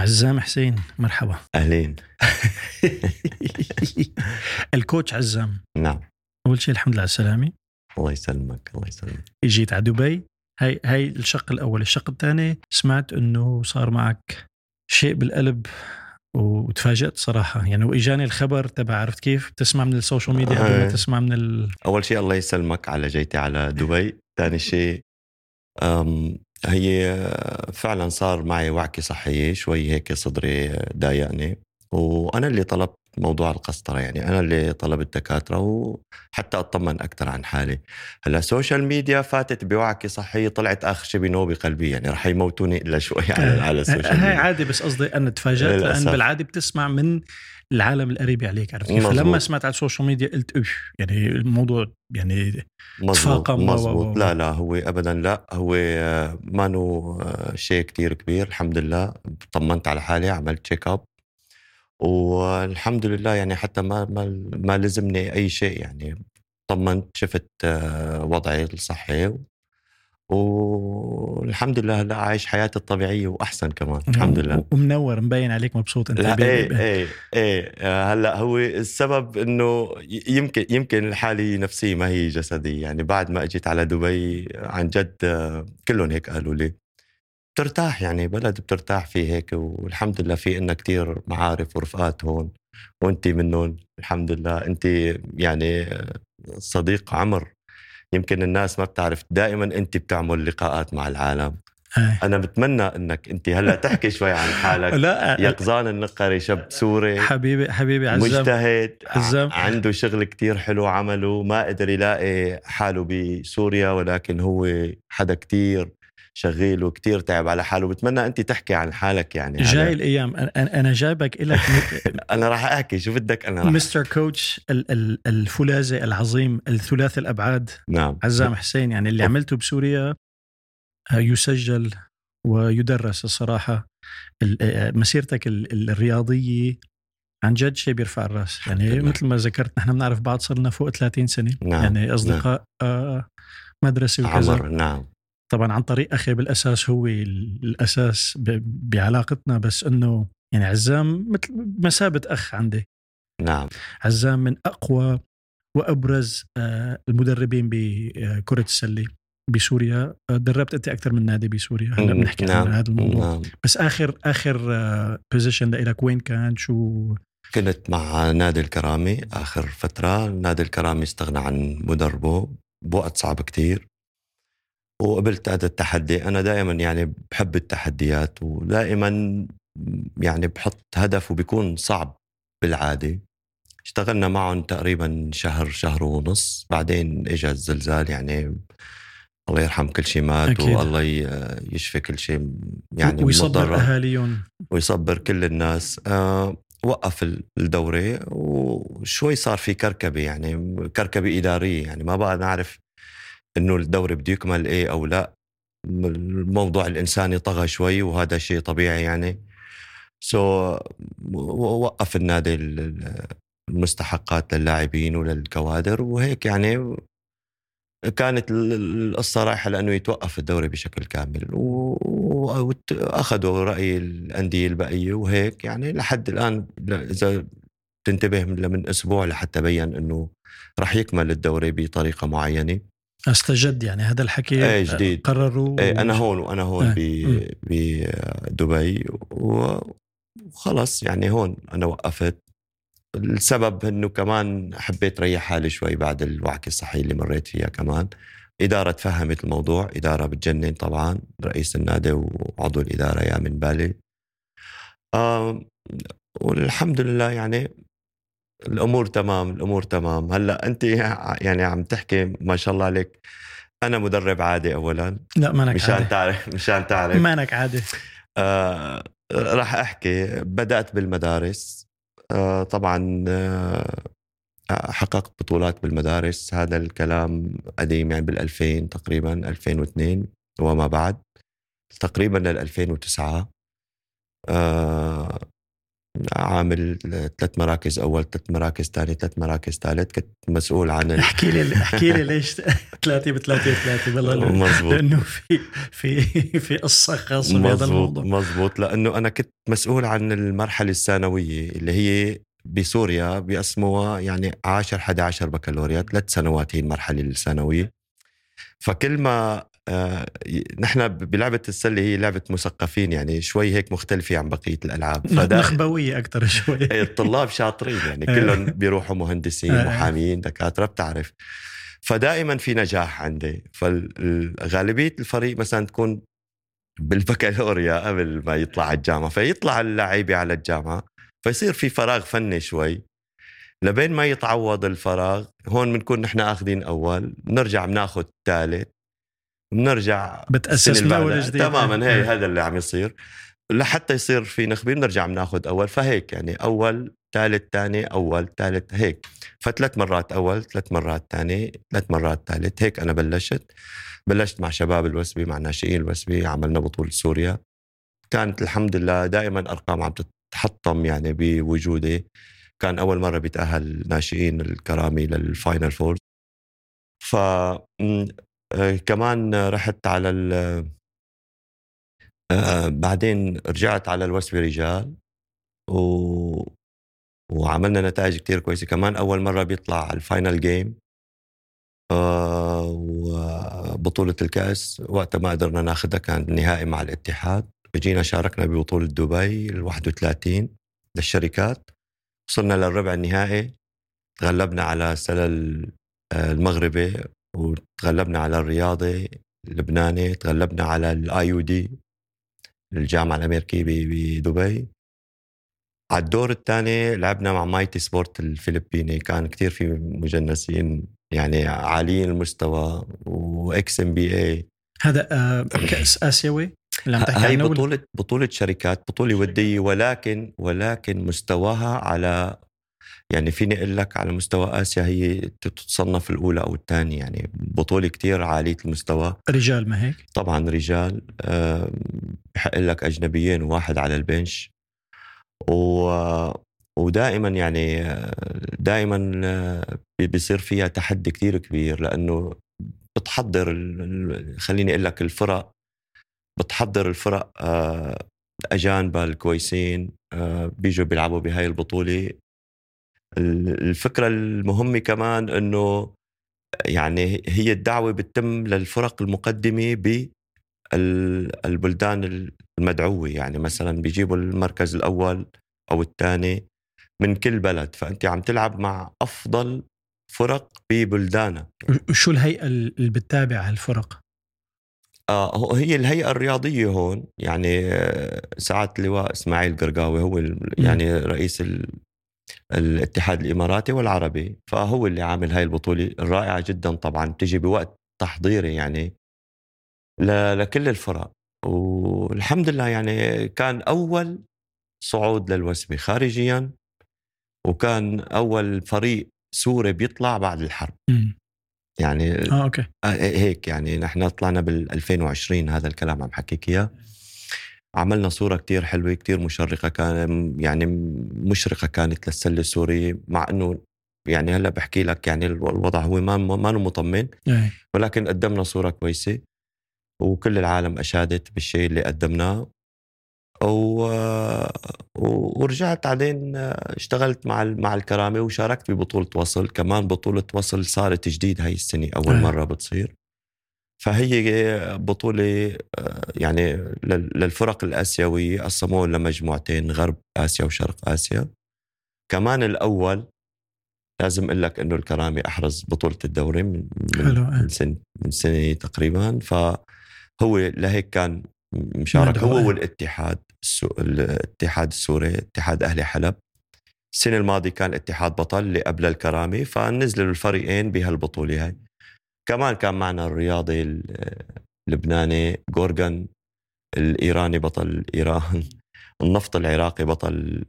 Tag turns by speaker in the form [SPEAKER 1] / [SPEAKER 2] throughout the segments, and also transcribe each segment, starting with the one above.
[SPEAKER 1] عزام حسين مرحبا.
[SPEAKER 2] أهلين.
[SPEAKER 1] ال coach عزام.
[SPEAKER 2] نعم.
[SPEAKER 1] أول شيء الحمد لله على السلامة.
[SPEAKER 2] الله يسلمك الله يسلمك.
[SPEAKER 1] جيت على دبي. هاي هاي الشق الأول. الشق الثاني سمعت إنه صار معك شيء بالقلب وتفاجأت صراحة. يعني وإجاني الخبر تبع عرفت كيف؟ تسمع من ال social media قبل ما
[SPEAKER 2] آه.
[SPEAKER 1] تسمع من ال...
[SPEAKER 2] أول شيء الله يسلمك على جيتي على دبي. ثاني شيء هي فعلا صار معي وعكة صحية شوي هيك صدري ضايقني. وأنا اللي طلبت موضوع القسطرة يعني أنا اللي طلبت دكاترة وحتى أطمن أكثر عن حالي. هلأ ال social media فاتت بوعكة صحية طلعت آخر شيء بنوبة قلبية يعني رح يموتوني إلا شوي على, على ال social
[SPEAKER 1] هاي
[SPEAKER 2] ميديا
[SPEAKER 1] عادي بس قصدي أنا تفاجأت لأن
[SPEAKER 2] للأسف.
[SPEAKER 1] بالعاده بتسمع من العالم القريب عليك عرفت كيف؟ فلما سمعت على ال social media قلت إيش؟ يعني الموضوع يعني تفاقم
[SPEAKER 2] مزبوط لا لا هو ابدا لا هو آه، ما نو آه، شيء كتير كبير الحمد لله. طمنت على حالي عملت check up والحمد لله يعني حتى ما ما, ما لزمني أي شيء يعني. طمنت شفت آه، وضعي الصحي والحمد لله هلا عايش حياتي الطبيعية وأحسن كمان الحمد لله.
[SPEAKER 1] ومنور مبين عليك مبسوط أنت
[SPEAKER 2] لا إيه إيه إيه هلأ هو السبب إنه يمكن يمكن الحالة نفسية ما هي جسدية. يعني بعد ما إجيت على دبي عن جد كلهم هيك قالوا لي بترتاح يعني بلد بترتاح فيه هيك والحمد لله في إلنا كتير معارف ورفقات هون وانت منهم الحمد لله. انت يعني صديق عمر. يمكن الناس ما بتعرف دائما انت بتعمل لقاءات مع العالم.
[SPEAKER 1] آه.
[SPEAKER 2] أنا بتمنى إنك انت هلأ تحكي شوي عن حالك.
[SPEAKER 1] لا
[SPEAKER 2] يقظان النقري شاب سوري.
[SPEAKER 1] حبيبي حبيبي عزام
[SPEAKER 2] مجتهد
[SPEAKER 1] عزام.
[SPEAKER 2] ع- عنده شغل كتير حلو عمله. ما قدر يلاقي حاله بسوريا ولكن هو حدا كتير شغيل وكتير تعب على حاله. بتمنى انت تحكي عن حالك يعني.
[SPEAKER 1] جاي الأيام. أنا جايبك لك
[SPEAKER 2] أنا راح أحكي. شو بدك؟ أنا راح
[SPEAKER 1] مستر كوتش ال- ال- الفولاذي العظيم الثلاثي الأبعاد.
[SPEAKER 2] نعم.
[SPEAKER 1] عزام حسين يعني اللي. عملته بسوريا آه، يسجل ويدرس الصراحة ال- آه، مسيرتك ال- الرياضية. عن جد شيء بيرفع
[SPEAKER 2] الرأس.
[SPEAKER 1] يعني. مثل ما ذكرت نحن بنعرف بعض صار لنا فوق 30 سنة.
[SPEAKER 2] نعم،
[SPEAKER 1] يعني أصدقاء آه، مدرسة وكذا.
[SPEAKER 2] عمر. نعم.
[SPEAKER 1] طبعا عن طريق أخي بالأساس هو ال- الأساس بعلاقتنا بس إنه يعني عزام مثل مثابه أخ عندي.
[SPEAKER 2] نعم.
[SPEAKER 1] عزام من أقوى وأبرز آه، المدربين بكره السلة بسوريا. آه، دربت أنت أكثر من نادي بسوريا. هلا بنحكي
[SPEAKER 2] نعم
[SPEAKER 1] عن هذا الموضوع.
[SPEAKER 2] نعم.
[SPEAKER 1] بس آخر آخر بوزيشن لك وين كان؟ شو؟
[SPEAKER 2] كنت مع نادي الكرامي آخر فترة. نادي الكرامي استغنى عن مدربه بوقت صعب كتير. وقبلت هذا التحدي. أنا دائما يعني بحب التحديات ودائما يعني بحط هدف وبيكون صعب بالعادة. اشتغلنا معهم تقريبا شهر شهر ونص. بعدين اجى الزلزال يعني الله يرحم كل شيء مات
[SPEAKER 1] أكيد.
[SPEAKER 2] والله يشفي كل شيء يعني
[SPEAKER 1] ويصبر. أهاليهم.
[SPEAKER 2] ويصبر كل الناس. آه وقف ال- الدورة وشوي صار في كركبة يعني كركبة إدارية يعني ما بقى نعرف إنه الدوري بده يكمل إيه أو لا. الموضوع الإنساني طغى شوي وهذا شيء طبيعي يعني. سو وقف النادي ال- ال- المستحقات للاعبين وللكوادر وهيك يعني. كانت ال- ال- القصة رايحة لأنه يتوقف الدوري بشكل كامل وأخذوا رأي الأندية البقية وهيك يعني. لحد الآن إذا تنتبه من أسبوع لحتى بين أنه رح يكمل الدوري بطريقة معينة.
[SPEAKER 1] أستجد يعني هذا الحكي
[SPEAKER 2] إيه جديد.
[SPEAKER 1] قرروا
[SPEAKER 2] إيه أنا هون وأنا هون. ب- بدبي وخلص يعني هون أنا وقفت. السبب إنه كمان حبيت ريح حالي شوي بعد الوعكه الصحيه اللي مريت فيها كمان. إدارة تفهمت الموضوع إدارة بتجنن طبعا رئيس النادي وعضو الإدارة يا من بالي. والحمد لله يعني الأمور تمام الأمور تمام. هلأ أنت يعني عم تحكي ما شاء الله عليك. أنا مدرب عادي أولا.
[SPEAKER 1] لا مانك
[SPEAKER 2] مشان
[SPEAKER 1] عادي.
[SPEAKER 2] تعرف مشان تعرف.
[SPEAKER 1] مانك عادي.
[SPEAKER 2] آه راح أحكي. بدأت بالمدارس. آه طبعا آه حققت بطولات بالمدارس. هذا الكلام قديم يعني بال2000 تقريبا 2002 وما بعد. تقريبا لل 2009 آه عامل ثلاث مراكز أول ثلاث مراكز ثاني ثلاث مراكز ثالث كنت مسؤول عن
[SPEAKER 1] احكي لي احكي لي ليش ثلاثة بثلاثة ثلاثة والله
[SPEAKER 2] مزبوط
[SPEAKER 1] لأنه في في في قصة خاصة بهذا الموضوع.
[SPEAKER 2] مزبوط لأنه أنا كنت مسؤول عن المرحلة الثانوية اللي هي بسوريا بيقسموها يعني 10 11 بكالوريات ثلاث سنوات هي المرحلة الثانوية. فكل ما نحن بلعبة السلة هي لعبة مثقفين يعني شوي هيك مختلفة عن بقية الألعاب.
[SPEAKER 1] نخبوية أكثر شوي.
[SPEAKER 2] إيه، الطلاب شاطرين يعني كلهم بيروحوا مهندسين
[SPEAKER 1] آه.
[SPEAKER 2] محامين دكاترة بتعرف. فدائما في نجاح عندي. فغالبية الفريق مثلا تكون بالبكالوريا قبل ما يطلع على الجامعة. فيطلع اللعيبة على الجامعة فيصير في فراغ فني شوي. لبين ما يتعوض الفراغ هون بنكون نحن آخذين أول بنرجع بناخذ ثالث. بنرجع بتأسس
[SPEAKER 1] من اول. جديد.
[SPEAKER 2] تماما هي. هذا اللي عم يصير. لحتى يصير في نخبة بنرجع بناخذ أول فهيك يعني أول ثالث ثاني أول ثالث هيك. فثلاث مرات أول ثلاث مرات ثاني ثلاث مرات ثالث. هيك أنا بلشت. بلشت مع شباب الوثبة مع ناشئين الوثبة عملنا بطولة سوريا. كانت الحمد لله دائما أرقام عم تتحطم يعني بوجودي. كان أول مرة بيتأهل ناشئين الكرامة لل Final Four. ف كمان رحت على ال آه، بعدين رجعت على الوثبة رجال و وعملنا نتائج كتير كويسة. كمان أول مرة بيطلع ال final game آه، وبطولة الكأس. وقتها ما قدرنا ناخذها كان النهائي مع الاتحاد. اجينا شاركنا ببطولة دبي ال 31 للشركات. وصلنا للربع النهائي. تغلبنا على آه، المغربي وتغلبنا على الرياضي اللبناني تغلبنا على ال AUD الجامعة الأمريكية ب- بدبي على الدور الثاني لعبنا مع Mighty Sport الفلبيني كان كتير في مجنسين يعني عاليين المستوى و ex NBA
[SPEAKER 1] هذا آه، كأس آسيوي؟ اللي عم تحكي
[SPEAKER 2] هاي بطولة بطولة شركات بطولة ودية ولكن ولكن مستواها على يعني فيني أقول لك على مستوى آسيا هي تتصنف الأولى أو الثانية يعني بطولة كتير عالية المستوى.
[SPEAKER 1] رجال ما هيك؟
[SPEAKER 2] طبعا رجال آه، بحق لك أجنبيين وواحد على البنش. و ودائما يعني آه، دائما آه، بي- بيصير فيها تحدي كتير كبير لأنه بتحضر خليني أقول لك الفرق بتحضر الفرق آه، الاجانب الكويسين آه، بيجوا بيلعبوا بهاي البطولة. ال- الفكرة المهمة كمان إنه يعني هي الدعوة بتتم للفرق المقدمة بالبلدان المدعوة. يعني مثلا بيجيبوا المركز الأول أو الثاني من كل بلد فأنت عم تلعب مع أفضل فرق ببلدانها
[SPEAKER 1] وشو الهيئة اللي بتتابع هالفرق؟
[SPEAKER 2] آه هي الهيئة الرياضية هون يعني آه، سعادة اللواء إسماعيل قرقاوي هو. يعني رئيس ال- الاتحاد الإماراتي والعربي فهو اللي عامل هاي البطولة الرائعة جدا طبعا بتجي بوقت تحضيري يعني لكل الفرق. والحمد لله يعني كان أول صعود للوثبة خارجيا وكان أول فريق سوري بيطلع بعد الحرب. يعني
[SPEAKER 1] آه okay.
[SPEAKER 2] آه، هيك يعني نحن طلعنا بال 2020 هذا الكلام عم حكيك إياه. عملنا صورة كتير حلوة كتير مشرقة كان يعني مشرقة كانت للسلة السورية مع إنه يعني هلأ بحكي لك يعني الوضع هو ما ما مطمن
[SPEAKER 1] إيه.
[SPEAKER 2] ولكن قدمنا صورة كويسة وكل العالم أشادت بالشيء اللي قدمناه و... ورجعت بعدين اشتغلت مع مع الكرامة وشاركت ببطولة وصل كمان بطولة وصل صارت جديد هاي السنة أول
[SPEAKER 1] آه.
[SPEAKER 2] مرة بتصير فهي بطولة آه، يعني لل- للفرق الآسيوية قسموه لمجموعتين غرب آسيا وشرق آسيا كمان الأول لازم أقول لك إنه الكرامي أحرز بطولة الدوري من
[SPEAKER 1] حلو، آه.
[SPEAKER 2] من, سنة من سنة تقريبا فهو لهيك كان مشارك. هو والاتحاد. الاتحاد السوري اتحاد أهلي حلب السنة الماضية كان اتحاد بطل اللي قبل الكرامي فنزلوا الفريقين بهالبطولة هاي كمان كان معنا الرياضي ال- اللبناني جورجان الإيراني بطل إيران النفط العراقي بطل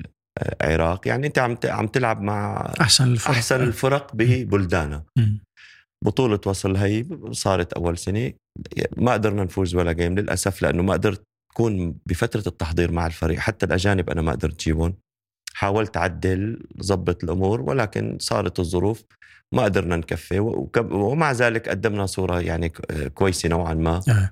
[SPEAKER 2] العراق يعني أنت عم عم تلعب مع
[SPEAKER 1] أحسن الفرق.
[SPEAKER 2] أحسن الفرق ببلدانها
[SPEAKER 1] مم.
[SPEAKER 2] بطولة وصل هي صارت أول سنة. ما قدرنا نفوز ولا جيم للأسف لأنه ما قدرت تكون بفترة التحضير مع الفريق. حتى الأجانب أنا ما قدرت جيبهم حاولت أعدل ظبط الأمور ولكن صارت الظروف ما قدرنا نكفي ومع ذلك قدمنا صورة يعني كويسة نوعا ما.
[SPEAKER 1] آه.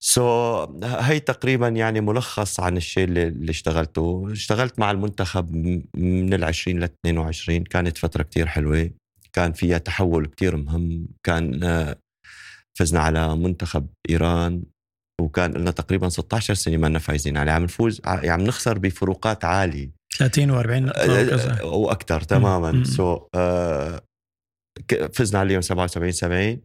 [SPEAKER 2] سو so, هي تقريبا يعني ملخص عن الشيء اللي, اللي اشتغلته. اشتغلت مع المنتخب من ال 20 ل 22 كانت فترة كتير حلوة. كان فيها تحول كتير مهم. كان آه، فزنا على منتخب إيران. وكان لنا تقريبا 16 سنة ما فايزين عليه عم نفوز يعني عم نخسر بفروقات عالية.
[SPEAKER 1] 30 و40
[SPEAKER 2] وكذا وأكثر تماما. so so, uh, فزنا عليهم 77 70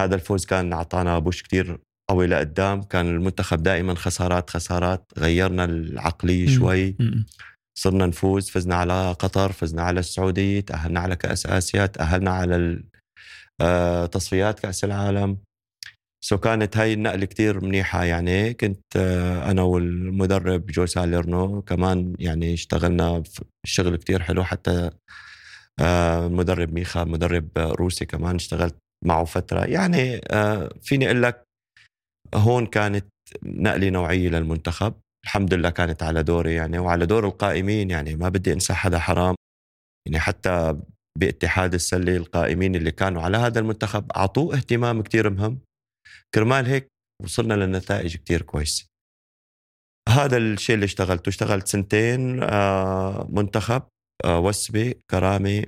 [SPEAKER 2] هذا الفوز كان أعطانا push كتير قوي لقدام. كان المنتخب دائما خسارات خسارات. غيرنا العقلية شوي. صرنا نفوز. فزنا على قطر فزنا على السعودية تأهلنا على كأس آسيا تأهلنا على آه، تصفيات كأس العالم. so كانت هاي النقلة كتير منيحة. يعني كنت آه، أنا والمدرب جو ساليرنو كمان يعني اشتغلنا شغل كتير حلو. حتى المدرب آه، ميخا مدرب روسي كمان اشتغلت معه فترة. يعني فيني أقول لك هون كانت نقلة نوعية للمنتخب. الحمد لله كانت على دوري يعني وعلى دور القائمين. يعني ما بدي أنسى حدا حرام. يعني حتى باتحاد السلة القائمين اللي كانوا على هذا المنتخب أعطوه اهتمام كتير مهم. كرمال هيك وصلنا لنتائج كتير كويسة. هذا الشيء اللي اشتغلته اشتغلت سنتين آه، منتخب آه، وسبي كرامي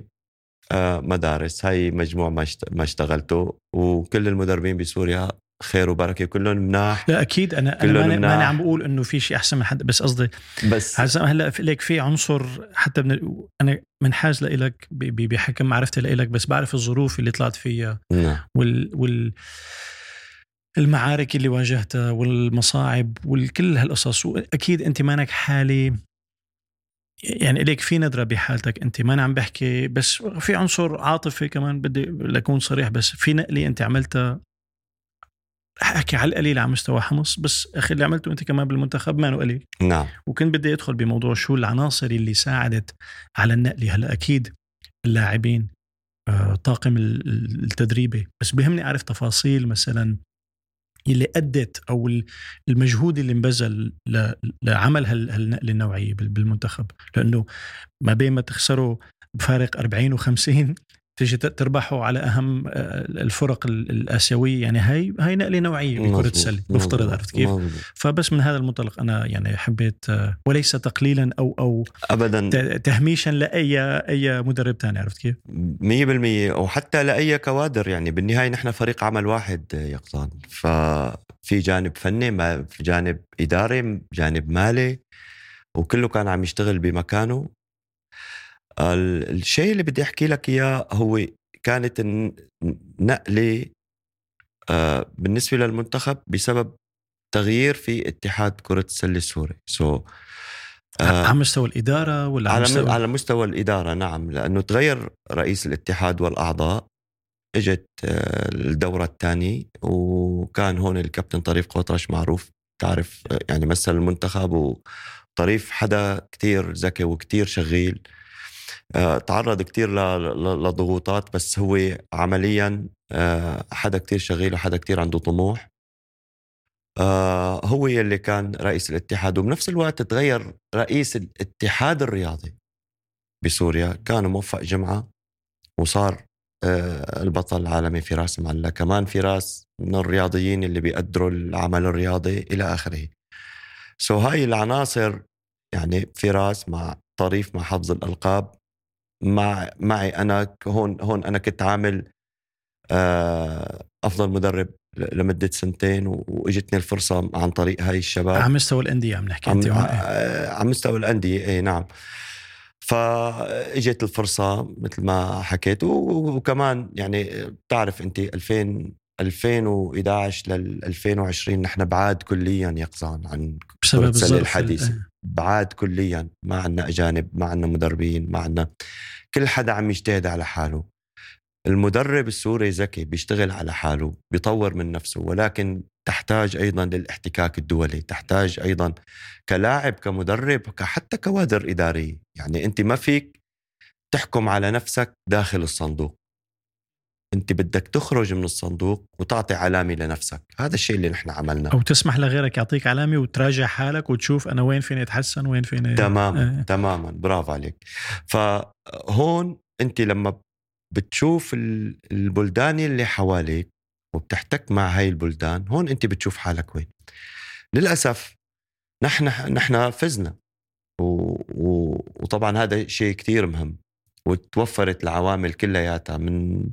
[SPEAKER 2] آه، مدارس. هاي مجموع ما اشتغلته. وكل المدربين بسوريا خير وبركة. كلهم مناح.
[SPEAKER 1] لا أكيد. أنا أنا ماني, ماني عم بقول إنه في شيء أحسن من حد بس قصدي
[SPEAKER 2] بس
[SPEAKER 1] هلأ ليك في عنصر حتى من أنا منحاز لإلك بحكم معرفتي لإلك بس بعرف الظروف اللي طلعت فيها.
[SPEAKER 2] نعم.
[SPEAKER 1] وال وال المعارك اللي واجهتها والمصاعب وكل هالقصص وأكيد أنت مانك حالي يعني ليك في ندرة بحالتك أنت ما أنا عم بحكي بس في عنصر عاطفي كمان بدي لكون صريح بس في نقلة أنت عملتها. أحكي على القليل على مستوى حمص بس أخي اللي عملته أنت كمان بالمنتخب ما قليل.
[SPEAKER 2] نعم.
[SPEAKER 1] وكنت بدي أدخل بموضوع شو العناصر اللي ساعدت على النقلة. هلأ أكيد اللاعبين آه، طاقم التدريبي بس بهمني أعرف تفاصيل مثلا اللي أدت أو المجهود اللي انبذل لعمل هالنقلة النوعية بالمنتخب. لأنه ما بين ما تخسروا بفارق 40 و50 تيجي تربحوا على أهم آه، الفرق الآسيوية. يعني هاي هاي نقلة نوعية بكره السلة مفترض عرفت كيف؟ مزبوط. فبس من هذا المنطلق أنا يعني حبيت آه، وليس تقليلا أو أو
[SPEAKER 2] ابدا.
[SPEAKER 1] تهميشا لأي أي مدرب ثاني عرفت كيف؟
[SPEAKER 2] 100% وحتى لأي كوادر. يعني بالنهاية نحن فريق عمل واحد يقظان ففي جانب فني ما في جانب إداري جانب مالي. وكله كان عم يشتغل بمكانه. الشيء اللي بدي أحكي لك إياه هو كانت نقلة آه، بالنسبة للمنتخب بسبب تغيير في اتحاد كرة السلة السوري. سو so,
[SPEAKER 1] آه على مستوى الإدارة ولا
[SPEAKER 2] على مستوى على مستوى الإدارة نعم. لأنه تغير رئيس الاتحاد والأعضاء إجت آه، الدورة الثانية وكان هون الكابتن طريف قوطرش معروف. تعرف يعني مثل المنتخب وطريف حدا كتير ذكي وكتير شغيل. تعرض كتير لضغوطات بس هو عمليا آه، حدا كتير شغيل وحدا كتير عنده طموح. آه، هو يلي كان رئيس الاتحاد وبنفس الوقت تغير رئيس الاتحاد الرياضي بسوريا. كان موفق جمعة وصار البطل العالمي فراس معلا كمان فراس من الرياضيين اللي بيقدروا العمل الرياضي إلى آخره. سو هاي العناصر يعني فراس مع طريف مع حفظ الألقاب مع معي. أنا هون هون أنا كنت عامل آه، أفضل مدرب لمدة سنتين وإجتني الفرصة عن طريق هاي الشباب.
[SPEAKER 1] على مستوى الأندية عم نحكي
[SPEAKER 2] آه، على مستوى الأندية اي نعم. فاجت الفرصة مثل ما حكيت وكمان يعني بتعرف أنت 2000 2011 لل 2020 نحن بعاد كليا يقظان عن
[SPEAKER 1] بسبب الظرف
[SPEAKER 2] الحديثة. بعاد كليا ما عندنا أجانب ما عندنا مدربين ما عندنا كل حدا عم يجتهد على حاله. المدرب السوري ذكي بيشتغل على حاله بيطور من نفسه ولكن تحتاج أيضا للاحتكاك الدولي تحتاج أيضا كلاعب كمدرب حتى كوادر إدارية. يعني أنت ما فيك تحكم على نفسك داخل الصندوق. انت بدك تخرج من الصندوق وتعطي علامة لنفسك. هذا الشيء اللي نحن عملناه.
[SPEAKER 1] أو تسمح لغيرك يعطيك علامة وتراجع حالك وتشوف أنا وين فيني أتحسن وين فيني
[SPEAKER 2] تماما آه. تماما. برافو عليك. فهون أنت لما بتشوف البلدان اللي حواليك وبتحتك مع هاي البلدان هون أنت بتشوف حالك وين. للأسف نحن نحن فزنا. و... و... وطبعا هذا شيء كتير مهم. وتوفرت العوامل كلياتها من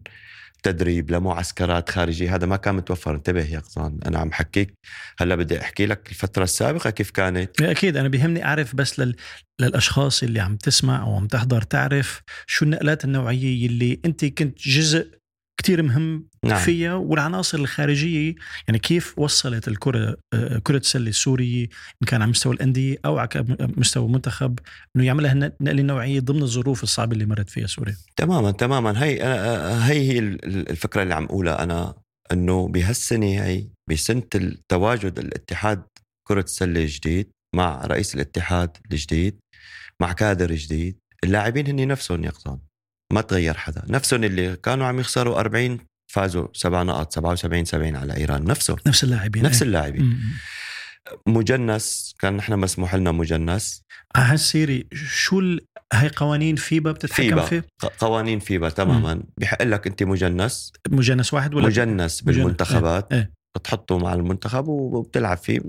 [SPEAKER 2] تدريب لمعسكرات خارجية هذا ما كان متوفر. انتبه يا قصان أنا عم حكيك. هلأ بدي أحكي لك الفترة السابقة كيف كانت.
[SPEAKER 1] أكيد. أنا بيهمني أعرف بس لل... للأشخاص اللي عم تسمع أو عم تحضر تعرف شو النقلات النوعية اللي أنت كنت جزء كتير مهم نعم. فيها والعناصر الخارجية يعني كيف وصلت الكرة آه، كرة السلة السورية إن كان على مستوى الأندية أو على مستوى المنتخب إنه يعملها نقلة نوعية ضمن الظروف الصعبة اللي مرت فيها سوريا.
[SPEAKER 2] تماما تماما. هي آه، آه، هي هي الفكرة اللي عم أقولها أنا إنه بهالسنة هي بسنة التواجد الاتحاد كرة السلة الجديد مع رئيس الاتحاد الجديد مع كادر جديد اللاعبين هن نفسهم يقظان ما تغير حدا. نفسهم اللي كانوا عم يخسروا 40 فازوا سبع نقط 77 70 على إيران. نفسه
[SPEAKER 1] نفس اللاعبين.
[SPEAKER 2] نفس. اللاعبين. مجنس كان نحن مسموح لنا مجنس.
[SPEAKER 1] هالسيري شو ال... هاي قوانين فيبا بتتحكم فيبا. فيه؟
[SPEAKER 2] قوانين فيبا تماما. بحق لك أنت مجنس.
[SPEAKER 1] مجنس واحد ولا؟
[SPEAKER 2] مجنس بالمنتخبات. إيه. إيه. بتحطه مع المنتخب وبتلعب فيه.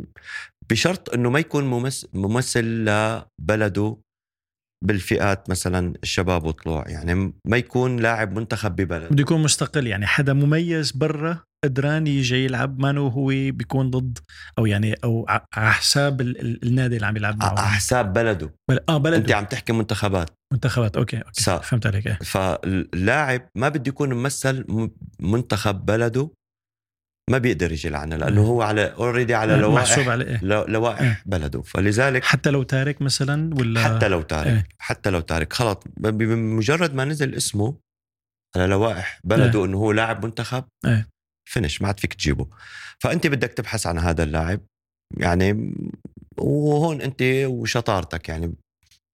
[SPEAKER 2] بشرط إنه ما يكون ممثل لبلده بالفئات مثلا الشباب وطلوع يعني ما يكون لاعب منتخب ببلد.
[SPEAKER 1] بده يكون مستقل يعني حدا مميز برا قدران يجي يلعب مانو هو بيكون ضد أو يعني أو على حساب النادي اللي عم يلعب معه.
[SPEAKER 2] على حساب بلده.
[SPEAKER 1] بل... آه بلده.
[SPEAKER 2] أنت عم تحكي منتخبات.
[SPEAKER 1] منتخبات okay okay. فهمت عليك إيه.
[SPEAKER 2] فاللاعب ما بده يكون ممثل منتخب بلده ما بيقدر يجي لعنا لأنه هو على already على لوائح إيه؟ لوائح إيه؟ بلده فلذلك
[SPEAKER 1] حتى لو تارك مثلا ولا
[SPEAKER 2] حتى لو تارك إيه؟ حتى لو تارك خلص بمجرد ما نزل اسمه على لوائح بلده إيه؟ إنه هو لاعب منتخب إيه؟ finish ما عاد فيك تجيبه فأنت بدك تبحث عن هذا اللاعب يعني وهون أنت وشطارتك يعني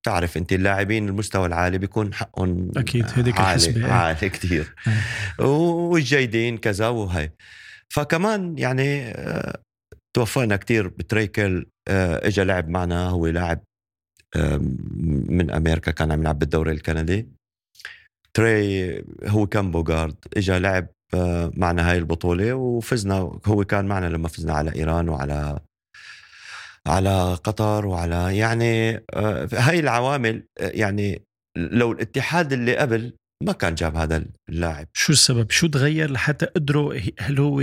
[SPEAKER 2] تعرف أنت اللاعبين المستوى العالي بيكون حقهم
[SPEAKER 1] أكيد هذيك الحسبة
[SPEAKER 2] عالي, عالي كثير إيه. والجيدين كذا وهي فكمان يعني آه، توفقنا كتير بتريكل آه، اجى لعب معنا هو لاعب من أمريكا كان عم يلعب بالدوري الكندي. تري هو كان بوغارد اجى لعب آه، معنا هاي البطولة وفزنا هو كان معنا لما فزنا على إيران وعلى على قطر وعلى يعني هاي العوامل يعني لو الاتحاد اللي قبل ما كان جاب هذا اللاعب؟
[SPEAKER 1] شو السبب؟ شو تغير لحتى قدروا هل هو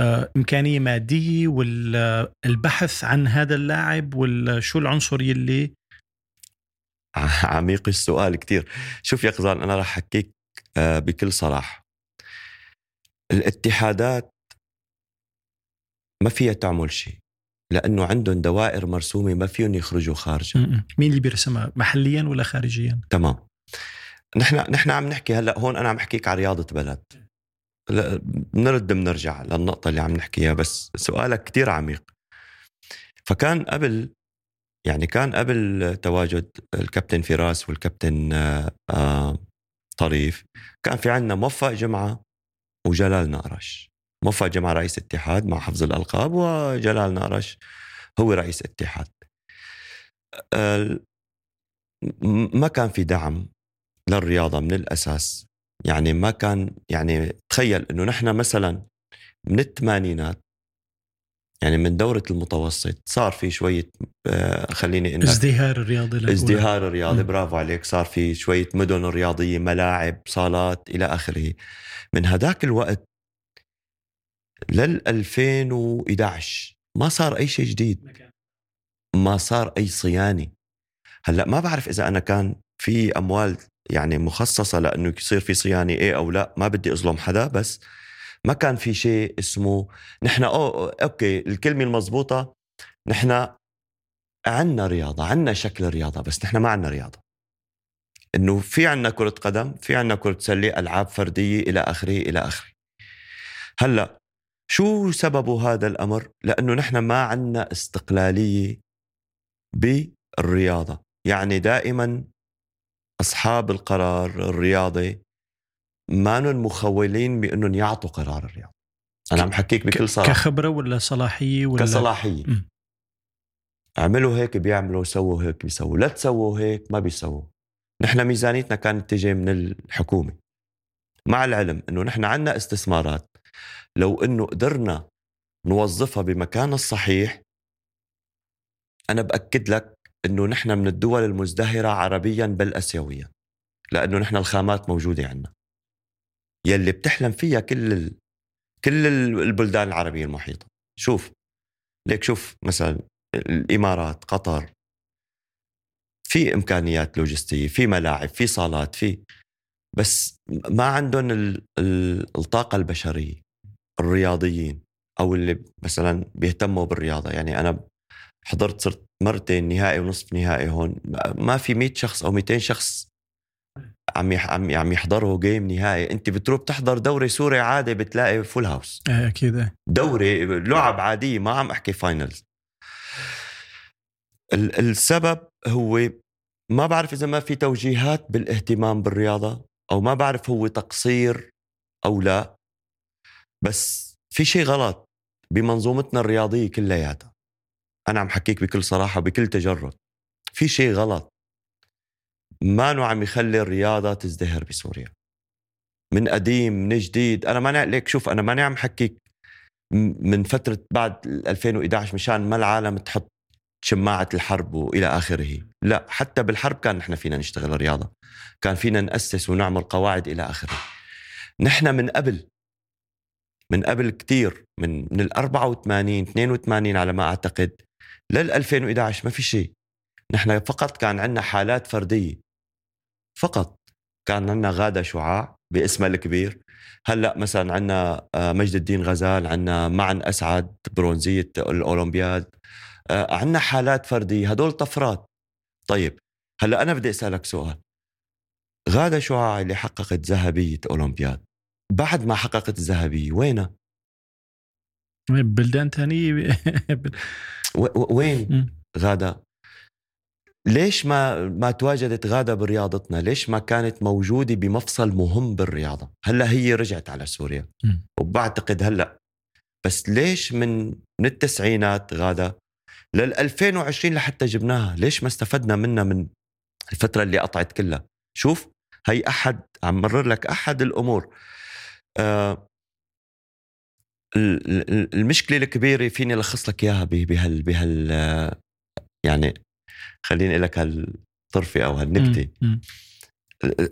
[SPEAKER 1] آه، إمكانية مادية ولا البحث عن هذا اللاعب ولا شو العنصر يلي؟
[SPEAKER 2] عميق السؤال كتير. شوف يا قزان أنا راح أحكيك آه، بكل صراحة. الاتحادات ما فيها تعمل شيء لأنه عندهم دوائر مرسومة ما فيهم يخرجوا خارجها
[SPEAKER 1] مين اللي بيرسمها؟ محليا ولا خارجيا؟
[SPEAKER 2] تمام. نحن نحن عم نحكي هلأ هون أنا عم احكيك على رياضة بلد. بنرد بنرجع للنقطة اللي عم نحكيها بس سؤالك كتير عميق. فكان قبل يعني كان قبل تواجد الكابتن فراس والكابتن آه طريف كان في عندنا موفق جمعة وجلال نقرش. موفق جمعة رئيس اتحاد مع حفظ الألقاب وجلال نقرش هو رئيس اتحاد. ما كان في دعم للرياضة من الأساس. يعني ما كان يعني تخيل إنه نحن مثلا من الثمانينات يعني من دورة المتوسط صار في شوية آه، خليني
[SPEAKER 1] إنك ازدهار الرياضي
[SPEAKER 2] ازدهار الرياضي برافو عليك. صار في شوية مدن رياضية ملاعب صالات إلى آخره. من هداك الوقت لل 2011 ما صار أي شيء جديد. ما صار أي صيانة. هلأ ما بعرف إذا أنا كان في أموال يعني مخصصة لأنه يصير في صيانة إيه أو لا ما بدي أظلم حدا بس ما كان في شيء اسمه نحن أو أوكي الكلمة المضبوطة نحن عنا رياضة عنا شكل رياضة بس نحن ما عنا رياضة. إنه في عنا كرة قدم في عنا كرة سله ألعاب فردية إلى آخره إلى آخره. هلأ شو سبب هذا الأمر؟ لأنه نحن ما عنا استقلالية بالرياضة. يعني دائما أصحاب القرار الرياضي مانن مخولين بانهم يعطوا قرار الرياضه أنا عم حكيك بكل صراحة.
[SPEAKER 1] كخبرة ولا صلاحية ولا
[SPEAKER 2] كصلاحية.
[SPEAKER 1] م.
[SPEAKER 2] اعملوا هيك بيعملوا سووا هيك بيسووا. لا تسووا هيك ما بيسووا. نحن ميزانيتنا كانت تجي من الحكومة. مع العلم إنه نحن عندنا استثمارات. لو إنه قدرنا نوظفها بمكان الصحيح أنا بأكد لك إنه نحن من الدول المزدهرة عربيا بل اسيويا لأنه نحن الخامات موجودة عندنا. يلي بتحلم فيها كل ال... كل البلدان العربية المحيطة. شوف ليك شوف مثلا الإمارات قطر في إمكانيات لوجستية في ملاعب في صالات في بس ما عندهم ال... ال... الطاقة البشرية الرياضيين أو اللي مثلا بيهتموا بالرياضة. يعني أنا حضرت صرت مرتين نهائي ونصف نهائي هون. ما في 100 شخص أو 200 شخص عم عم عم يحضروا game نهائي. أنت بتروح بتحضر دوري سوري عادي بتلاقي full house
[SPEAKER 1] إيه أكيد إيه.
[SPEAKER 2] دوري لعب عادية ما عم أحكي finals السبب هو ما بعرف إذا ما في توجيهات بالاهتمام بالرياضة أو ما بعرف هو تقصير أو لا. بس في شيء غلط بمنظومتنا الرياضية كلياتها. أنا عم حكيك بكل صراحة وبكل تجرد. في شيء غلط. ما عم يخلي الرياضة تزدهر بسوريا. من قديم من جديد. أنا ماني ليك شوف أنا ماني عم حكيك من فترة بعد 2011 مشان ما العالم تحط شماعة الحرب وإلى آخره. لا حتى بالحرب كان نحن فينا نشتغل الرياضة. كان فينا نأسس ونعمل قواعد إلى آخره. نحن من قبل من قبل كتير من من ال 84 82 على ما أعتقد لل 2011 ما في شيء. نحن فقط كان عندنا حالات فردية. فقط كان عندنا غادة شعاع باسمها الكبير. هلأ مثلا عندنا آه، مجد الدين غزال عندنا معن أسعد برونزية الأولمبياد. آه، عندنا حالات فردية. هدول طفرات. طيب هلأ أنا بدي أسألك سؤال. غادة شعاع اللي حققت ذهبية أولمبياد بعد ما حققت الذهبية وينها؟
[SPEAKER 1] بلدان ثانية.
[SPEAKER 2] وين غادة؟ ليش ما ما تواجدت غادة برياضتنا؟ ليش ما كانت موجودة بمفصل مهم بالرياضة؟ هلأ هي رجعت على سوريا وبعتقد هلأ بس ليش من من التسعينات غادة لل 2020 لحتى جبناها ليش ما استفدنا منها من الفترة اللي قطعت كلها شوف هي أحد عم مرر لك أحد الأمور آه المشكلة الكبيرة فيني لخص لك إياها بهال بهال يعني خليني لك هالطرفة أو هالنكتة.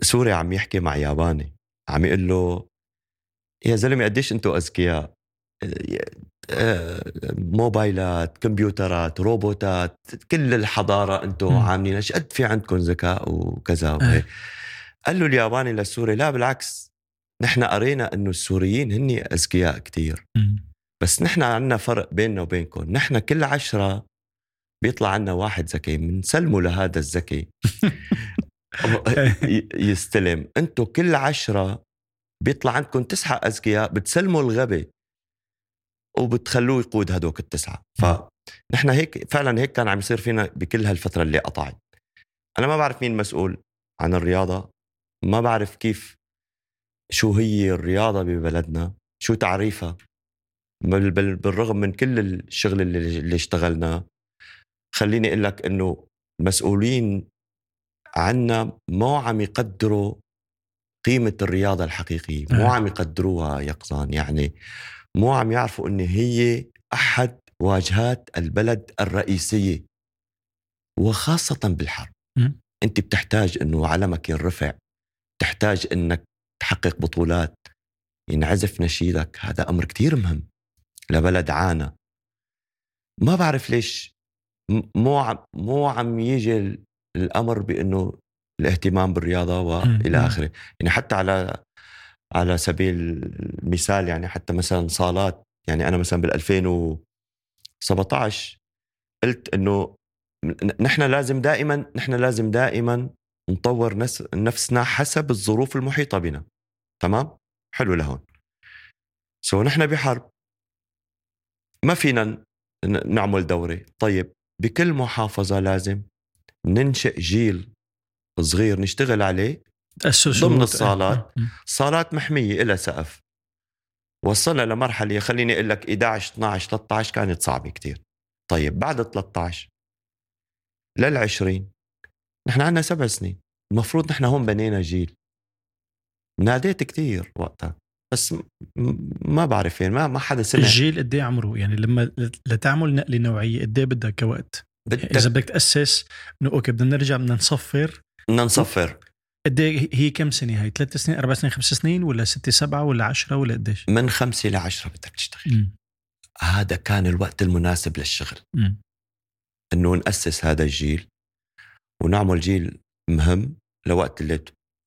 [SPEAKER 2] سوري عم يحكي مع ياباني عم يقول له يا زلمة قديش أنتم أذكياء؟ آه، موبايلات كمبيوترات روبوتات كل الحضارة أنتم عاملين إيش قد في عندكم ذكاء وكذا وهيك. قال له الياباني للسوري لا بالعكس نحن قرينا إنه السوريين هن اذكياء كتير. بس نحن عندنا فرق بيننا وبينكم. نحن كل عشرة بيطلع عنا واحد ذكي بنسلمه لهذا الذكي يستلم. أنتم كل عشرة بيطلع عندكم تسعة أذكياء بتسلموا الغبي وبتخلوه يقود هدوك التسعة. فنحن هيك فعلا هيك كان عم يصير فينا بكل هالفترة اللي قطعت. أنا ما بعرف مين مسؤول عن الرياضة. ما بعرف كيف شو هي الرياضة ببلدنا؟ شو تعريفها؟ بالرغم من كل الشغل اللي, اللي اشتغلناه خليني أقول لك إنه المسؤولين عنا مو عم يقدروا قيمة الرياضة الحقيقية مو عم يقدروها يقظان يعني مو عم يعرفوا إن هي أحد واجهات البلد الرئيسية وخاصة بالحرب. م? أنت بتحتاج إنه علمك ينرفع تحتاج إنك تحقق بطولات ينعزف نشيدك هذا أمر كتير مهم لبلد عانى ما بعرف ليش مو عم مو عم يجي الأمر بإنه الاهتمام بالرياضة والى آخره. يعني حتى على على سبيل المثال يعني حتى مثلا صالات يعني أنا مثلا بال 2017 قلت إنه نحن لازم دائما نحن لازم دائما نطور نفسنا حسب الظروف المحيطة بنا. تمام؟ حلو لهون. سو نحن بحرب. ما فينا نعمل دوري طيب بكل محافظة لازم ننشئ جيل صغير نشتغل عليه ضمن الصالات.
[SPEAKER 1] مم.
[SPEAKER 2] صالات محمية إلى سقف. وصلنا لمرحلة خليني أقول لك 11 12 13 كانت صعبة كتير. طيب بعد 13 لل 20 نحن عندنا سبع سنين. المفروض نحن هون بنينا جيل. ناديت كتير وقتها بس م- م- ما بعرف يعني ما ما حدا سمع.
[SPEAKER 1] الجيل قد إيه عمره؟ يعني لما لتعمل نقلة نوعية قد إيه بدها كوقت يعني إذا
[SPEAKER 2] بدك
[SPEAKER 1] بدك تأسس إنه أوكي بدنا نرجع بدنا نصفر.
[SPEAKER 2] بدنا نصفر.
[SPEAKER 1] قد إيه هي كم سنة هي ثلاث سنين أربع سنين خمس سنين ولا ستة سبعة ولا عشرة ولا قديش؟
[SPEAKER 2] من خمسة لعشرة بدك تشتغل. هذا كان الوقت المناسب للشغل.
[SPEAKER 1] مم.
[SPEAKER 2] إنه نأسس هذا الجيل ونعمل جيل مهم لوقت اللي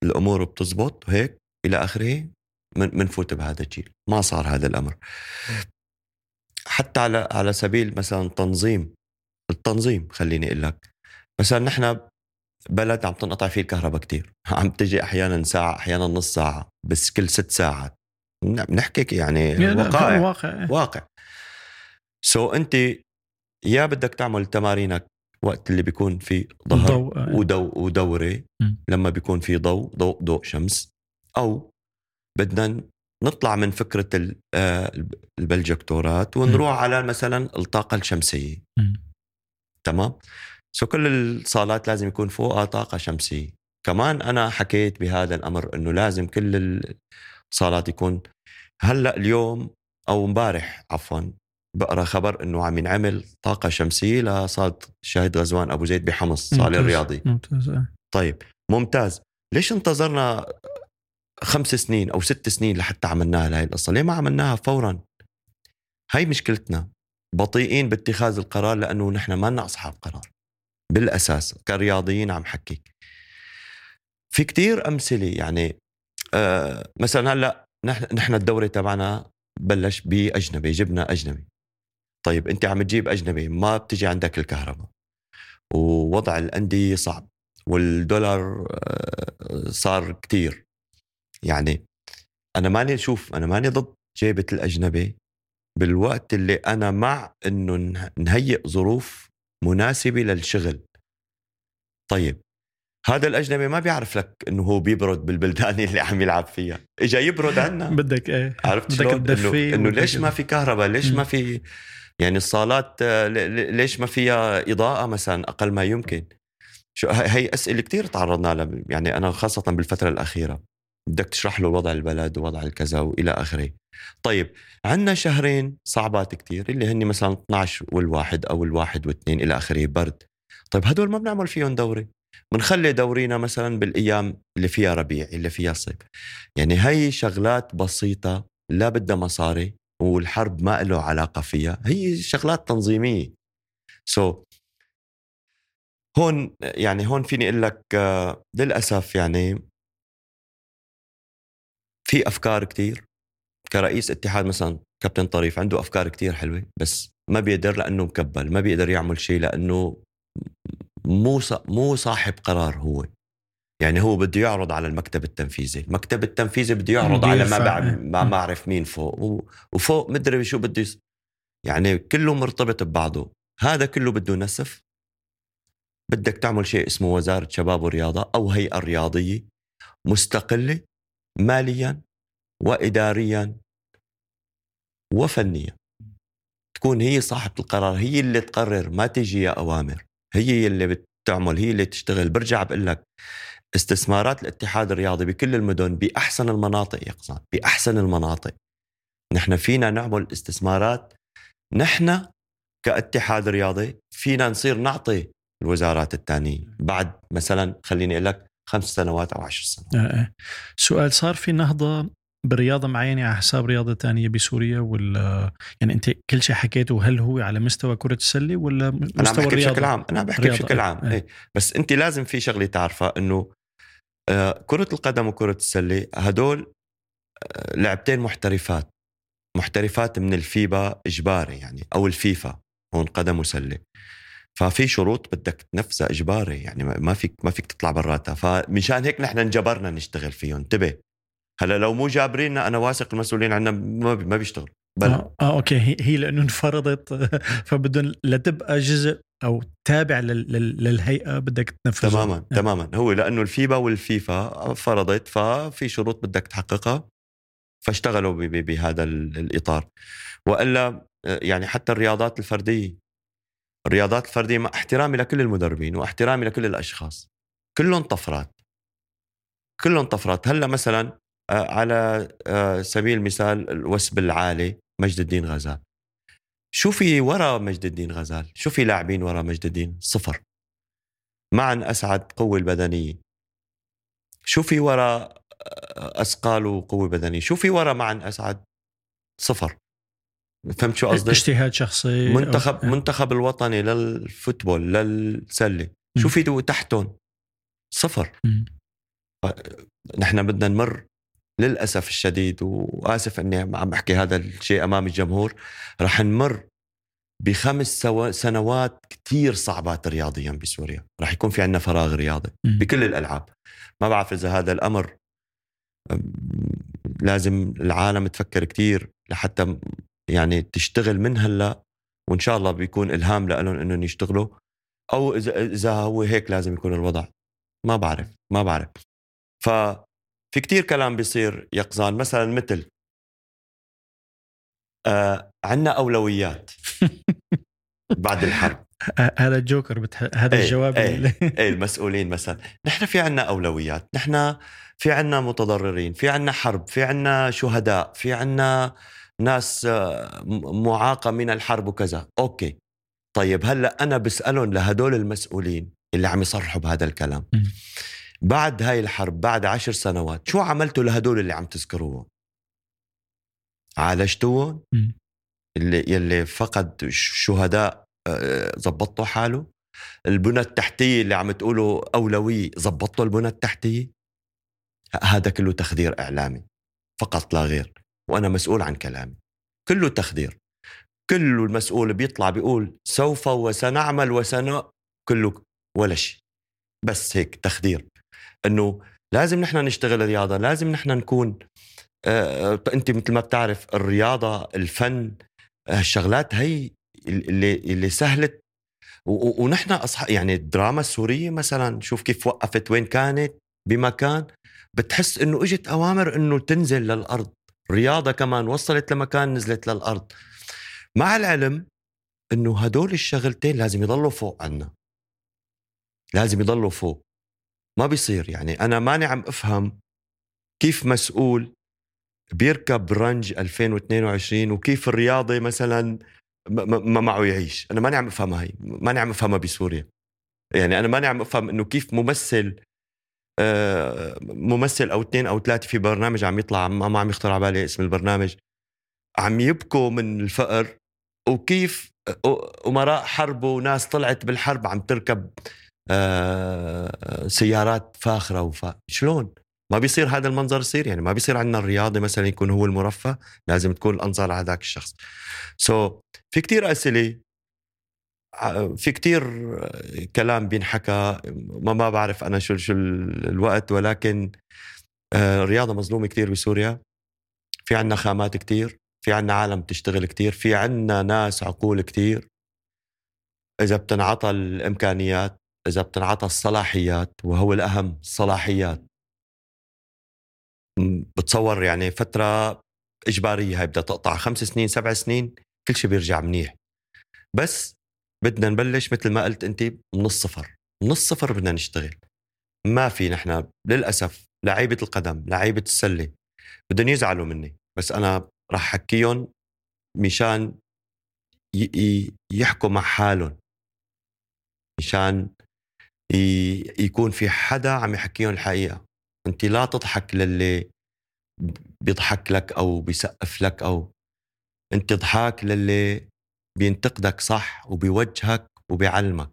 [SPEAKER 2] الأمور بتزبط وهيك إلى آخره من منفوت بهذا الجيل. ما صار هذا الأمر. حتى على على سبيل مثلا تنظيم التنظيم خليني أقول لك. مثلا نحن بلد عم تنقطع فيه الكهرباء كتير. عم تجي أحيانا ساعة أحيانا نص ساعة بس كل ست ساعات. بنحكي يعني وقائع
[SPEAKER 1] واقع.
[SPEAKER 2] واقع. سو so أنت يا بدك تعمل تمارينك وقت اللي بيكون في ظهر
[SPEAKER 1] ضوء آه.
[SPEAKER 2] ودو ودوري. لما بيكون في ضوء ضوء ضوء شمس. أو بدنا نطلع من فكرة ال- آه، البلجكتورات ونروح على مثلا الطاقة الشمسية
[SPEAKER 1] مم.
[SPEAKER 2] تمام سو كل الصالات لازم يكون فوقها طاقة شمسية كمان أنا حكيت بهذا الأمر إنه لازم كل الصالات يكون هلأ اليوم أو امبارح عفوا بقرأ خبر إنه عم ينعمل طاقة شمسية لصالة شاهد غزوان أبو زيد بحمص صاله. الرياضي
[SPEAKER 1] ممتاز آه.
[SPEAKER 2] طيب ممتاز ليش انتظرنا خمس سنين أو ست سنين لحتى عملناها لهي القصة. ليه ما عملناها؟ فورا. هاي مشكلتنا. بطيئين باتخاذ القرار لأنه نحن ما لنا أصحاب قرار. بالأساس كرياضيين عم حكيك. في كتير أمثلة يعني آه مثلا هلأ نحن نحن الدوري تبعنا بلش بأجنبي جبنا أجنبي. طيب أنت عم تجيب أجنبي ما بتجي عندك الكهرباء. ووضع الأندية صعب والدولار آه، صار كتير. يعني أنا ماني شوف أنا ماني ضد جيبة الأجنبي بالوقت اللي أنا مع إنه نه- نهيئ ظروف مناسبة للشغل. طيب هذا الأجنبي ما بيعرف لك إنه هو بيبرد بالبلدان اللي عم يلعب فيها. إجا يبرد عنا.
[SPEAKER 1] بدك إيه
[SPEAKER 2] عرفت
[SPEAKER 1] بدك
[SPEAKER 2] شلون؟
[SPEAKER 1] تدفيه
[SPEAKER 2] إنه, ليش ما في كهرباء؟ ليش. ما في يعني الصالات ليش ما فيها إضاءة مثلا أقل ما يمكن؟ شو هي أسئلة كثير تعرضنا لها يعني أنا خاصة بالفترة الأخيرة. بدك تشرح له وضع البلد ووضع الكذا وإلى آخره. طيب عندنا شهرين صعبات كتير اللي هن مثلا 12 والواحد أو الواحد واثنين إلى آخره برد. طيب هدول ما بنعمل فيهم دوري. بنخلي دورينا مثلا بالأيام اللي فيها ربيع اللي فيها صيف. يعني هي شغلات بسيطة لا بدها مصاري والحرب ما له علاقة فيها. هي شغلات تنظيمية. سو so, هون يعني هون فيني أقول لك آه، للأسف يعني في أفكار كتير كرئيس اتحاد مثلا كابتن طريف عنده أفكار كتير حلوة بس ما بيقدر لأنه مكبل ما بيقدر يعمل شيء لأنه مو مو صاحب قرار هو يعني هو بده يعرض على المكتب التنفيذي المكتب التنفيذي بده يعرض على ما
[SPEAKER 1] بيرفع.
[SPEAKER 2] بع- ما بعرف مين فوق وفوق مدري شو بده. يعني كله مرتبط ببعضه هذا كله بده نسف بدك تعمل شيء اسمه وزارة شباب ورياضة أو هيئة رياضية مستقلة ماليا وإداريا وفنيا. تكون هي صاحبة القرار هي اللي تقرر ما تجي يا أوامر. هي اللي بتعمل هي اللي تشتغل. برجع بقول لك استثمارات الاتحاد الرياضي بكل المدن بأحسن المناطق يا قصان بأحسن المناطق. نحن فينا نعمل استثمارات. نحن كاتحاد رياضي فينا نصير نعطي الوزارات الثانية بعد مثلا خليني أقول لك خمس سنوات أو عشر سنوات
[SPEAKER 1] آه، آه. سؤال صار في نهضة برياضة معينة على حساب رياضة تانية بسوريا ولا يعني أنت كل شيء حكيته هل هو على مستوى كرة السلة ولا مستوى
[SPEAKER 2] بحكي
[SPEAKER 1] الرياضة؟
[SPEAKER 2] بشكل عام عم بحكي
[SPEAKER 1] رياضة،
[SPEAKER 2] بشكل
[SPEAKER 1] آه،
[SPEAKER 2] عام
[SPEAKER 1] آه.
[SPEAKER 2] إيه. بس أنت لازم في شغلة تعرفها أنه آه، كرة القدم وكرة السلة هدول آه، لعبتين محترفات محترفات من الفيبا إجباري يعني أو الفيفا هون قدم وسلة ففي شروط بدك تنفذها إجباري يعني ما فيك ما فيك تطلع براتها فمشان هيك نحن انجبرنا نشتغل فيهم انتبه. هلأ لو مو جابريننا أنا واثق المسؤولين عنا ما ما بيشتغلوا بلا
[SPEAKER 1] آه, آه okay. هي, هي لأنه انفرضت. فبدهم لتبقى جزء أو تابع لل- لل- للهيئة بدك تنفذه
[SPEAKER 2] تماما
[SPEAKER 1] آه.
[SPEAKER 2] تماما. هو لأنه الفيبا والفيفا فرضت ففي شروط بدك تحققها فاشتغلوا بهذا ال- الإطار. وإلا آه، يعني حتى الرياضات الفردية. الرياضات الفرديه مع احترامي لكل المدربين واحترامي لكل الأشخاص. كلهم طفرات. كلهم طفرات. هلأ مثلا آه، على آه، سبيل المثال الوثب العالي مجد الدين غزال. شو في ورا مجد الدين غزال؟ شو في لاعبين ورا مجد الدين؟ صفر. معا أسعد قوة البدنية. شو في ورا آه، أثقال وقوة بدنية؟ شو في ورا معا أسعد؟ صفر. فهمت شو قصدي
[SPEAKER 1] اجتهاد شخصي أو-
[SPEAKER 2] منتخب
[SPEAKER 1] آه.
[SPEAKER 2] منتخب الوطني للفوتبول للسله شو. في تحتهم صفر
[SPEAKER 1] مم.
[SPEAKER 2] نحن بدنا نمر للأسف الشديد وآسف إني عم أحكي هذا الشيء أمام الجمهور رح نمر بخمس سوا- سنوات كتير صعبات رياضيا بسوريا رح يكون في عندنا فراغ رياضي
[SPEAKER 1] مم.
[SPEAKER 2] بكل الألعاب ما بعرف إذا هذا الأمر لازم العالم تفكر كتير لحتى م- يعني تشتغل من هلا وإن شاء الله بيكون إلهام لهم إنهم يشتغلوا. أو إذا إذا هو هيك لازم يكون الوضع. ما بعرف ما بعرف. ففي كتير كلام بيصير يقظان مثلا مثل آه عندنا أولويات. بعد الحرب.
[SPEAKER 1] هذا الجوكر بتح... هذا
[SPEAKER 2] إيه،
[SPEAKER 1] الجواب
[SPEAKER 2] إيه.
[SPEAKER 1] اللي...
[SPEAKER 2] إيه المسؤولين مثلا. نحن في عنا أولويات. نحن في عنا متضررين. في عنا حرب. في عنا شهداء. في عنا ناس آه، م- معاقة من الحرب وكذا. أوكي. طيب هلأ أنا بسألهم لهدول المسؤولين اللي عم يصرحوا بهذا الكلام. بعد هاي الحرب بعد عشر سنوات شو عملتوا لهدول اللي عم تذكروهم؟ عالجتوهم. اللي يلي فقد شهداء آه، زبطوا حاله؟ البنى التحتية اللي عم تقولوا أولوية زبطوا البنى التحتية؟ ه- هذا كله تخدير إعلامي فقط لا غير. وأنا مسؤول عن كلامي. كله تخدير كله المسؤول بيطلع بيقول سوف وسنعمل وسن كله ولا شيء. بس هيك تخدير. إنه لازم نحن نشتغل رياضه لازم نحن نكون آه، أنت مثل ما بتعرف الرياضة الفن هالشغلات هي اللي اللي سهلت. ونحن اصحاب يعني الدراما السورية مثلا شوف كيف وقفت وين كانت بمكان بتحس إنه إجت أوامر إنه تنزل للأرض. رياضة كمان وصلت لمكان نزلت للأرض. مع العلم إنه هدول الشغلتين لازم يضلوا فوق عنا. لازم يضلوا فوق. ما بيصير يعني. أنا ماني عم أفهم كيف مسؤول بيركب رنج 2022 وكيف الرياضي مثلا ما- معه يعيش. أنا ماني عم افهمها هي ماني عم أفهمها بسوريا. يعني أنا ماني عم أفهم إنه كيف ممثل ممثل أو اثنين أو ثلاثة في برنامج عم يطلع ما عم يخطر على بالي اسم البرنامج. عم يبكوا من الفقر وكيف أمراء حرب وناس طلعت بالحرب عم تركب آه، سيارات فاخرة وفا شلون؟ ما بيصير هذا المنظر يصير؟ يعني ما بيصير عندنا الرياضي مثلا يكون هو المرفه لازم تكون الأنظار على ذاك الشخص. سو so, في كتير أسئلة في كتير كلام بينحكى ما ما بعرف أنا شو شو ال- الوقت ولكن آه، الرياضه مظلومة كتير بسوريا. في عنا خامات كتير في عنا عالم تشتغل كتير في عنا ناس عقول كتير. إذا بتنعطى الإمكانيات إذا بتنعطى الصلاحيات وهو الأهم الصلاحيات. بتصور يعني فترة إجبارية هاي بدها تقطع خمس سنين سبع سنين كل شيء بيرجع منيح. بس بدنا نبلش مثل ما قلت أنت من الصفر من الصفر بدنا نشتغل. ما في نحن للأسف لعيبة القدم لعيبة السلة بدهم يزعلوا مني. بس أنا راح أحكيهم مشان يحكوا مع حالهم. مشان يكون في حدا عم يحكيهم الحقيقة. أنت لا تضحك للي بيضحك لك أو بيسقف لك أو أنت ضحاك للي بينتقدك صح وبيوجهك وبيعلمك.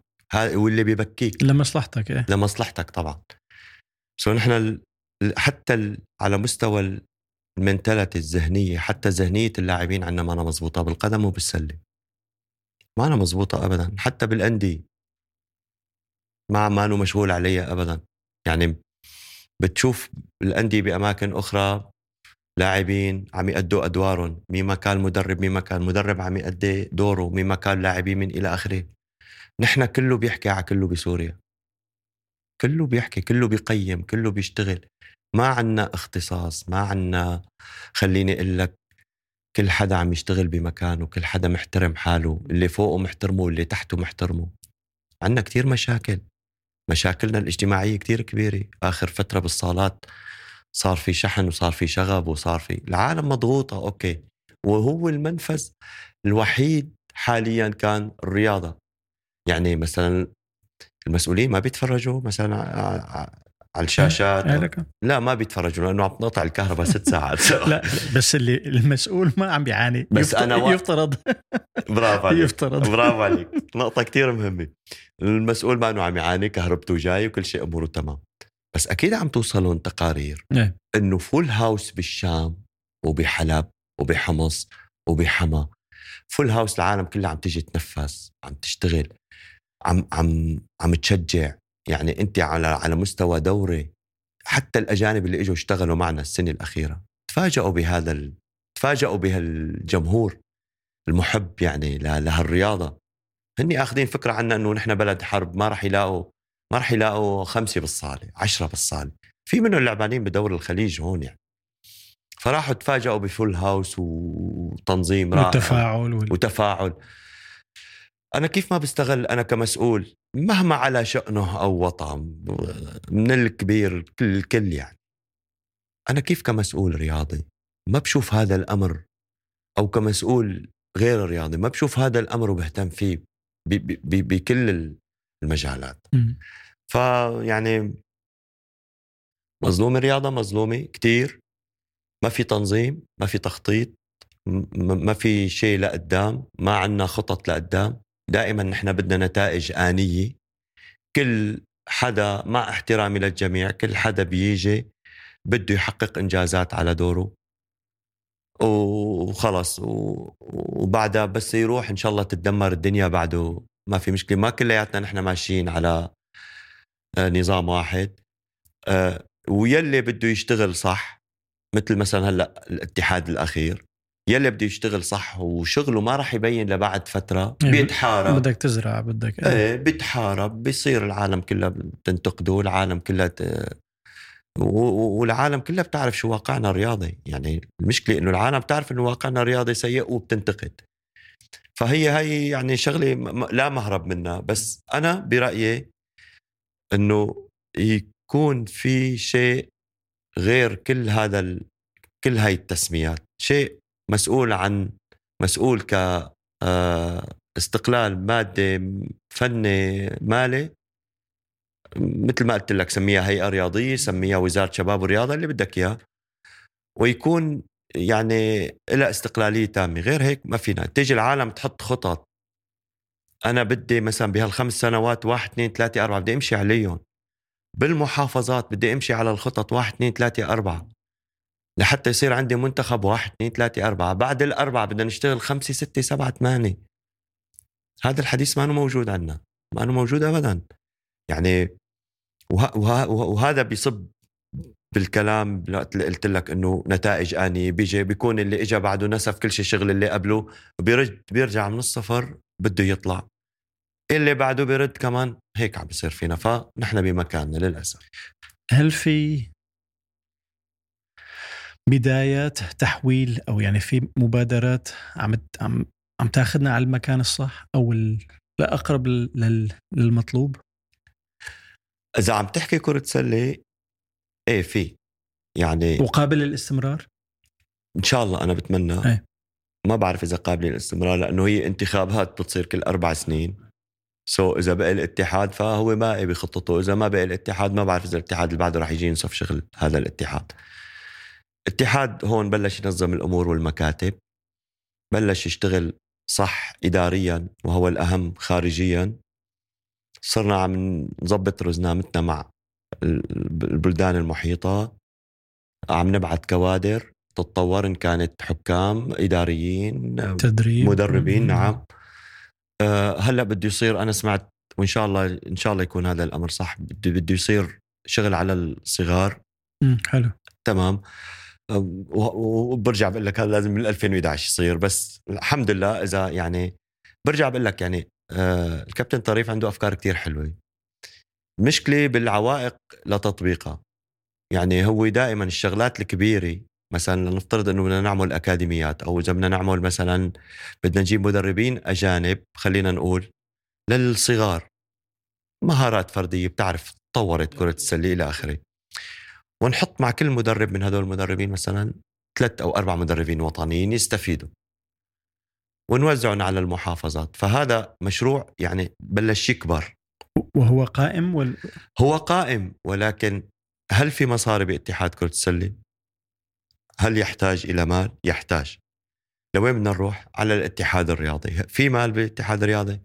[SPEAKER 2] واللي بيبكيك.
[SPEAKER 1] لمصلحتك إيه.
[SPEAKER 2] لمصلحتك طبعا. سو نحن ال- حتى ال- على مستوى المنتاليتي الذهنية حتى ذهنية اللاعبين عندنا ما أنا مزبوطه بالقدم وبالسله ما أنا مزبوطه ابدا حتى بالأندية. ما ما أنا مشغول عليها ابدا. يعني بتشوف الأندية بأماكن أخرى لاعبين عم يأدوا أدوارهم. مين ما كان مدرب مين ما كان مدرب عم يأدي دوره. مين ما كان لاعبين من إلى آخره. نحن كله بيحكي على كله بسوريا. كله بيحكي كله بيقيم كله بيشتغل. ما عنا اختصاص ما عنا خليني أقول لك كل حدا عم يشتغل بمكانه كل حدا محترم حاله. اللي فوقه محترمه واللي تحته محترمه. عنا كتير مشاكل. مشاكلنا الاجتماعية كتير كبيرة. آخر فترة بالصالات صار في شحن وصار في شغب وصار في العالم مضغوطة أوكي. وهو المنفذ الوحيد حاليا كان الرياضة. يعني مثلا المسؤولين ما بيتفرجوا مثلا على الشاشات.
[SPEAKER 1] أه
[SPEAKER 2] لا ما بيتفرجوا لأنه عم تنقطع الكهرباء ست ساعات.
[SPEAKER 1] لا بس اللي المسؤول ما عم بيعاني.
[SPEAKER 2] بس
[SPEAKER 1] يفترض
[SPEAKER 2] أنا و...
[SPEAKER 1] يفترض.
[SPEAKER 2] برافو عليك.
[SPEAKER 1] يفترض.
[SPEAKER 2] برافو عليك. نقطة كتير مهمة. المسؤول ما إنه عم يعاني كهربته جاي وكل شيء أموره تمام. بس أكيد عم توصلهم تقارير.
[SPEAKER 1] نعم.
[SPEAKER 2] إنه فول هاوس بالشام وبحلب وبحمص وبحما. فول هاوس العالم كلها عم تيجي تنفس عم تشتغل عم عم عم تشجع. يعني أنت على على مستوى دوري. حتى الأجانب اللي إجوا اشتغلوا معنا السنة الأخيرة تفاجئوا بهذا ال... تفاجئوا بهالجمهور المحب يعني لهالرياضة. هني آخذين فكرة عنا إنه نحن بلد حرب ما راح يلاقوا ما راح يلاقوا خمسة بالصالة عشرة بالصالة. في منهم اللعبانين بدور الخليج هون يعني. فراحوا تفاجئوا بفول هاوس وتنظيم
[SPEAKER 1] رائع. وتفاعل
[SPEAKER 2] وال... وتفاعل. أنا كيف ما بستغل أنا كمسؤول؟ مهما على شأنه أو وطن من الكبير كل الكل يعني. أنا كيف كمسؤول رياضي؟ ما بشوف هذا الأمر أو كمسؤول غير رياضي ما بشوف هذا الأمر وبهتم فيه بكل المجالات. فيعني مظلوم الرياضة مظلومه كثير ما في تنظيم ما في تخطيط ما في شيء لقدام ما عندنا خطط لقدام. دائما نحن بدنا نتائج آنية. كل حدا مع احترامي للجميع كل حدا بيجي بده يحقق إنجازات على دوره. وخلص. وبعدها بس يروح إن شاء الله تتدمر الدنيا بعده ما في مشكلة. ما كلياتنا نحن ماشيين على نظام واحد. آه، ويلي بده يشتغل صح مثل مثلا هلأ الاتحاد الأخير. يلي بده يشتغل صح وشغله ما راح يبين لبعد فترة إيه، بيتحارب.
[SPEAKER 1] بدك تزرع بدك
[SPEAKER 2] إيه. بيتحارب بيصير العالم كلها بتنتقده العالم كلها ت... والعالم كلها بتعرف شو واقعنا الرياضي. يعني المشكلة إنه العالم بتعرف إنه واقعنا الرياضي سيء وبتنتقد. فهي هي يعني شغلة لا مهرب منها. بس أنا برأيي إنه يكون في شيء غير كل هذا ال... كل هاي التسميات. شيء مسؤول عن مسؤول ك آه، استقلال مادي فني مالي مثل ما قلت لك سميها هيئة رياضية سميها وزارة شباب ورياضة اللي بدك اياه ويكون يعني لها استقلالية تامة. غير هيك ما فينا. تيجي العالم تحط خطط. أنا بدي مثلا بهالخمس سنوات واحد اثنين ثلاثة أربعة بدي أمشي عليهم. بالمحافظات بدي أمشي على الخطط واحد اثنين ثلاثة أربعة. لحتى يصير عندي منتخب واحد اثنين ثلاثة أربعة. بعد الأربعة بدنا نشتغل خمسة ستة سبعة ثمانية. هذا الحديث ما موجود عندنا. ما موجود أبدا. يعني وه وه وهذا بيصب بالكلام قلت لك إنه نتائج آنية. بيجي بيكون اللي اجى بعده نسف كل شيء شغل اللي قبله. بيرج بيرجع من الصفر بده يطلع. اللي بعده بيرد كمان هيك عم بيصير فينا فنحن بمكاننا للأسف
[SPEAKER 1] هل في بدايات تحويل أو يعني في مبادرات عم عم عم تاخذنا على المكان الصح أو الاقرب للمطلوب؟
[SPEAKER 2] إذا عم تحكي كرة سلة إيه في يعني
[SPEAKER 1] وقابل للاستمرار؟
[SPEAKER 2] إن شاء الله أنا بتمنى
[SPEAKER 1] أي.
[SPEAKER 2] ما بعرف إذا قابلة للاستمرار لأنه هي انتخابات بتصير كل أربع سنين سو so, إذا بقى الاتحاد فهو ما بخطته إذا ما بقى الاتحاد ما بعرف إذا الاتحاد اللي بعده رح يجي ينصف شغل هذا الاتحاد. اتحاد هون بلش ينظم الأمور والمكاتب بلش يشتغل صح اداريا وهو الأهم خارجيا. صرنا عم نظبط رزنامتنا مع البلدان المحيطة. عم نبعث كوادر تتطور إن كانت حكام إداريين
[SPEAKER 1] تدريب.
[SPEAKER 2] مدربين نعم. هلا بده يصير أنا سمعت وإن شاء الله إن شاء الله يكون هذا الأمر صح. بده بده يصير شغل على الصغار.
[SPEAKER 1] حلو.
[SPEAKER 2] تمام. وبرجع بقول لك هذا لازم من 2011 يصير بس الحمد لله إذا يعني برجع بقول لك يعني آه الكابتن طريف عنده أفكار كتير حلوة. مشكلة بالعوائق لتطبيقها. يعني هو دائما الشغلات الكبيرة مثلا نفترض إنه بدنا نعمل أكاديميات أو إذا بدنا نعمل مثلا بدنا نجيب مدربين أجانب خلينا نقول للصغار. مهارات فردية بتعرف تطورت كرة السلة إلى آخره. ونحط مع كل مدرب من هدول المدربين مثلا ثلاث أو أربع مدربين وطنيين يستفيدوا. ونوزعهم على المحافظات. فهذا مشروع يعني بلش يكبر.
[SPEAKER 1] وهو قائم وال...
[SPEAKER 2] هو قائم ولكن هل في مصاري باتحاد كرة السلة؟ هل يحتاج إلى مال؟ يحتاج لوين بدنا نروح؟ على الاتحاد الرياضي في مال بالاتحاد الرياضي؟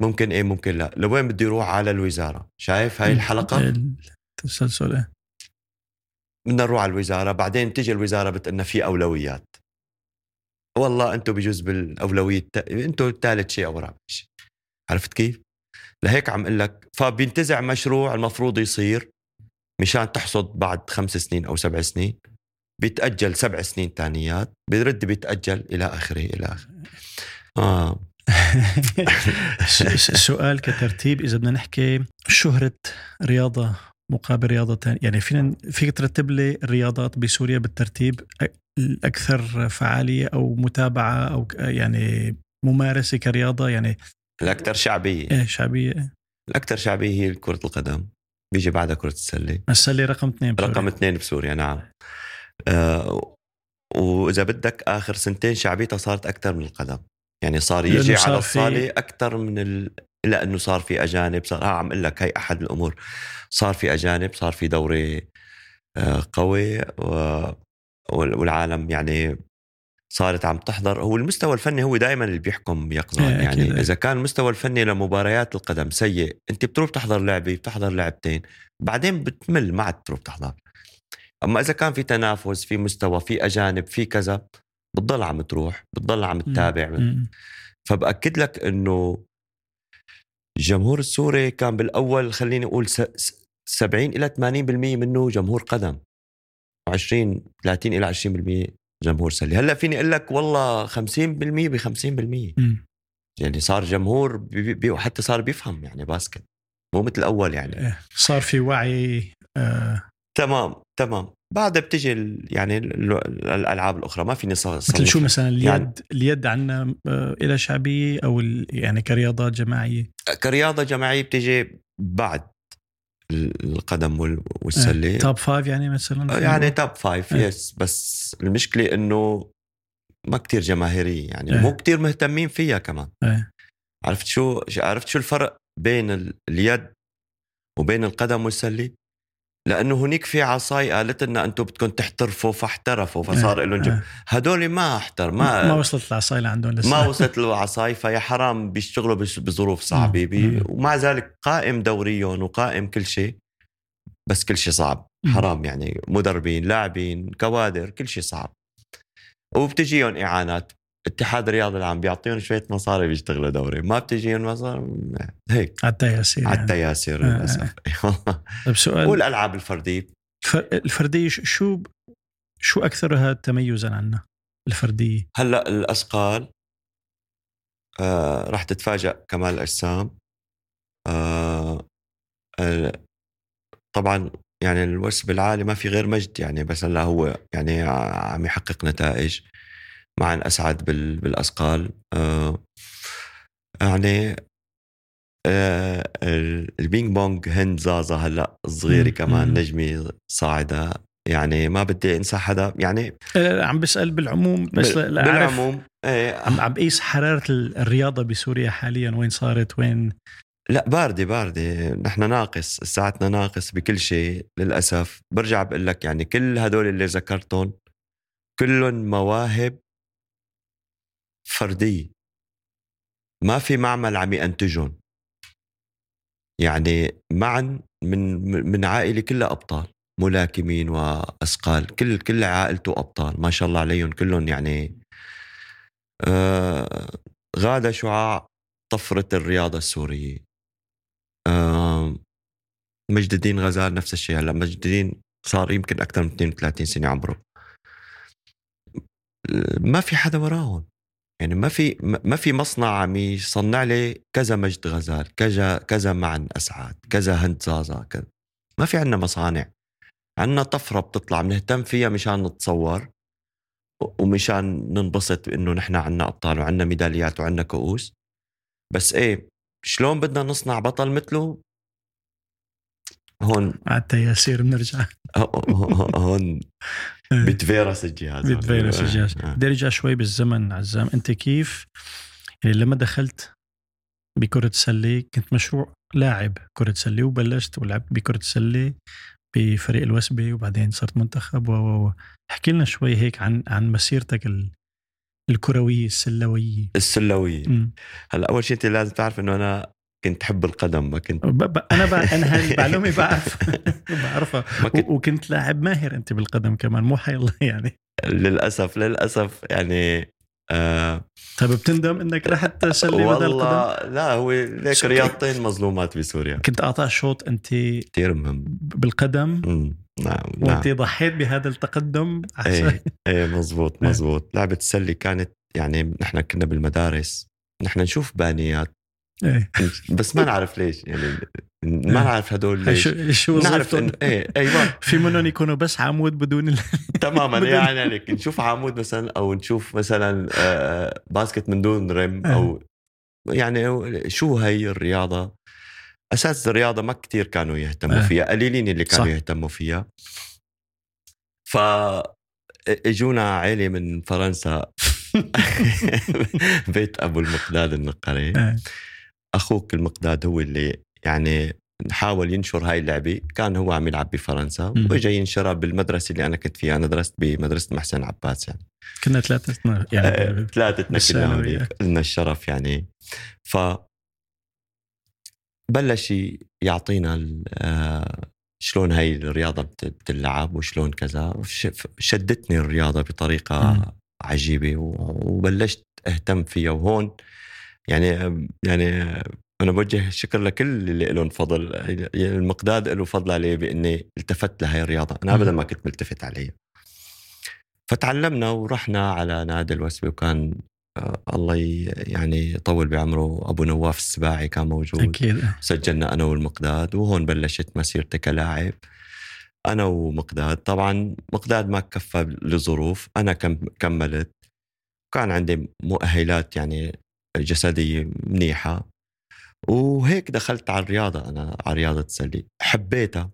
[SPEAKER 2] ممكن إيه ممكن لا لوين بده يروح على الوزارة شايف هاي الحلقة؟
[SPEAKER 1] التسلسل.
[SPEAKER 2] بدنا نروح على الوزارة بعدين تيجي الوزارة بتقلنا في أولويات والله أنتم بجوز بالأولوية أنتم ثالث شيء أو رابع شيء عرفت كيف؟ لهيك عم أقول لك فبينتزع مشروع المفروض يصير مشان تحصد بعد خمس سنين أو سبع سنين بيتأجل سبع سنين ثانيات بيرد بيتأجل إلى آخره إلى آخره. آه.
[SPEAKER 1] السؤال كترتيب إذا بدنا نحكي شهرة رياضة مقابل رياضة ثانية يعني فينا فيك ترتب لي الرياضات بسوريا بالترتيب الأكثر فعالية أو متابعة أو يعني ممارسة كرياضة؟ يعني
[SPEAKER 2] الأكثر شعبية.
[SPEAKER 1] إيه شعبية.
[SPEAKER 2] الأكثر شعبية هي كرة القدم بيجي بعدها كرة السلة.
[SPEAKER 1] السلة رقم اثنين
[SPEAKER 2] بسوريا. رقم اثنين بسوريا نعم. آه وإذا بدك آخر سنتين شعبيتها صارت أكثر من القدم. يعني صار يجي صار على الصالة أكثر من ال... لأنه صار في أجانب صار آه عم أقول لك هي أحد الأمور. صار في أجانب صار في دوري آه قوي و... والعالم يعني صارت عم تحضر. هو المستوى الفني هو دائما اللي بيحكم يقظان إيه، يعني إذا كان المستوى الفني لمباريات القدم سيء أنت بتروح تحضر لعبة بتحضر لعبتين بعدين بتمل ما عاد تروح تحضر. أما إذا كان في تنافس في مستوى في أجانب في كذا بتضل عم تروح بتضل عم تتابع. فبأكد لك إنه الجمهور السوري كان بالأول خليني أقول 70 إلى 80% منه جمهور قدم. 20 30 إلى 20% جمهور سلي. هلأ فيني أقول لك والله 50% ب 50% يعني صار جمهور بي بي حتى صار بيفهم يعني basket. مو مثل الأول يعني. إيه،
[SPEAKER 1] صار في وعي آه
[SPEAKER 2] تمام تمام. بعدها بتجي يعني الألعاب الأخرى ما فيني صار
[SPEAKER 1] مثل شو مثلا؟ اليد يعني اليد عندنا آه لها شعبية أو يعني كرياضات جماعية؟
[SPEAKER 2] كرياضة جماعية بتجي بعد القدم
[SPEAKER 1] والسلة. top five يعني مثلا؟
[SPEAKER 2] يعني top five آه. yes بس المشكلة إنه ما كتير جماهيرية يعني آه. مو كتير مهتمين فيها كمان.
[SPEAKER 1] آه.
[SPEAKER 2] عرفت شو؟ عرفت شو الفرق بين اليد وبين القدم والسلة؟ لأنه هنيك في عصاي قالت لنا أنتم بدكم تحترفوا فاحترفوا فصار لهم جم... هدول ما أحتر ما
[SPEAKER 1] ما وصلت العصاي لعندهم
[SPEAKER 2] لسه. ما وصلت العصاي فيا حرام بيشتغلوا بظروف صعبة. بي... ومع ذلك قائم دوريهم وقائم كل شيء بس كل شيء صعب. حرام يعني مدربين لاعبين كوادر كل شيء صعب. وبتجيهم إعانات. اتحاد الرياضي العام بيعطيهم شوية مصاري بيشتغلوا دوري. ما بتجيهم مصاري؟ هيك.
[SPEAKER 1] على التياسير
[SPEAKER 2] على التياسير يعني. للاسف
[SPEAKER 1] طيب سؤال.
[SPEAKER 2] والألعاب الفردية.
[SPEAKER 1] الفردية شو شو أكثرها تميزا عنا الفردية.
[SPEAKER 2] هلأ الأثقال آه راح تتفاجأ كمال الأجسام. آه آه طبعا يعني الوثب العالي ما في غير مجد يعني بس هلأ هو يعني عم يحقق نتائج. معا اسعد بالأثقال. آه يعني آه البينج بونج هند زازا هلأ صغيرة كمان نجمة صاعدة. يعني ما بدي انسى حدا يعني
[SPEAKER 1] عم بسأل بالعموم بس
[SPEAKER 2] بالعموم
[SPEAKER 1] إيه. عم عم بقيس حرارة الرياضة بسوريا حاليا وين صارت؟ وين؟
[SPEAKER 2] لا باردة باردة. نحن ناقص ساعتنا ناقص بكل شيء للأسف. برجع بقول لك يعني كل هدول اللي ذكرتهم كلهم مواهب فردية. ما في معمل عم ينتجهم يعني معا من من عائلة كلها أبطال ملاكمين وأثقال كل كل عائلته أبطال ما شاء الله عليهم كلهم يعني آه غادة شعاع طفرة الرياضة السورية. آه مجد الدين غزال نفس الشيء. هلأ مجد الدين صار يمكن أكثر من 32 سنة عمره. ما في حدا وراهم. يعني ما في ما في مصنع عم يصنع لي كذا مجد غزال كذا كذا معن اسعد كذا هند زازا كذا. ما في عندنا مصانع. عندنا طفرة بتطلع بنهتم فيها مشان نتصور ومشان ننبسط بانه نحن عندنا أبطال وعندنا ميداليات وعندنا كؤوس. بس إيه شلون بدنا نصنع بطل مثله؟ هون.
[SPEAKER 1] على التياسير بنرجع.
[SPEAKER 2] هون
[SPEAKER 1] إيه.
[SPEAKER 2] بتفيرس الجهاز
[SPEAKER 1] بتفيرس الجهاز
[SPEAKER 2] آه.
[SPEAKER 1] بدي أرجع شوي بالزمن عزام أنت كيف يعني لما دخلت بكرة السلة كنت مشروع لاعب كرة سلة وبلشت ولعبت بكرة السلة بفريق الوسبة وبعدين صرت منتخب و. احكي لنا شوي هيك عن عن مسيرتك ال- الكروية السلوية
[SPEAKER 2] السلوية. هلأ أول شيء أنت لازم تعرف إنه أنا كنت حب القدم ما كنت
[SPEAKER 1] ب- ب- أنا. أنا هاي المعلومة بعرف. بعرفها.
[SPEAKER 2] كنت
[SPEAKER 1] و- وكنت لاعب ماهر أنت بالقدم كمان مو حي الله يعني.
[SPEAKER 2] للأسف للأسف يعني آه
[SPEAKER 1] طيب بتندم إنك رحت سلة بدل القدم؟
[SPEAKER 2] لا هو ليك رياضتين مظلومات بسوريا.
[SPEAKER 1] كنت قاطع شوط أنت
[SPEAKER 2] كثير مهم.
[SPEAKER 1] بالقدم؟
[SPEAKER 2] مم. نعم نعم.
[SPEAKER 1] وأنت ضحيت بهذا التقدم؟ عشان
[SPEAKER 2] إيه إيه مزبوط
[SPEAKER 1] إيه.
[SPEAKER 2] مزبوط لعبة السلة كانت يعني نحن كنا بالمدارس نحن نشوف بانيات
[SPEAKER 1] إيه
[SPEAKER 2] بس ما نعرف ليش يعني ما نعرف هدول
[SPEAKER 1] هاي
[SPEAKER 2] ليش
[SPEAKER 1] شو شو
[SPEAKER 2] نعرف؟ انه إيه أيوه
[SPEAKER 1] في منهم يكونوا بس عمود بدون ال...
[SPEAKER 2] تماما
[SPEAKER 1] بدون-
[SPEAKER 2] يعني عليك نشوف عمود مثلا أو نشوف مثلا آه، باسكت من دون رم أو يعني شو هي الرياضة أساس الرياضة ما كتير كانوا يهتموا
[SPEAKER 1] آه.
[SPEAKER 2] فيها قليلين اللي كانوا
[SPEAKER 1] صح.
[SPEAKER 2] يهتموا فيها ف إجونا عيلة من فرنسا بيت أبو المقداد النقري
[SPEAKER 1] إيه.
[SPEAKER 2] أخوك المقداد هو اللي يعني حاول ينشر هاي اللعبة. كان هو عم يلعب بفرنسا
[SPEAKER 1] مم.
[SPEAKER 2] وإجا ينشرها بالمدرسة اللي أنا كنت فيها. أنا درست بمدرسة محسن عباس يعني.
[SPEAKER 1] كنا ثلاثة
[SPEAKER 2] آه،
[SPEAKER 1] يعني
[SPEAKER 2] ثلاثتنا كنا لنا الشرف يعني. ف بلش يعطينا آه، شلون هاي الرياضة بت- بتلعب وشلون كذا. شدتني الرياضة بطريقة
[SPEAKER 1] مم.
[SPEAKER 2] عجيبة وبلشت أهتم فيها. وهون يعني يعني أنا بوجه الشكر لكل اللي لهم فضل يعني المقداد له فضل علي بإني التفت لهي الرياضة. أنا ابدا ما كنت ملتفت عليها فتعلمنا ورحنا على نادي الوسبي وكان آه، الله يعني يطول بعمره. أبو نواف السباعي كان موجود.
[SPEAKER 1] أكيد.
[SPEAKER 2] سجلنا أنا والمقداد وهون بلشت مسيرتي كلاعب. أنا ومقداد طبعا مقداد ما كفى لظروف. أنا كم كملت. كان عندي مؤهلات يعني جسديه منيحة. وهيك دخلت على الرياضة أنا على رياضة السله حبيتها.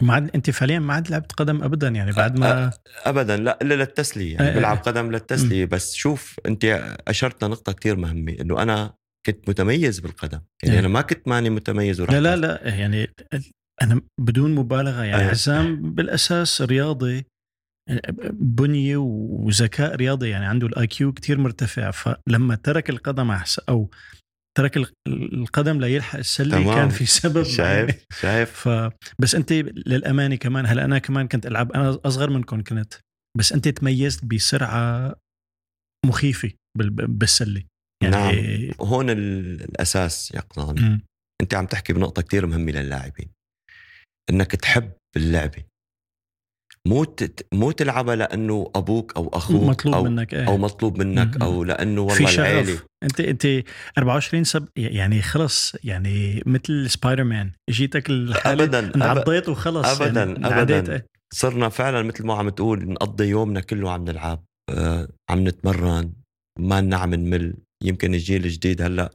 [SPEAKER 1] ما عاد أنت فعليا ما عاد لعبت قدم ابدا يعني بعد ما
[SPEAKER 2] ابدا لا إلا للتسلية. يعني
[SPEAKER 1] آه،
[SPEAKER 2] بلعب
[SPEAKER 1] آه.
[SPEAKER 2] قدم للتسلية. بس شوف أنت اشرت لنقطه كتير مهمة إنه أنا كنت متميز بالقدم. يعني
[SPEAKER 1] إيه.
[SPEAKER 2] أنا ما كنت ماني متميز ورحت
[SPEAKER 1] لا لا لا يعني أنا بدون مبالغة يعني. عزام بالأساس رياضي بنيه وذكاء رياضي يعني عنده ال IQ كثير مرتفع فلما ترك القدم أحس- أو ترك ال- القدم ليلحق السلة
[SPEAKER 2] تمام.
[SPEAKER 1] كان في سبب يعني.
[SPEAKER 2] شايف شايف
[SPEAKER 1] ف بس أنت للأمانة كمان هلأ أنا كمان كنت ألعب أنا أصغر منكم كنت بس أنت تميزت بسرعة مخيفة بال- بالسلة يعني
[SPEAKER 2] هون ال- الأساس يا قطان. أنت عم تحكي بنقطة كتير مهمة للاعبين إنك تحب اللعبة مو مو تلعبها لأنه أبوك أو أخوك
[SPEAKER 1] مطلوب
[SPEAKER 2] أو
[SPEAKER 1] منك إيه.
[SPEAKER 2] أو مطلوب منك
[SPEAKER 1] مم.
[SPEAKER 2] أو لأنه
[SPEAKER 1] في
[SPEAKER 2] والله العيلة.
[SPEAKER 1] شغف أنت انت 24 سب يعني خلص يعني مثل سبايدر مان. اجيتك الحالة
[SPEAKER 2] ابدا
[SPEAKER 1] انعضيت وخلص.
[SPEAKER 2] أبداً،
[SPEAKER 1] يعني. انعديت، إيه.
[SPEAKER 2] صرنا فعلا مثل ما عم تقول نقضي يومنا كله عم نلعب آه عم نتمرن ما لنا عم نمل. يمكن الجيل الجديد هلأ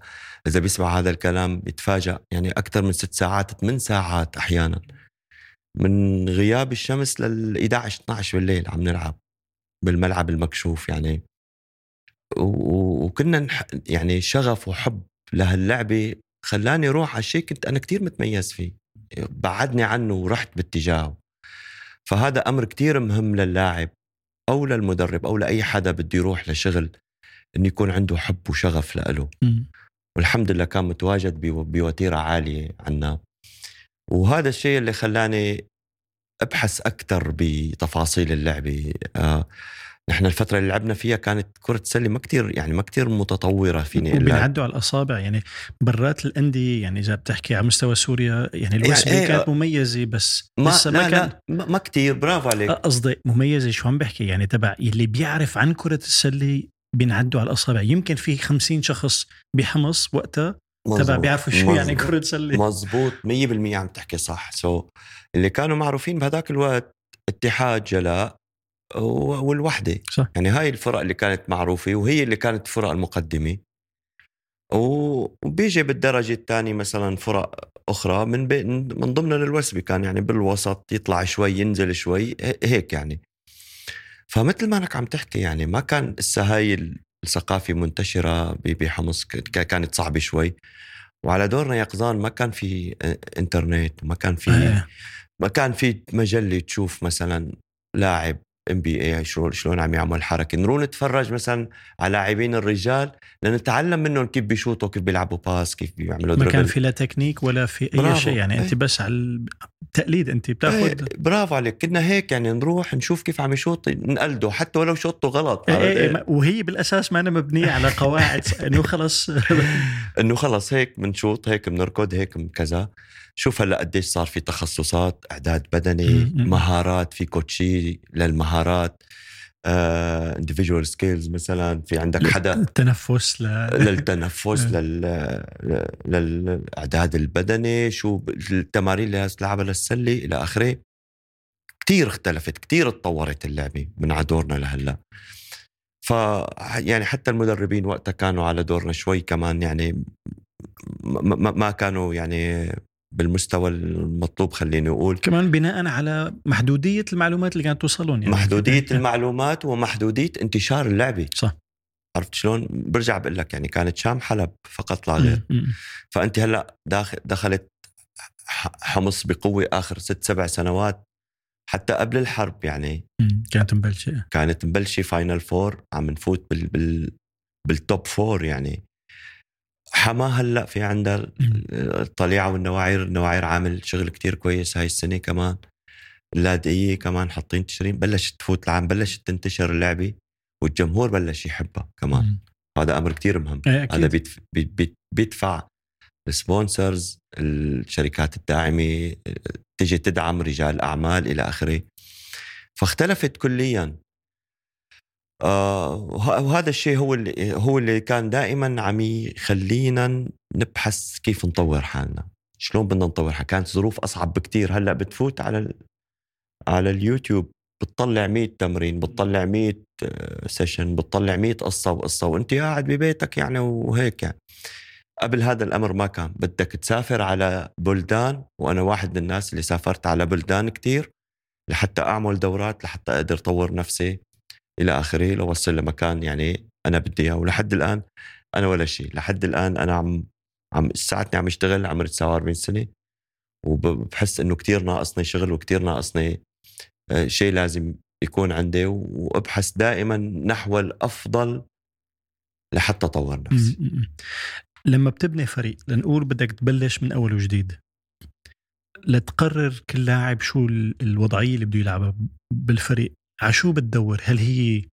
[SPEAKER 2] إذا بيسمع هذا الكلام بيتفاجأ يعني أكثر من ست ساعات ثمان ساعات أحيانا. من غياب الشمس لل 11 12 بالليل عم نلعب بالملعب المكشوف يعني. وكنا نح يعني شغف وحب لهاللعبة خلاني أروح على شيء كنت أنا كتير متميز فيه. بعدني عنه ورحت باتجاهه. فهذا أمر كتير مهم للاعب أو للمدرب أو لأي حدا بده يروح لشغل انه يكون عنده حب وشغف لإله. والحمد لله كان متواجد بو- بوتيرة عالية عنا. وهذا الشيء اللي خلاني أبحث أكثر بتفاصيل اللعبة. آه نحن الفترة اللي لعبنا فيها كانت كرة السلة ما كتير يعني ما كتير متطورة فيني.
[SPEAKER 1] وبينعدوا على الأصابع. يعني برات الأندية يعني إذا بتحكي على مستوى سوريا يعني الوسبي
[SPEAKER 2] إيه،
[SPEAKER 1] كانت مميزة بس
[SPEAKER 2] ما
[SPEAKER 1] لسه
[SPEAKER 2] لا
[SPEAKER 1] ما كان
[SPEAKER 2] لا ما كتير برافو عليك.
[SPEAKER 1] قصدي مميزة. شو عم بحكي؟ يعني تبع اللي بيعرف عن كرة السلة بينعدوا على الأصابع. يمكن في خمسين شخص بحمص وقتها تبع. بيعرفوا شو يعني. كرة سله
[SPEAKER 2] مزبوط 100% عم تحكي صح so اللي كانوا معروفين بهذاك الوقت اتحاد جلاء و- والوحدة
[SPEAKER 1] صح.
[SPEAKER 2] يعني هاي الفرق اللي كانت معروفة وهي اللي كانت الفرق المقدمة و- وبيجي بالدرجة الثانية مثلا فرق أخرى من بي من ضمن الوثبة كان يعني بالوسط يطلع شوي ينزل شوي هيك يعني فمثل ما أنك عم تحكي يعني ما كان لسه هاي الثقافة منتشرة بحمص كانت صعبة شوي وعلى دورنا يقظان ما كان في إنترنت وما كان في. ما كان في مجلة تشوف مثلا لاعب NBA شلون شلون عم يعمل حركة نروح نتفرج مثلا على لاعبين الرجال لنتعلم منهم كيف بيشوطوا كيف بيلعبوا pass كيف بيعملوا
[SPEAKER 1] ما كان في لا تكنيك ولا في أي
[SPEAKER 2] برافو.
[SPEAKER 1] شيء يعني أنت
[SPEAKER 2] إيه.
[SPEAKER 1] بس على التقليد أنت بتاخذ
[SPEAKER 2] إيه، برافو عليك كنا هيك يعني نروح نشوف كيف عم يشوط نقلده حتى ولو شوطه غلط
[SPEAKER 1] إيه
[SPEAKER 2] عرفت؟
[SPEAKER 1] إيه ما- وهي بالأساس ما أنا مبنية على قواعد إنه خلص
[SPEAKER 2] إنه خلص هيك بنشوط هيك بنركض هيك كذا شوف هلا قديش صار في تخصصات أعداد بدني. مهارات في coach للمهارات individual skills مثلا في عندك حدا
[SPEAKER 1] التنفس ل...
[SPEAKER 2] للتنفس
[SPEAKER 1] إيه.
[SPEAKER 2] لل للأعداد البدني شو التمارين اللي تلعبها للسله إلى آخره كتير اختلفت كتير تطورت اللعبة من على دورنا لهلأ ف يعني حتى المدربين وقتها كانوا على دورنا شوي كمان يعني ما- ما كانوا يعني بالمستوى المطلوب خليني أقول.
[SPEAKER 1] كمان بناء على محدودية المعلومات اللي كانت توصلون يعني.
[SPEAKER 2] محدودية المعلومات ومحدودية انتشار اللعبة.
[SPEAKER 1] صح.
[SPEAKER 2] عرفت شلون؟ برجع بقول لك يعني كانت شام حلب فقط لا غير. فأنت هلأ داخل دخلت حمص بقوة آخر ست سبع سنوات حتى قبل الحرب يعني.
[SPEAKER 1] كانت مبلشة.
[SPEAKER 2] كانت مبلشة final four عم نفوت بال بال بال top four يعني. حما هلأ في عندها. الطليعة والنواعير النواعير عامل شغل كتير كويس هاي السنة كمان اللاذقيه كمان حاطين تشرين بلشت تفوت العام بلشت تنتشر اللعبة والجمهور بلش يحبها كمان
[SPEAKER 1] مم.
[SPEAKER 2] هذا أمر كتير مهم
[SPEAKER 1] إيه، أكيد.
[SPEAKER 2] هذا بيدف- بي- بي- بيدفع ال sponsors الشركات الداعمة تجي تدعم رجال أعمال إلى آخره فاختلفت كليا وهذا الشيء هو اللي هو اللي كان دائما عم يخلينا نبحث كيف نطور حالنا. شلون بدنا نطور حالنا؟ كانت ظروف أصعب بكتير. هلأ بتفوت على ال- على اليوتيوب. بتطلع 100 تمرين بتطلع 100 سيشن بتطلع 100 قصة وقصة وأنت قاعد ببيتك يعني وهيك يعني. قبل هذا الأمر ما كان. بدك تسافر على بلدان وأنا واحد من الناس اللي سافرت على بلدان كتير لحتى أعمل دورات لحتى أقدر أطور نفسي. إلى آخره لوصل لمكان يعني أنا بدي إياه. ولحد الآن أنا ولا شيء. لحد الآن أنا عم عم ساعتني عم اشتغل عمري 49 سنة. وبحس إنه كتير ناقصني شغل وكتير ناقصني آه، شيء لازم يكون عندي. وأبحث دائما نحو الأفضل لحتى أطور نفسي.
[SPEAKER 1] لما بتبني فريق لنقول بدك تبلش من أول وجديد. لتقرر كل لاعب شو ال- الوضعية اللي بده يلعبها بالفريق. على شو بتدور؟ هل هي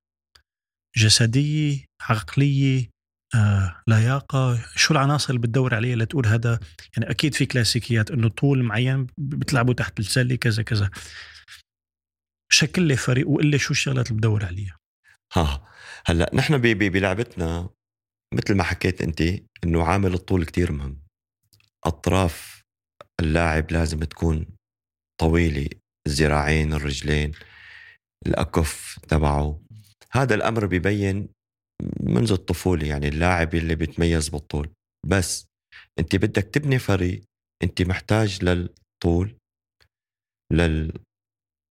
[SPEAKER 1] جسدية؟ عقلية؟ آه، لياقة؟ شو العناصر اللي بتدور عليها لتقول هذا؟ يعني أكيد في كلاسيكيات إنه طول معين بتلعبوا تحت السلة كذا كذا. شكل لي فريق وقل لي شو الشغلات اللي بدور عليها.
[SPEAKER 2] ها هلأ نحن بلعبتنا مثل ما حكيت أنت إنه عامل الطول كتير مهم. أطراف اللاعب لازم تكون طويلة الذراعين الرجلين. الاكف تبعه. هذا الأمر بيبين منذ الطفولة يعني اللاعب اللي بيتميز بالطول. بس أنت بدك تبني فريق أنت محتاج للطول لل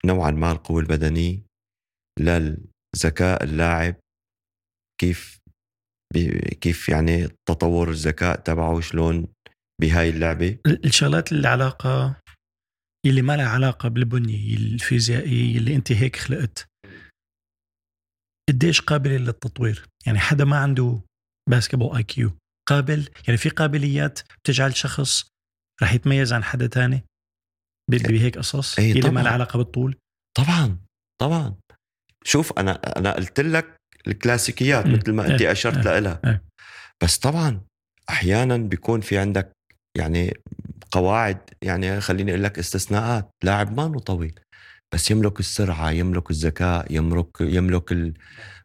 [SPEAKER 2] نوعا ما القوة البدنية للذكاء اللاعب كيف كيف يعني تطور الذكاء تبعه شلون بهاي اللعبة.
[SPEAKER 1] ال- الشغلات اللي علاقة اللي ما لها علاقة بالبنية الفيزيائية اللي انت هيك خلقت. قديش قابلة للتطوير؟ يعني حدا ما عنده باسكتبول اي كيو قابل؟ يعني في قابليات بتجعل شخص رح يتميز عن حدا تاني؟ ب- بهيك قصص؟
[SPEAKER 2] إيه
[SPEAKER 1] اللي ما. لها علاقة بالطول؟
[SPEAKER 2] طبعا طبعا. شوف أنا أنا قلت لك الكلاسيكيات. مثل ما أنت
[SPEAKER 1] إيه،
[SPEAKER 2] أشرت
[SPEAKER 1] إيه،
[SPEAKER 2] لها
[SPEAKER 1] إيه.
[SPEAKER 2] بس طبعا أحيانا بيكون في عندك يعني قواعد يعني خليني أقول لك استثناءات لاعب ما طويل بس يملك السرعة يملك الذكاء يملك يملك ال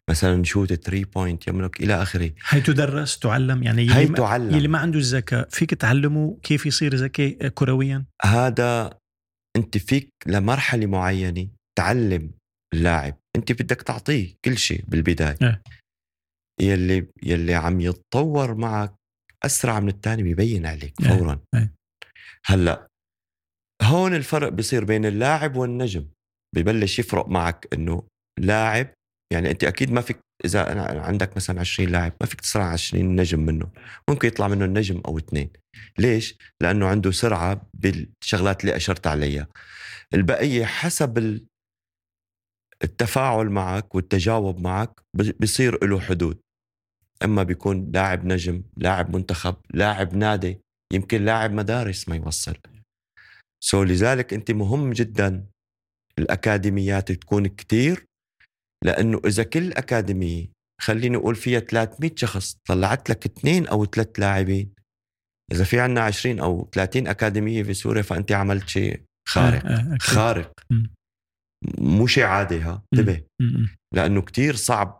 [SPEAKER 2] مثلا shoot 3 point يملك إلى آخره
[SPEAKER 1] هي تدرس تعلم يعني
[SPEAKER 2] هي
[SPEAKER 1] يلي ما,
[SPEAKER 2] تعلم
[SPEAKER 1] يلي ما عنده الذكاء فيك تعلمه كيف يصير ذكي كرويا
[SPEAKER 2] هذا أنت فيك لمرحلة معينة تعلم اللاعب أنت بدك تعطيه كل شيء بالبداية
[SPEAKER 1] إيه.
[SPEAKER 2] يلي يلي عم يتطور معك أسرع من الثاني بيبين عليك
[SPEAKER 1] إيه.
[SPEAKER 2] فورا
[SPEAKER 1] إيه.
[SPEAKER 2] هلأ هون الفرق بيصير بين اللاعب والنجم ببلش يفرق معك إنه لاعب يعني أنت أكيد ما فيك إذا أنا عندك مثلا 20 لاعب ما فيك تسرع 20 نجم منه ممكن يطلع منه النجم أو اثنين. ليش؟ لأنه عنده سرعة بالشغلات اللي أشرت عليها. البقية حسب ال- التفاعل معك والتجاوب معك ب- بيصير له حدود. إما بيكون لاعب نجم لاعب منتخب لاعب نادي. يمكن لاعب مدارس ما يوصل سو لذلك أنت مهم جدا الأكاديميات تكون كتير لأنه إذا كل اكاديميه خليني أقول فيها 300 شخص طلعت لك اثنين أو ثلاث لاعبين إذا في عنا 20 أو 30 أكاديمية في سوريا فأنت عملت شيء خارق
[SPEAKER 1] آه، آه،.
[SPEAKER 2] خارق. مو شيء عادي ها انتبه. لأنه كتير صعب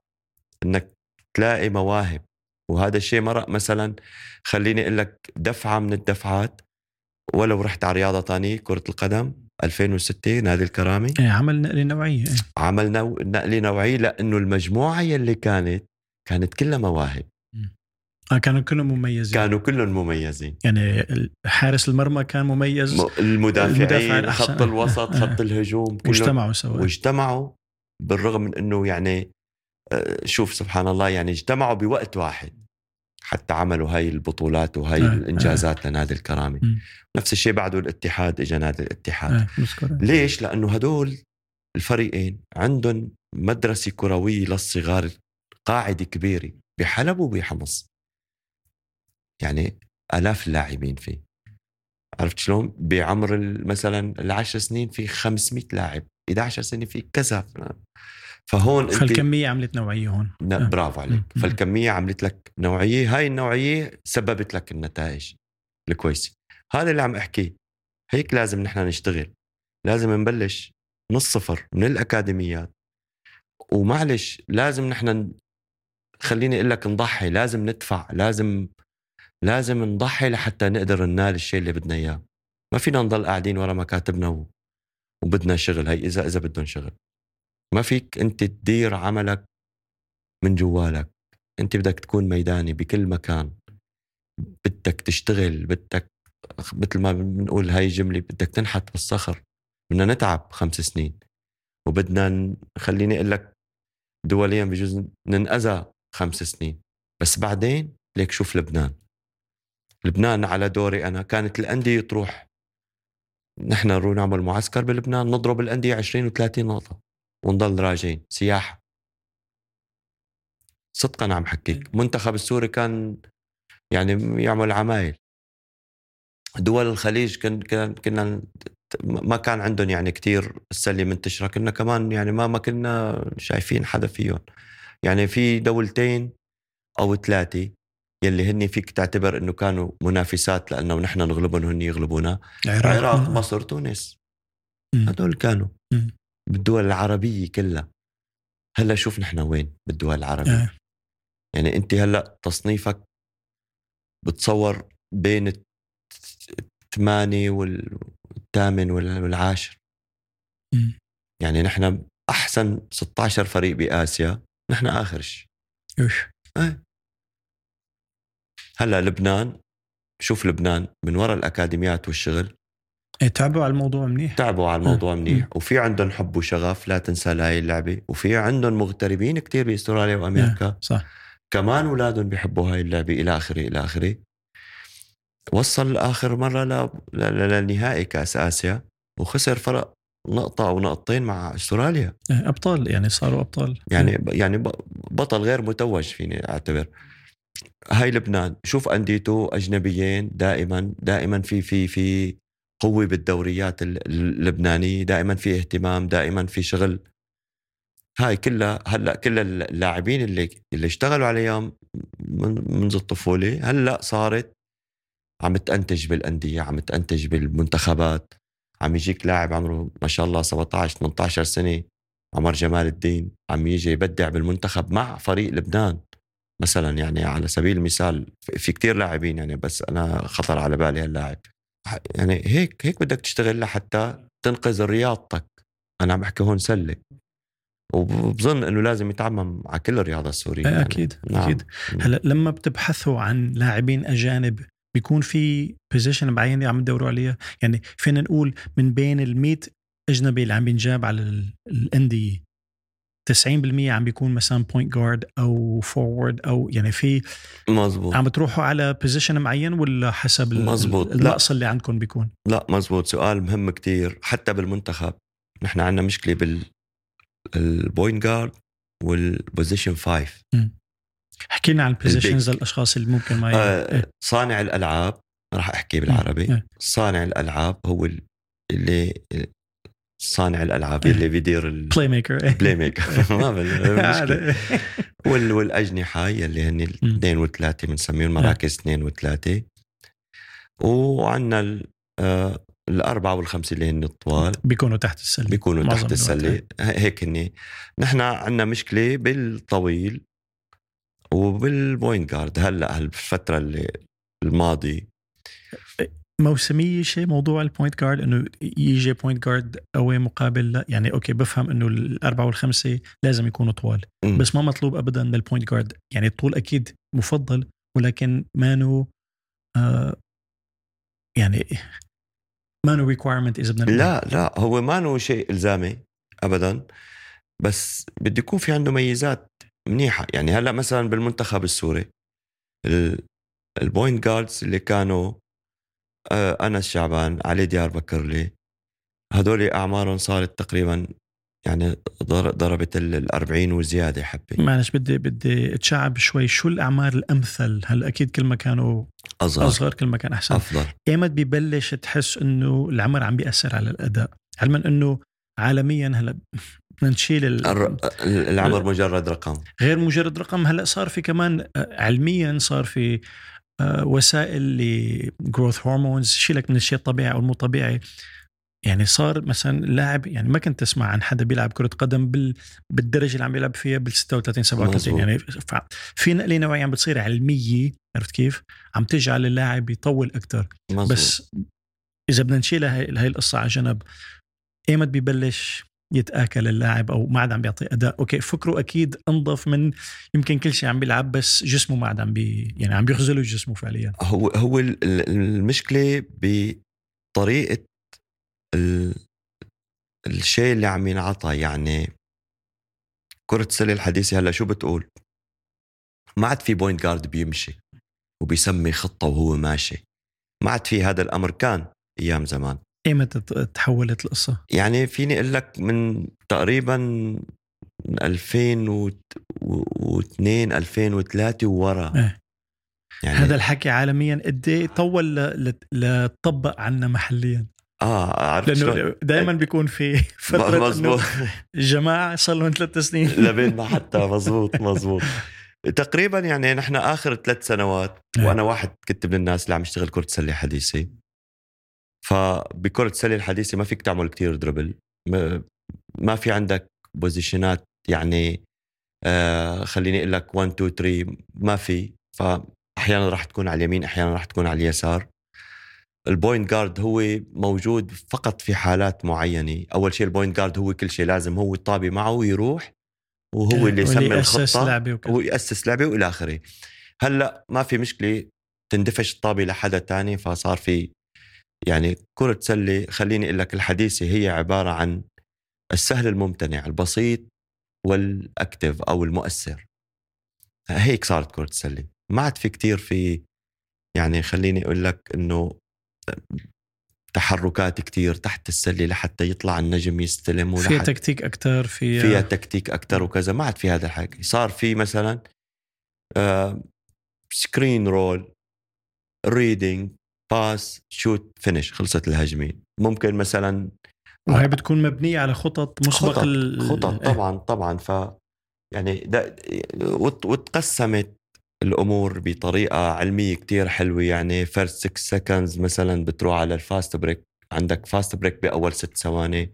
[SPEAKER 2] إنك تلاقي مواهب وهذا الشيء مرق مثلا خليني أقول لك دفعة من الدفعات ولو رحت على رياضة ثانية كرة القدم 2006 نادي الكرامي
[SPEAKER 1] إيه، عمل نقله نوعية إيه.
[SPEAKER 2] عمل نو... نقله نوعية لأنه المجموعة يلي كانت كانت كلها مواهب.
[SPEAKER 1] آه كانوا كلهم مميزين.
[SPEAKER 2] كانوا كلهم مميزين.
[SPEAKER 1] يعني حارس المرمى كان مميز.
[SPEAKER 2] المدافعين
[SPEAKER 1] المدافع.
[SPEAKER 2] خط الوسط
[SPEAKER 1] آه.
[SPEAKER 2] خط الهجوم كلهم.
[SPEAKER 1] واجتمعوا سوا.
[SPEAKER 2] واجتمعوا بالرغم من إنه يعني آه، شوف سبحان الله يعني اجتمعوا بوقت واحد حتى عملوا هاي البطولات وهاي
[SPEAKER 1] آه،
[SPEAKER 2] الإنجازات لنادي الكرامي
[SPEAKER 1] مم.
[SPEAKER 2] نفس الشيء بعده الاتحاد اجى نادي الاتحاد
[SPEAKER 1] آه مذكورة.
[SPEAKER 2] ليش؟ لأنه هدول الفريقين عندهم مدرسة كروية للصغار قاعدة كبيرة بحلب وبحمص يعني آلاف اللاعبين فيه عرفت شلون؟ بعمر مثلا العشر سنين في 500 لاعب 11 سنة في كذا فهون انت
[SPEAKER 1] فالكمية عملت نوعية هون.
[SPEAKER 2] ن-
[SPEAKER 1] آه.
[SPEAKER 2] برافو عليك.
[SPEAKER 1] مم.
[SPEAKER 2] فالكمية عملت لك نوعية هاي النوعية سببت لك النتائج الكويسة. هذا اللي عم أحكيه. هيك لازم نحن نشتغل. لازم نبلش من الصفر من الأكاديميات. ومعلش لازم نحن خليني أقول لك نضحي لازم ندفع لازم لازم نضحي لحتى نقدر ننال الشيء اللي بدنا إياه. ما فينا نضل قاعدين ورا مكاتبنا و... وبدنا شغل هي اذا إذا بدهم شغل. ما فيك أنت تدير عملك من جوالك. أنت بدك تكون ميداني بكل مكان. بدك تشتغل بدك مثل ما بنقول هاي جملة بدك تنحت بالصخر. بدنا نتعب خمس سنين. وبدنا خليني أقول لك دوليا بجوز ننأذى خمس سنين. بس بعدين ليك شوف لبنان. لبنان على دوري أنا. كانت الأندية تروح. نحن نروح نعمل معسكر بلبنان نضرب الأندية 20 و30 نقطة. ونضل راجعين. سياحة. صدقا عم حكيك. منتخب السوري كان يعني يعمل عمايل. دول الخليج كن كان كنا ما كان عندهم يعني كتير السلة منتشره كنا كمان يعني ما ما كنا شايفين حدا فيهم. يعني في دولتين أو ثلاثة يلي هن فيك تعتبر إنه كانوا منافسات لأنه نحن نغلبهم وهن يغلبونا. العراق مصر تونس. هدول كانوا.
[SPEAKER 1] مم.
[SPEAKER 2] بالدول العربية كلها هلأ شوف نحن وين بالدول العربية
[SPEAKER 1] آه.
[SPEAKER 2] يعني أنت هلأ تصنيفك بتصور بين الثمانية والثامن وال- والعاشر
[SPEAKER 1] مم.
[SPEAKER 2] يعني نحن أحسن 16 فريق بآسيا نحن آخر شيء
[SPEAKER 1] يوش.
[SPEAKER 2] هلأ لبنان شوف لبنان من وراء الأكاديميات والشغل
[SPEAKER 1] تعبوا على الموضوع منيح.
[SPEAKER 2] تعبوا على الموضوع. منيح. وفي عندهم حب وشغف لا تنسى لهي اللعبة. وفي عندهم مغتربين كتير بأستراليا وأمريكا.
[SPEAKER 1] صح.
[SPEAKER 2] كمان أولادهم بيحبوا هاي اللعبة إلى آخره إلى آخره. وصل آخر مرة ل... ل... ل... للنهائي كأس آسيا وخسر فرق نقطة أو نقطتين مع أستراليا.
[SPEAKER 1] إيه، أبطال يعني صاروا أبطال.
[SPEAKER 2] يعني يعني ب- بطل غير متوج فيني أعتبر. هاي لبنان. شوف انديته أجنبيين دائما دائما في في في قوة بالدوريات ال- اللبنانية دائما في اهتمام دائما في شغل. هاي كلها هلأ كل اللاعبين اللي اللي اشتغلوا عليها من منذ الطفولة هلأ صارت عم تنتج بالأندية عم تنتج بالمنتخبات. عم يجيك لاعب عمره ما شاء الله 17 18 سنة عمر جمال الدين عم يجي يبدع بالمنتخب مع فريق لبنان. مثلا يعني على سبيل المثال في كتير لاعبين يعني بس أنا خطر على بالي هاللاعب. يعني هيك هيك بدك تشتغل لحتى تنقذ رياضتك. أنا عم بحكي هون سلة. وبظن إنه لازم يتعمم على كل الرياضة السورية
[SPEAKER 1] يعني. أكيد نعم. أكيد. هلأ لما بتبحثوا عن لاعبين أجانب بيكون في position معينه عم تدوروا عليها؟ يعني فينا نقول من بين ال 100 أجنبي اللي عم بينجاب على الانديه 90% عم بيكون مثلا point guard أو forward أو يعني في
[SPEAKER 2] مزبوط.
[SPEAKER 1] عم بتروحوا على position معين ولا حسب
[SPEAKER 2] مزبوط.
[SPEAKER 1] النقص اللي عندكم بيكون؟
[SPEAKER 2] لا مزبوط. سؤال مهم كتير. حتى بالمنتخب نحن عندنا مشكلة بال ال point guard وال position five
[SPEAKER 1] احكي لنا عن ال positions للاشخاص اللي ممكن ما
[SPEAKER 2] آه إيه. صانع الألعاب راح أحكي بالعربي. إيه. صانع الألعاب هو اللي صانع الألعاب إيه. اللي بيدير
[SPEAKER 1] ال
[SPEAKER 2] playmaker playmaker ما وال والأجنحة يلي هن الاثنين والثلاثه بنسميهم مراكز اثنين وثلاثة. وعندنا آه، الأربعة والخمسة اللي هن الطوال.
[SPEAKER 1] بيكونوا تحت السلة
[SPEAKER 2] بيكونوا تحت السلة. هيك هني. نحن عندنا مشكلة بالطويل وبال point guard. هلأ هالفترة اللي الماضي.
[SPEAKER 1] موسمية شيء موضوع ال point guard إنه يجي point guard قوي مقابل لا يعني okay بفهم إنه الأربعة والخمسة لازم يكونوا طوال. م. بس ما مطلوب ابدا من ال point guard يعني الطول أكيد مفضل ولكن مانو آه يعني ما نو requirement إذا بدنا
[SPEAKER 2] لا لا هو ما نو شيء إلزامي ابدا بس بده يكون في عنده ميزات منيحة. يعني هلأ مثلا بالمنتخب السوري ال point guards اللي كانوا آه، أنس شعبان علي ديار بكرلي هدول أعمارهم صارت تقريبا يعني ضربت ال 40 وزيادة حبة.
[SPEAKER 1] معلش بدي بدي أتشعب شوي. شو الأعمار الأمثل؟ هلا أكيد كل ما كانوا
[SPEAKER 2] أصغر.
[SPEAKER 1] أصغر كل ما كان أحسن.
[SPEAKER 2] أفضل.
[SPEAKER 1] إيمت ببلش تحس إنه العمر عم بيأثر على الأداء. علما إنه عالميا هلأ بدنا نشيل
[SPEAKER 2] ال... العمر مجرد رقم.
[SPEAKER 1] غير مجرد رقم. هلأ صار في كمان آه، علميا صار في وسائل لجروث هرمونز شيلك من الشيء الطبيعي أو المو طبيعي يعني صار مثلا لاعب يعني ما كنت تسمع عن حدا بيلعب كرة قدم بال بالدرجة اللي عم بيلعب فيها بال 36 37 يعني في نقلة نوعيه عم بتصير علمية عرفت كيف؟ عم تجعل اللاعب يطول أكثر بس إذا بدنا نشيل هاي, هاي القصة على جنب إيمت ببلش يتآكل اللاعب أو ما عاد عم بيعطي أداء. okay فكره أكيد أنظف من يمكن كل شيء عم بيلعب بس جسمه ما عاد عم بي يعني عم بيخزله جسمه فعليا.
[SPEAKER 2] هو هو المشكلة بطريقة ال... الشيء اللي عم ينعطى يعني كرة السلة الحديثة هلأ شو بتقول؟ ما عاد في بوينت جارد بيمشي وبيسمي خطة وهو ماشي. ما عاد في هذا الأمر كان أيام زمان.
[SPEAKER 1] ايمتى تحولت القصة؟
[SPEAKER 2] يعني فيني أقول لك من تقريبا 2002 2003 وورا.
[SPEAKER 1] إيه. يعني هذا الحكي عالميا. قد إيه طول لتطبق عنا محليا؟
[SPEAKER 2] آه عرفت
[SPEAKER 1] لأنه دائما بيكون في فترة مزبوط الجماعه صار لهم ثلاث سنين.
[SPEAKER 2] لبين ما حتى. مزبوط مزبوط تقريبا يعني نحن آخر ثلاث سنوات نعم. وأنا واحد كنت من الناس اللي عم يشتغل كرة سله حديثه فبكره السلة الحديثة ما فيك تعمل كتير دربل ما في عندك بوزيشنات يعني آه خليني أقول لك 1 2 3 ما في. فاحيانا راح تكون على اليمين أحيانا راح تكون على اليسار. ال point guard هو موجود فقط في حالات معينة. أول شيء ال point guard هو كل شيء لازم هو الطابي معه ويروح وهو اللي يسمي الخطة لعبة هو يأسس لعبة وإلى آخره. هلأ ما في مشكلة تندفش الطابة لحدا تاني فصار في يعني كرة سلة خليني أقول لك الحديثة هي عبارة عن السهل الممتنع البسيط وال active أو المؤثر. هيك صارت كرة السلة. ما عاد في كتير في يعني خليني أقول لك إنه تحركات كتير تحت السلة لحتى يطلع النجم يستلم
[SPEAKER 1] فيها تكتيك أكثر
[SPEAKER 2] فيها فيها تكتيك أكثر وكذا. ما عاد في هذا الحكي. صار في مثلا آه screen roll reading pass shoot finish خلصت الهجمة. ممكن مثلا
[SPEAKER 1] وهي بتكون مبنية على خطط مسبق
[SPEAKER 2] خطط, خطط إيه. طبعا طبعا. ف يعني وتقسمت الأمور بطريقة علمية كتير حلوة. يعني first 6 seconds مثلا بتروح على ال fast break عندك fast break بأول ست ثواني.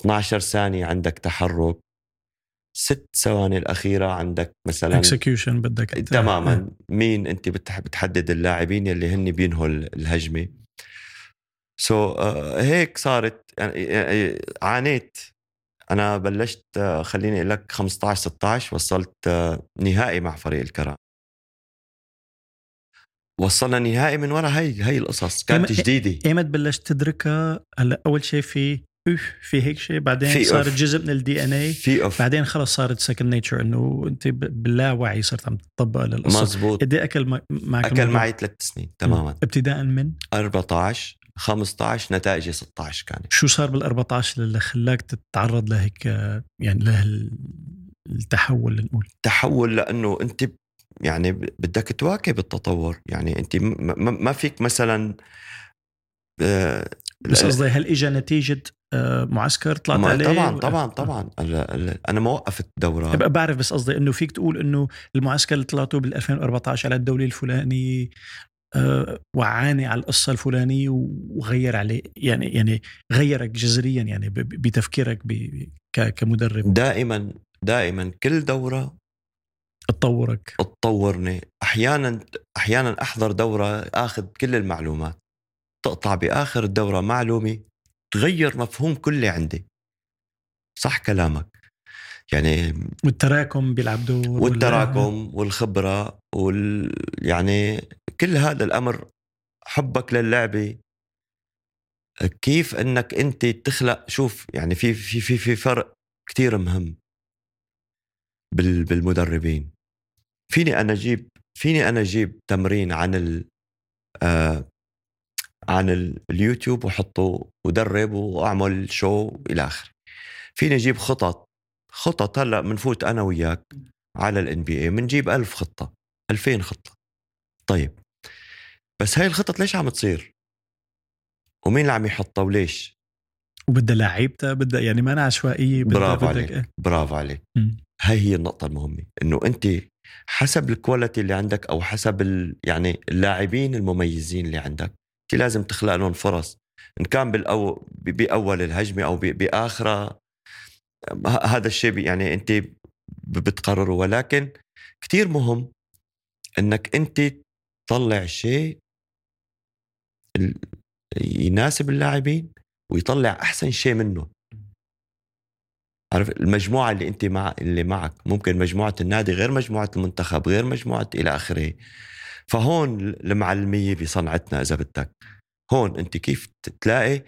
[SPEAKER 2] 12 ثانية عندك تحرك. ست ثواني الأخيرة عندك مثلا
[SPEAKER 1] execution بدك
[SPEAKER 2] تماما. مين أنت بتحدد اللاعبين يلي هن بينهوا الهجمة. so, uh, هيك صارت يعني عانيت. أنا بلشت خليني أقول لك 15 16 وصلت نهائي مع فريق الكرامة. وصلنا نهائي من وراء هي هي القصص كانت جديدة.
[SPEAKER 1] إيمت بلشت تدركها؟ هلأ أول شيء في في هيك شيء بعدين في صارت جزء من
[SPEAKER 2] ال DNA.
[SPEAKER 1] بعدين خلص صارت second nature إنه أنت باللاوعي صرت عم تطبق للقصة.
[SPEAKER 2] مزبوط.
[SPEAKER 1] قد أخد معك
[SPEAKER 2] أخد معي ثلاث سنين تماما.
[SPEAKER 1] ابتداء من؟
[SPEAKER 2] 14 15 نتائجي 16 كانت.
[SPEAKER 1] شو صار بال 14 اللي خلاك تتعرض لهيك يعني له التحول لنقول
[SPEAKER 2] تحول لأنه أنت يعني بدك تواكب التطور. يعني أنت ما فيك مثلا
[SPEAKER 1] آه، بس قصدي هل اجى نتيجة معسكر طلعت عليه
[SPEAKER 2] طبعا طبعا طبعا. أنا ما وقفت الدورة.
[SPEAKER 1] بعرف بس قصدي إنه فيك تقول إنه المعسكر اللي طلعته بال 2014 على الدولي الفلاني آه، وعاني على القصة الفلانية وغير عليه. يعني يعني غيرك جذريا يعني بتفكيرك كمدرب.
[SPEAKER 2] دائما دائما كل دورة
[SPEAKER 1] تطورك.
[SPEAKER 2] تطورني. أحيانا أحيانا أحضر دورة آخذ كل المعلومات. تقطع بآخر الدورة معلومة تغير مفهوم كلي عندي. صح كلامك. يعني
[SPEAKER 1] والتراكم بيلعب دور
[SPEAKER 2] والتراكم والخبرة وال يعني كل هذا الأمر حبك للعبة. كيف إنك أنت تخلق شوف يعني في في في في فرق كثير مهم بالمدربين. فيني أنا أجيب فيني أنا أجيب تمرين عن ال آه عن اليوتيوب وحطه ودرب وأعمل شو إلى آخره. فيني أجيب خطط خطط هلأ بنفوت أنا وياك على ال NBA بنجيب ألف خطة 2000 خطة. طيب بس هاي الخطط ليش عم تصير؟ ومين اللي عم يحطها وليش؟
[SPEAKER 1] وبدها لعيبتها بدها يعني مانا عشوائية
[SPEAKER 2] برافو عليك إيه؟ برافو عليك. هاي هي النقطة المهمة إنه أنت حسب ال quality اللي عندك أو حسب ال يعني اللاعبين المميزين اللي عندك أنت لازم تخلق لهم فرص. إن كان بالأو بأول الهجمة أو باخرها هذا الشيء يعني أنت بتقرره. ولكن كثير مهم إنك أنت تطلع شيء يناسب اللاعبين ويطلع أحسن شيء منه. عارف المجموعة اللي أنت مع اللي معك. ممكن مجموعة النادي غير مجموعة المنتخب غير مجموعة إلى آخره. فهون المعلمية بصنعتنا إذا بدك. هون أنت كيف تلاقي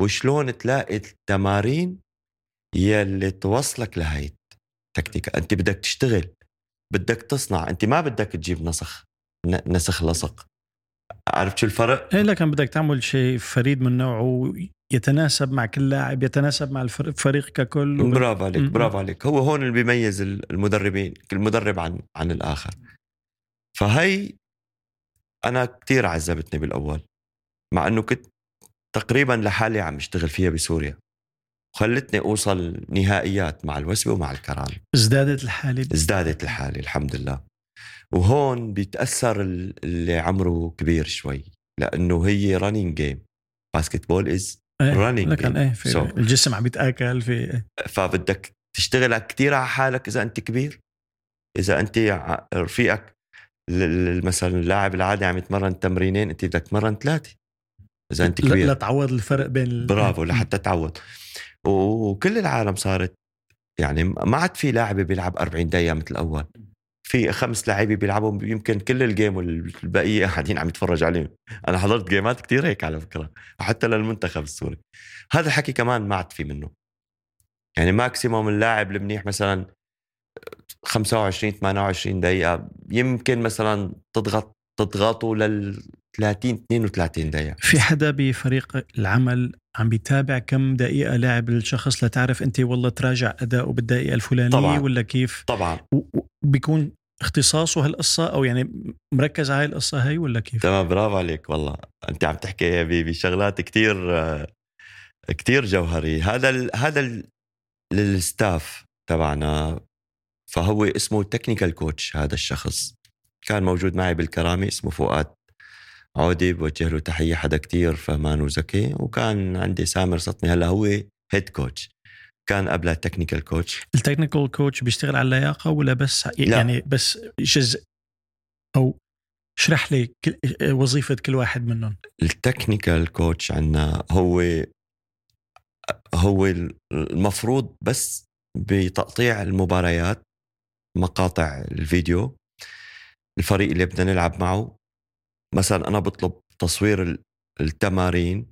[SPEAKER 2] وشلون تلاقي التمارين يلي توصلك لهي التكتيكة أنت بدك تشتغل بدك تصنع أنت ما بدك تجيب نسخ نسخ لصق. عرفت شو الفرق؟
[SPEAKER 1] إيه لكن بدك تعمل شيء فريد من نوعه يتناسب مع كل لاعب يتناسب مع الفريق ككل.
[SPEAKER 2] وب... برافو عليك برافو عليك. هو هون اللي بيميز المدربين كل مدرب عن عن الآخر. فهي أنا كثير عذبتني بالأول مع إنه كنت تقريبا لحالي عم اشتغل فيها بسوريا خلتني أوصل نهائيات مع الوثبة ومع الكرامة
[SPEAKER 1] ازدادت الحاله
[SPEAKER 2] ازدادت الحاله الحمد لله. وهون بيتأثر اللي عمره كبير شوي لأنه هي running game basketball is running
[SPEAKER 1] لكن إيه في so, الجسم عم يتاكل في
[SPEAKER 2] فبدك تشتغل كثير على حالك إذا أنت كبير. إذا أنت رفيقك مثلا اللاعب العادي عم يتمرن تمرينين أنت بدك تمرن ثلاثة. إذا أنت كبير.
[SPEAKER 1] لتعوض الفرق بين
[SPEAKER 2] برافو لحتى تعوض. وكل العالم صارت يعني ما عاد في لاعب بيلعب 40 دقيقة مثل الأول. في خمس لاعبين بيلعبوا يمكن كل الجيم والبقية قاعدين عم يتفرج عليهم. أنا حضرت جيمات كتير هيك على فكرة حتى للمنتخب السوري. هذا الحكي كمان ما عاد في منه. يعني ماكسيموم اللاعب المنيح مثلا 25 28 دقيقة. يمكن مثلا تضغط تضغطوا لل 30 32 دقيقة.
[SPEAKER 1] في حدا بفريق العمل عم بيتابع كم دقيقة لاعب الشخص لتعرف أنت والله تراجع أداؤه بالدقيقة الفلانية طبعا. ولا كيف؟
[SPEAKER 2] طبعا.
[SPEAKER 1] بيكون اختصاصه هالقصة أو يعني مركز على القصة هاي ولا كيف؟
[SPEAKER 2] تمام برافو عليك والله. أنت عم تحكي بشغلات كتير كتير جوهري هذا ال هذا ال لل staff تبعنا فهو اسمه technical coach هذا الشخص. كان موجود معي بالكرامة اسمه فؤاد عودي بوجه له تحية حدا كتير فهمان وذكي وكان عندي سامر سطني هلا هو head coach كان قبلها technical coach
[SPEAKER 1] ال technical coach بيشتغل على اللياقة ولا بس
[SPEAKER 2] لا.
[SPEAKER 1] يعني بس جزء؟ أو اشرح لي كل وظيفة كل واحد منهم.
[SPEAKER 2] التكنيكال كوتش عندنا هو هو المفروض بس بتقطيع المباريات مقاطع الفيديو الفريق اللي بدنا نلعب معه. مثلا أنا بطلب تصوير ال- التمارين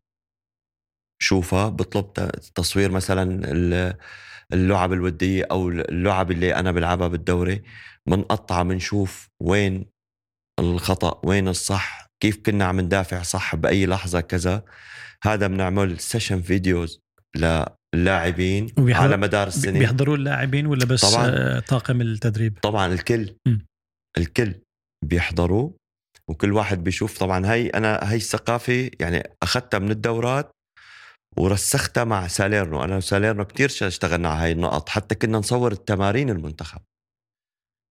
[SPEAKER 2] شوفها بطلب تصوير مثلا ال- اللعب الودية أو اللعب اللي أنا بلعبها بالدوري. بنقطعها بنشوف وين الخطأ وين الصح كيف كنا عم ندافع صح بأي لحظة كذا. هذا بنعمل session videos للاعبين
[SPEAKER 1] وبيحضر-
[SPEAKER 2] على مدار السنة
[SPEAKER 1] بيحضروا اللاعبين ولا بس
[SPEAKER 2] طبعاً.
[SPEAKER 1] طاقم التدريب؟
[SPEAKER 2] طبعا الكل.
[SPEAKER 1] م.
[SPEAKER 2] الكل بيحضروا وكل واحد بيشوف. طبعا هي أنا هي الثقافة يعني أخذتها من الدورات ورسختها مع ساليرنو. أنا وساليرنو كثير اشتغلنا على هاي النقط. حتى كنا نصور التمارين المنتخب.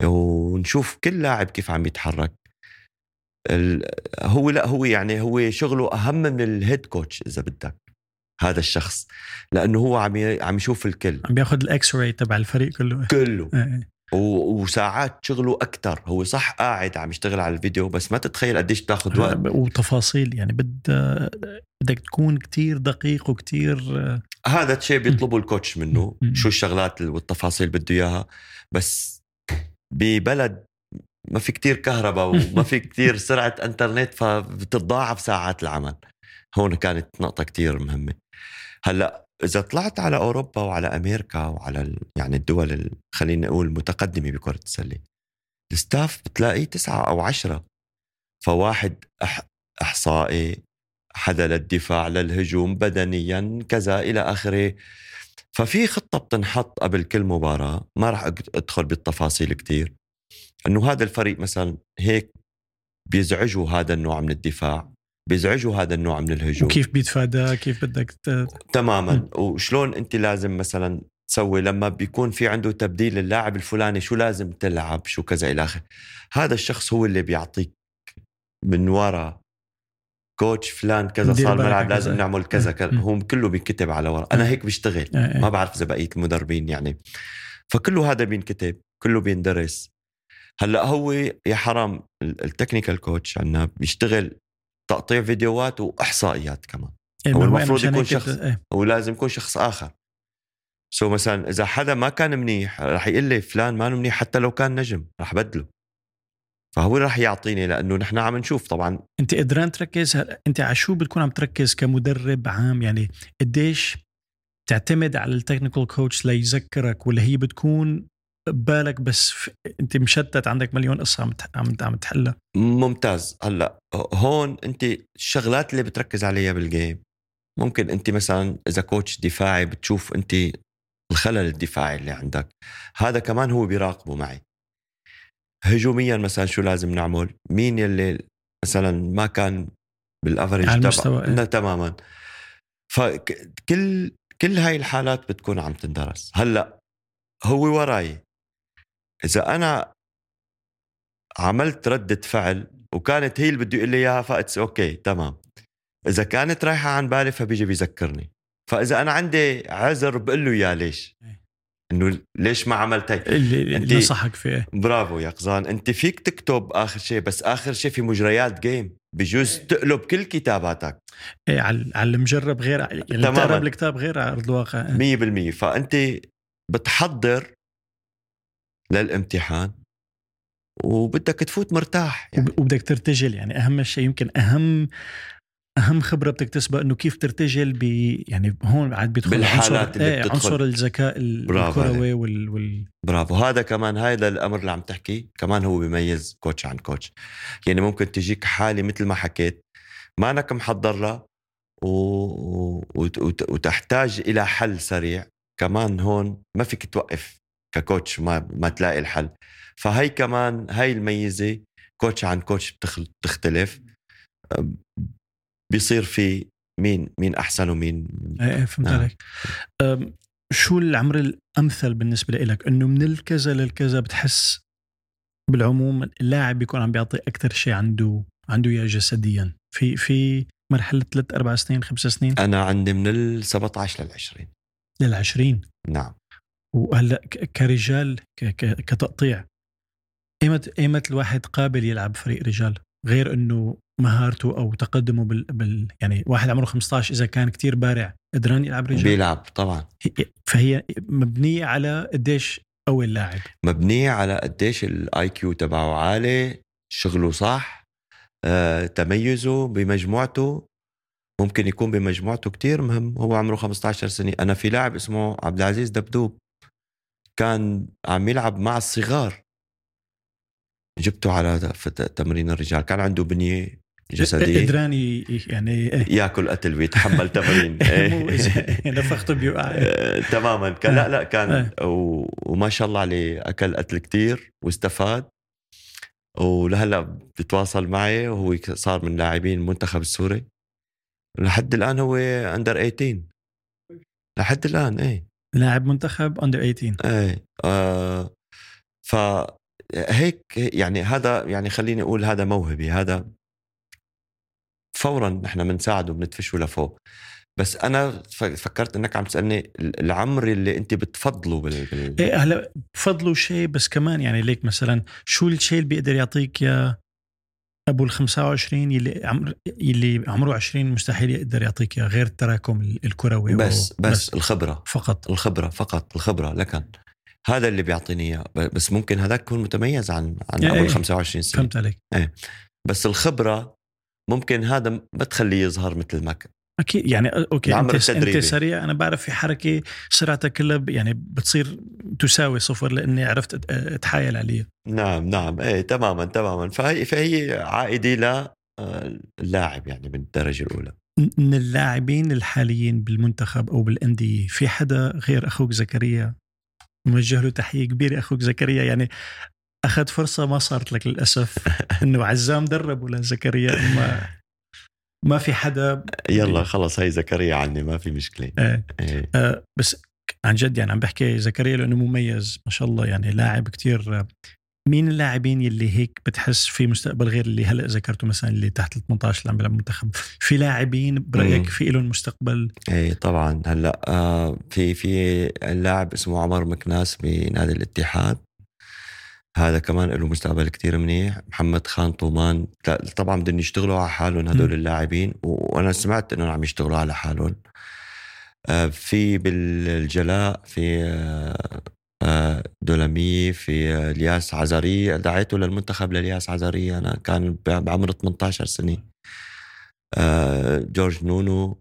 [SPEAKER 2] ونشوف كل لاعب كيف عم يتحرك. ال... هو لا هو يعني هو شغله أهم من ال head coach إذا بدك. هذا الشخص لأنه هو عم. عم يشوف الكل.
[SPEAKER 1] عم بياخذ ال X-ray تبع الفريق كله.
[SPEAKER 2] كله.
[SPEAKER 1] آه.
[SPEAKER 2] و- وساعات شغله أكثر هو صح قاعد عم يشتغل على الفيديو بس ما تتخيل قديش بتاخذ وقت.
[SPEAKER 1] وتفاصيل يعني بد بدك تكون كتير دقيق وكتير
[SPEAKER 2] هذا الشيء بيطلبه ال coach
[SPEAKER 1] منه.
[SPEAKER 2] شو الشغلات والتفاصيل بده إياها. بس ببلد ما في كتير كهرباء وما في كتير سرعة إنترنت فبتتضاعف ساعات العمل. هون كانت نقطة كتير مهمة. هلأ إذا طلعت على أوروبا وعلى أمريكا وعلى ال- يعني الدول ال- خلينا نقول المتقدمة بكرة السلة الستاف بتلاقيه تسعة أو عشرة. فواحد أح إحصائي حدا للدفاع للهجوم بدنيا كذا إلى آخره. ففي خطة بتنحط قبل كل مباراة ما راح أدخل بالتفاصيل كتير. أنه هذا الفريق مثلا هيك بيزعجوا هذا النوع من الدفاع. بيزعجوا هذا النوع من الهجوم.
[SPEAKER 1] وكيف بيتفادى كيف بدك ت...
[SPEAKER 2] تماما. وشلون أنت لازم مثلا تسوي لما بيكون في عنده تبديل اللاعب الفلاني شو لازم تلعب شو كذا إلى آخره. هذا الشخص هو اللي بيعطيك من ورا كوتش فلان كذا صار ملعب لازم
[SPEAKER 1] كذا.
[SPEAKER 2] نعمل كذا. كذا. هو كله بينكتب على ورا. أنا هيك بشتغل.
[SPEAKER 1] آه،
[SPEAKER 2] ما
[SPEAKER 1] آه.
[SPEAKER 2] بعرف إذا بقيه المدربين يعني. فكله هذا بينكتب كله بيندرس. هلأ هو يا حرام ال- ال technical coach عندنا بيشتغل تقطيع فيديوهات وإحصائيات كمان.
[SPEAKER 1] إيه،
[SPEAKER 2] هو
[SPEAKER 1] أنا
[SPEAKER 2] المفروض يكون شخص-
[SPEAKER 1] بت- إيه.
[SPEAKER 2] هو لازم يكون شخص آخر. so مثلا إذا حدا ما كان منيح رح يقول لي فلان ما منيح حتى لو كان نجم رح بدله. فهو رح يعطيني لأنه نحن عم نشوف طبعا.
[SPEAKER 1] أنت قدران تركز؟ هل- أنت على شو بتكون عم تركز كمدرب عام؟ يعني قديش تعتمد على ال technical coach ليذكرك ولا هي بتكون ببالك بس. انت مشتت عندك مليون قصة عم عم عم تحلها.
[SPEAKER 2] ممتاز. هلأ هون انت الشغلات اللي بتركز عليها بال game ممكن انت مثلا إذا coach دفاعي بتشوف انت الخلل الدفاعي اللي عندك. هذا كمان هو بيراقبه معي. هجوميا مثلا شو لازم نعمل؟ مين يلي مثلا ما كان بال
[SPEAKER 1] average
[SPEAKER 2] على
[SPEAKER 1] المستوى، إيه.
[SPEAKER 2] تماما. فكل كل هاي الحالات بتكون عم تندرس. هلأ هو وراي. إذا أنا عملت ردة فعل وكانت هي اللي بده يقول لي إياها that's okay تمام. إذا كانت رايحة عن بالي فبيجي بيذكرني. فإذا أنا عندي عذر بقول له يا ليش؟
[SPEAKER 1] إيه.
[SPEAKER 2] إنه ليش ما عملت هيك
[SPEAKER 1] اللي, اللي نصحك فيه
[SPEAKER 2] برافو يا قزان. انت فيك تكتب آخر شيء بس آخر شيء في مجريات game بجوز تقلب كل كتاباتك.
[SPEAKER 1] إيه على على المجرب غير يعني
[SPEAKER 2] تماماً.
[SPEAKER 1] الكتاب غير على أرض الواقع إيه.
[SPEAKER 2] 100% فانت بتحضر للامتحان وبدك تفوت مرتاح يعني.
[SPEAKER 1] وب- وبدك ترتجل يعني. أهم شيء يمكن أهم أهم خبرة بدك تكتسبها إنه كيف ترتجل ب يعني هون عاد بيدخل
[SPEAKER 2] بالحالات
[SPEAKER 1] عنصر
[SPEAKER 2] اللي
[SPEAKER 1] إيه
[SPEAKER 2] بتدخل.
[SPEAKER 1] عنصر الذكاء الكروي وال, وال...
[SPEAKER 2] برافو. هذا كمان هذا الامر اللي عم تحكي كمان هو بيميز كوتش عن كوتش. يعني ممكن تجيك حالة مثل ما حكيت ما انك محضر لها و... وت... وت... وتحتاج إلى حل سريع. كمان هون ما فيك توقف. ككوتش ما ما تلاقي الحل. فهي كمان هاي الميزة كوتش عن كوتش بتخ... بتختلف. بيصير في مين مين أحسن ومين
[SPEAKER 1] إيه إيه، فهمت
[SPEAKER 2] نعم.
[SPEAKER 1] عليك. شو العمر الأمثل بالنسبة لك إنه من الكذا للكذا بتحس بالعموم اللاعب بيكون عم بيعطي أكثر شيء عنده عنده إياه جسديا. في في مرحلة ثلاث أربع سنين خمس سنين؟
[SPEAKER 2] أنا عندي من ال 17 لل 20
[SPEAKER 1] للعشرين.
[SPEAKER 2] نعم.
[SPEAKER 1] وهلأ كرجال كتقطيع. ايمت ايمت الواحد قابل يلعب فريق رجال غير إنه مهارته أو تقدمه بال, بال يعني واحد عمره 15 إذا كان كتير بارع قدران يلعب رجال؟
[SPEAKER 2] بيلعب طبعا.
[SPEAKER 1] هي- فهي مبنية على قديش قوي اللاعب.
[SPEAKER 2] مبنية على قديش ال IQ تبعه عالي شغله صح آه، تميزه بمجموعته. ممكن يكون بمجموعته كتير مهم هو عمره 15 سنة. أنا في لاعب اسمه عبد العزيز دبدوب. كان عم يلعب مع الصغار. جبته على تمرين الرجال. كان عنده بنية جسدية.
[SPEAKER 1] قدران ي- يعني إيه،
[SPEAKER 2] ياكل قتل ويتحمل تمرين.
[SPEAKER 1] إذا نفخته بيوقع.
[SPEAKER 2] آه، تماما. كان لا لا كان
[SPEAKER 1] آه.
[SPEAKER 2] وما شاء الله عليه أكل قتل كتير واستفاد. ولهلأ بيتواصل معي وهو صار من لاعبين المنتخب السوري. لحد الآن هو under 18 لحد الآن إيه.
[SPEAKER 1] لاعب منتخب under 18
[SPEAKER 2] إيه آه فهيك يعني هذا يعني خليني أقول هذا موهبه هذا فورا نحن بنساعده بندفشه لفوق بس أنا ف- فكرت إنك عم تسألني العمر اللي أنت بتفضله بال, بال...
[SPEAKER 1] إيه هلأ بفضلوا شيء بس كمان يعني ليك مثلا شو الشيء اللي بيقدر يعطيك يا أبو ال 25 يلي عمر يلي عمره 20 مستحيل يقدر يعطيك إياه غير التراكم ال- الكروي
[SPEAKER 2] بس,
[SPEAKER 1] أو-
[SPEAKER 2] بس الخبرة.
[SPEAKER 1] فقط.
[SPEAKER 2] الخبرة فقط الخبرة لكن هذا اللي بيعطيني إياه. بس ممكن هذاك يكون متميز عن عن
[SPEAKER 1] إيه
[SPEAKER 2] أبو
[SPEAKER 1] إيه.
[SPEAKER 2] ال 25 سنة.
[SPEAKER 1] فهمت عليك.
[SPEAKER 2] بس الخبرة ممكن هذا ما تخليه يظهر مثل ما
[SPEAKER 1] أكيد يعني أوكي
[SPEAKER 2] أنت.
[SPEAKER 1] أنت سريع. أنا بعرف في حركة سرعتها كلها يعني بتصير تساوي صفر لأني عرفت أتحايل عليه
[SPEAKER 2] نعم نعم. إيه تماما تماما. فهي فهي عائدة ل اللاعب يعني من الدرجة الأولى.
[SPEAKER 1] من اللاعبين الحاليين بالمنتخب أو بالأندية. في حدا غير أخوك زكريا؟ موجه له تحية كبيرة أخوك زكريا. يعني اخذ فرصة ما صارت لك للأسف. إنه عزام درب ولا زكريا ما ما في حدا
[SPEAKER 2] يلا خلص هي زكريا عني ما في مشكلة.
[SPEAKER 1] آه
[SPEAKER 2] إيه.
[SPEAKER 1] آه بس عن جد يعني عم بحكي زكريا لأنه مميز ما شاء الله يعني لاعب كتير. مين اللاعبين يلي هيك بتحس في مستقبل غير اللي هلأ ذكرته مثلا اللي تحت ال 18 اللي عم بيلعب منتخب؟ في لاعبين
[SPEAKER 2] برأيك.
[SPEAKER 1] في لهم مستقبل؟
[SPEAKER 2] إيه طبعا. هلأ آه في في اللاعب اسمه عمر مكناس بنادي الاتحاد. هذا كمان له مستقبل كتير منيح. محمد خان طومان طبعا بدهم يشتغلوا على حالهم هدول. اللاعبين وأنا سمعت إنهم عم يشتغلوا على حالهم. آه في بالجلاء في آه، آه، دولامي في الياس عزري. دعيته للمنتخب للياس عزري. أنا كان بعمر 18 سنة. جورج نونو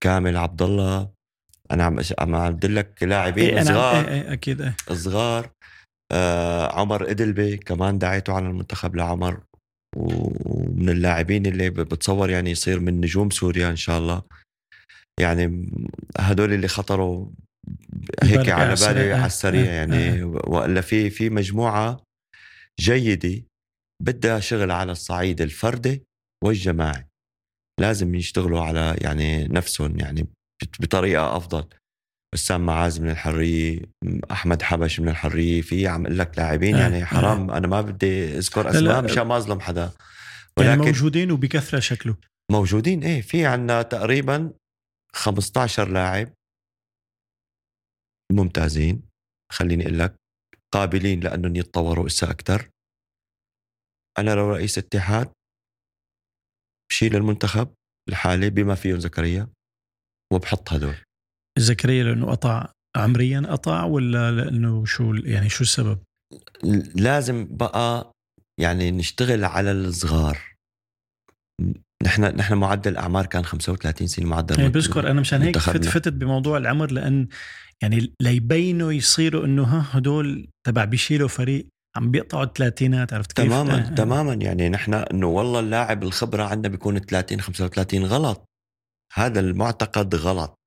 [SPEAKER 2] كامل عبد الله أنا عم عم أعدل لك لاعبين
[SPEAKER 1] إيه عم-
[SPEAKER 2] صغار.
[SPEAKER 1] إيه إيه أكيد.
[SPEAKER 2] صغار. آه، عمر إدلبي كمان دعيته على المنتخب لعمر ومن اللاعبين اللي بتصور يعني يصير من نجوم سوريا إن شاء الله. يعني هدول اللي خطروا هيك على. بالي على
[SPEAKER 1] آه،
[SPEAKER 2] السريع
[SPEAKER 1] آه،
[SPEAKER 2] يعني. وإلا في في مجموعة جيدة بدها شغل على الصعيد الفردي والجماعي. لازم يشتغلوا على يعني نفسهم يعني بطريقة أفضل. بسام معاذ من الحرية أحمد حبش من الحرية في عم أقول لك لاعبين
[SPEAKER 1] آه،
[SPEAKER 2] يعني حرام. أنا ما بدي
[SPEAKER 1] أذكر.
[SPEAKER 2] أسماء مشان ما أظلم حدا.
[SPEAKER 1] يعني
[SPEAKER 2] ولكن
[SPEAKER 1] موجودين وبكثرة شكله.
[SPEAKER 2] موجودين إيه في عنا تقريبا 15 لاعب ممتازين. خليني أقول لك قابلين لأنهم يتطوروا اسا أكثر أنا لو رئيس اتحاد بشيل المنتخب الحالي بما فيهم زكريا وبحط هدول.
[SPEAKER 1] زكريا لأنه قطع عمريا قطع ولا لأنه شو يعني شو السبب؟
[SPEAKER 2] لازم بقى يعني نشتغل على الصغار نحن نحن معدل أعمار كان 35 سنة معدل
[SPEAKER 1] يعني بذكر أنا مشان هيك فت. فتت بموضوع العمر لأن يعني ليبينوا يصيروا إنه ها هدول تبع بيشيلوا فريق عم بيقطعوا الثلاثينات عرفت كيف؟
[SPEAKER 2] تماما
[SPEAKER 1] آه.
[SPEAKER 2] تماما يعني نحن إنه والله اللاعب الخبرة عندنا بيكون 30 35 غلط هذا المعتقد غلط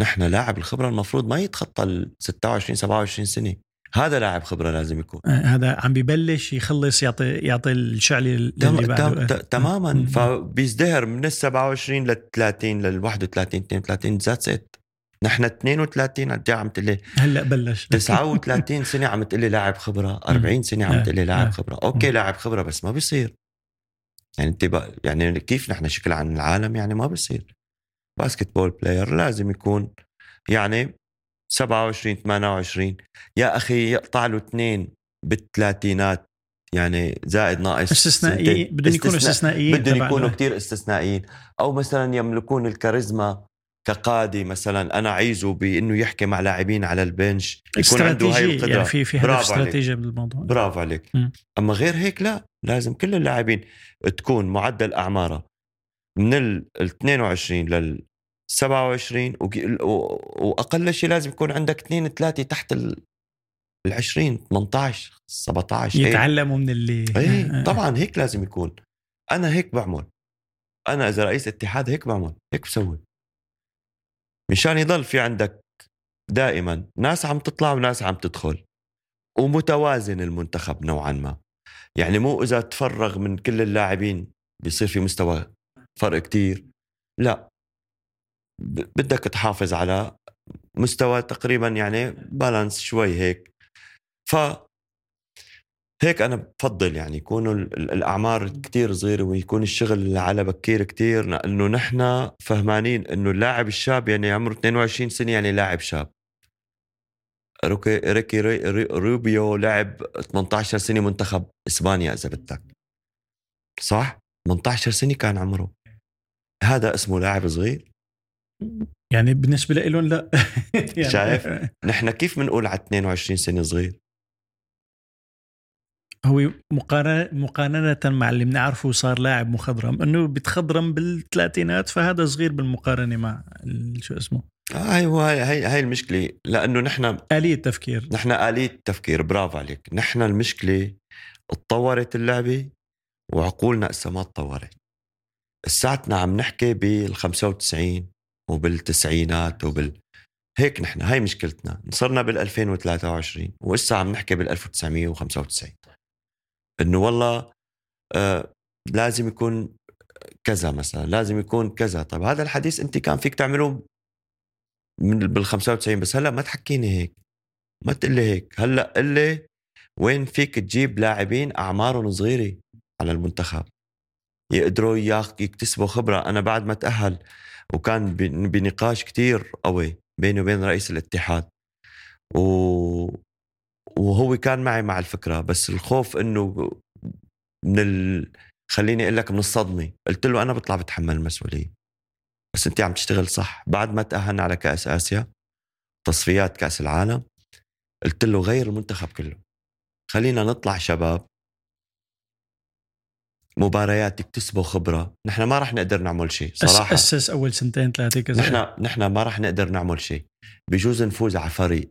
[SPEAKER 2] نحن لاعب الخبرة المفروض ما يتخطى ال 26 27 سنة. هذا لاعب خبرة لازم يكون.
[SPEAKER 1] آه، هذا عم ببلش يخلص يعطي يعطي الشعلي للي
[SPEAKER 2] تم
[SPEAKER 1] بعده. آه.
[SPEAKER 2] تماما. فبيزدهر من ال 27 لل 30 لل 31 32 that's it نحن 32 قد إيه عم تقول لي
[SPEAKER 1] هلأ بلش.
[SPEAKER 2] 39 سنة عم تقول لي لاعب خبرة. 40 سنة عم
[SPEAKER 1] آه،
[SPEAKER 2] تقول لي لاعب. خبرة. أوكي لاعب خبرة بس ما بيصير. يعني انت يعني كيف نحن شكل عن العالم يعني ما بيصير. basketball player لازم يكون يعني 27 28 يا أخي يقطع له اثنين بالثلاثينات يعني زائد ناقص
[SPEAKER 1] استثنائيين بدهم يكونوا استثنائيين
[SPEAKER 2] بدهم يكونوا كثير استثنائيين. أو مثلا يملكون الكاريزما كقائد مثلا أنا عايزه بإنه يحكي مع لاعبين على ال bench
[SPEAKER 1] يكون عنده هاي القدره يعني في في هدف استراتيجي بالموضوع.
[SPEAKER 2] برافو عليك. م. أما غير هيك لا لازم كل اللاعبين تكون معدل اعمارها من ال 22 لل 27 وأقل شيء لازم يكون عندك اثنين ثلاثة تحت ال 20 18 17
[SPEAKER 1] يتعلموا من اللي
[SPEAKER 2] اي طبعا هيك لازم يكون. أنا هيك بعمل. أنا إذا رئيس اتحاد هيك بعمل هيك بسوي. مشان يضل في عندك دائما ناس عم تطلع وناس عم تدخل ومتوازن المنتخب نوعا ما. يعني مو إذا تفرغ من كل اللاعبين بيصير في مستوى فرق كتير. لا. بدك تحافظ على مستوى تقريبا يعني بالانس شوي هيك. ف هيك أنا بفضل يعني يكونوا الأعمار كتير صغيرة ويكون الشغل على بكير كتير لأنه نحن فهمانين إنه اللاعب الشاب يعني عمره 22 سنة يعني لاعب شاب. روكي ريكي روبيو لعب 18 سنة منتخب إسبانيا إذا بدك. صح؟ 18 سنة كان عمره. هذا اسمه لاعب صغير؟
[SPEAKER 1] يعني بالنسبة لهم لا.
[SPEAKER 2] يعني شايف؟ نحن كيف بنقول على 22 سنة صغير؟
[SPEAKER 1] هو مقارنة مقارنة مع اللي بنعرفه صار لاعب مخضرم إنه بتخضرم بالثلاثينات فهذا صغير بالمقارنة مع شو اسمه؟
[SPEAKER 2] آه أيوه هاي هاي هاي المشكلة لأنه نحن
[SPEAKER 1] آلية تفكير.
[SPEAKER 2] نحن آلية تفكير برافو عليك. نحن المشكلة تطورت اللعبة وعقولنا لسه ما تطورت ساعتنا عم نحكي بال 95 وبالتسعينات وبال هيك نحن هاي مشكلتنا. صرنا بال 2023 وإسا عم نحكي بال 1995 إنه والله آه لازم يكون كذا مثلا لازم يكون كذا. طيب هذا الحديث أنت كان فيك تعمله من بال 95 بس هلأ ما تحكيني هيك. ما تقول لي هيك. هلأ قل لي وين فيك تجيب لاعبين أعمارهم صغيرة على المنتخب؟ يقدروا يكتسبوا خبرة. أنا بعد ما تأهل وكان بنقاش كتير قوي بيني وبين رئيس الاتحاد. و... وهو كان معي مع الفكرة بس الخوف إنه من ال... خليني أقول لك من الصدمة. قلت له أنا بطلع بتحمل المسؤولية. بس أنت عم تشتغل صح. بعد ما تأهلنا على كأس آسيا تصفيات كأس العالم قلت له غير المنتخب كله. خلينا نطلع شباب مباريات يكتسبوا خبرة. نحن ما راح نقدر نعمل شيء صراحة.
[SPEAKER 1] أسس أول سنتين ثلاثة كذا.
[SPEAKER 2] نحن نحن ما راح نقدر نعمل شيء. بجوز نفوز على فريق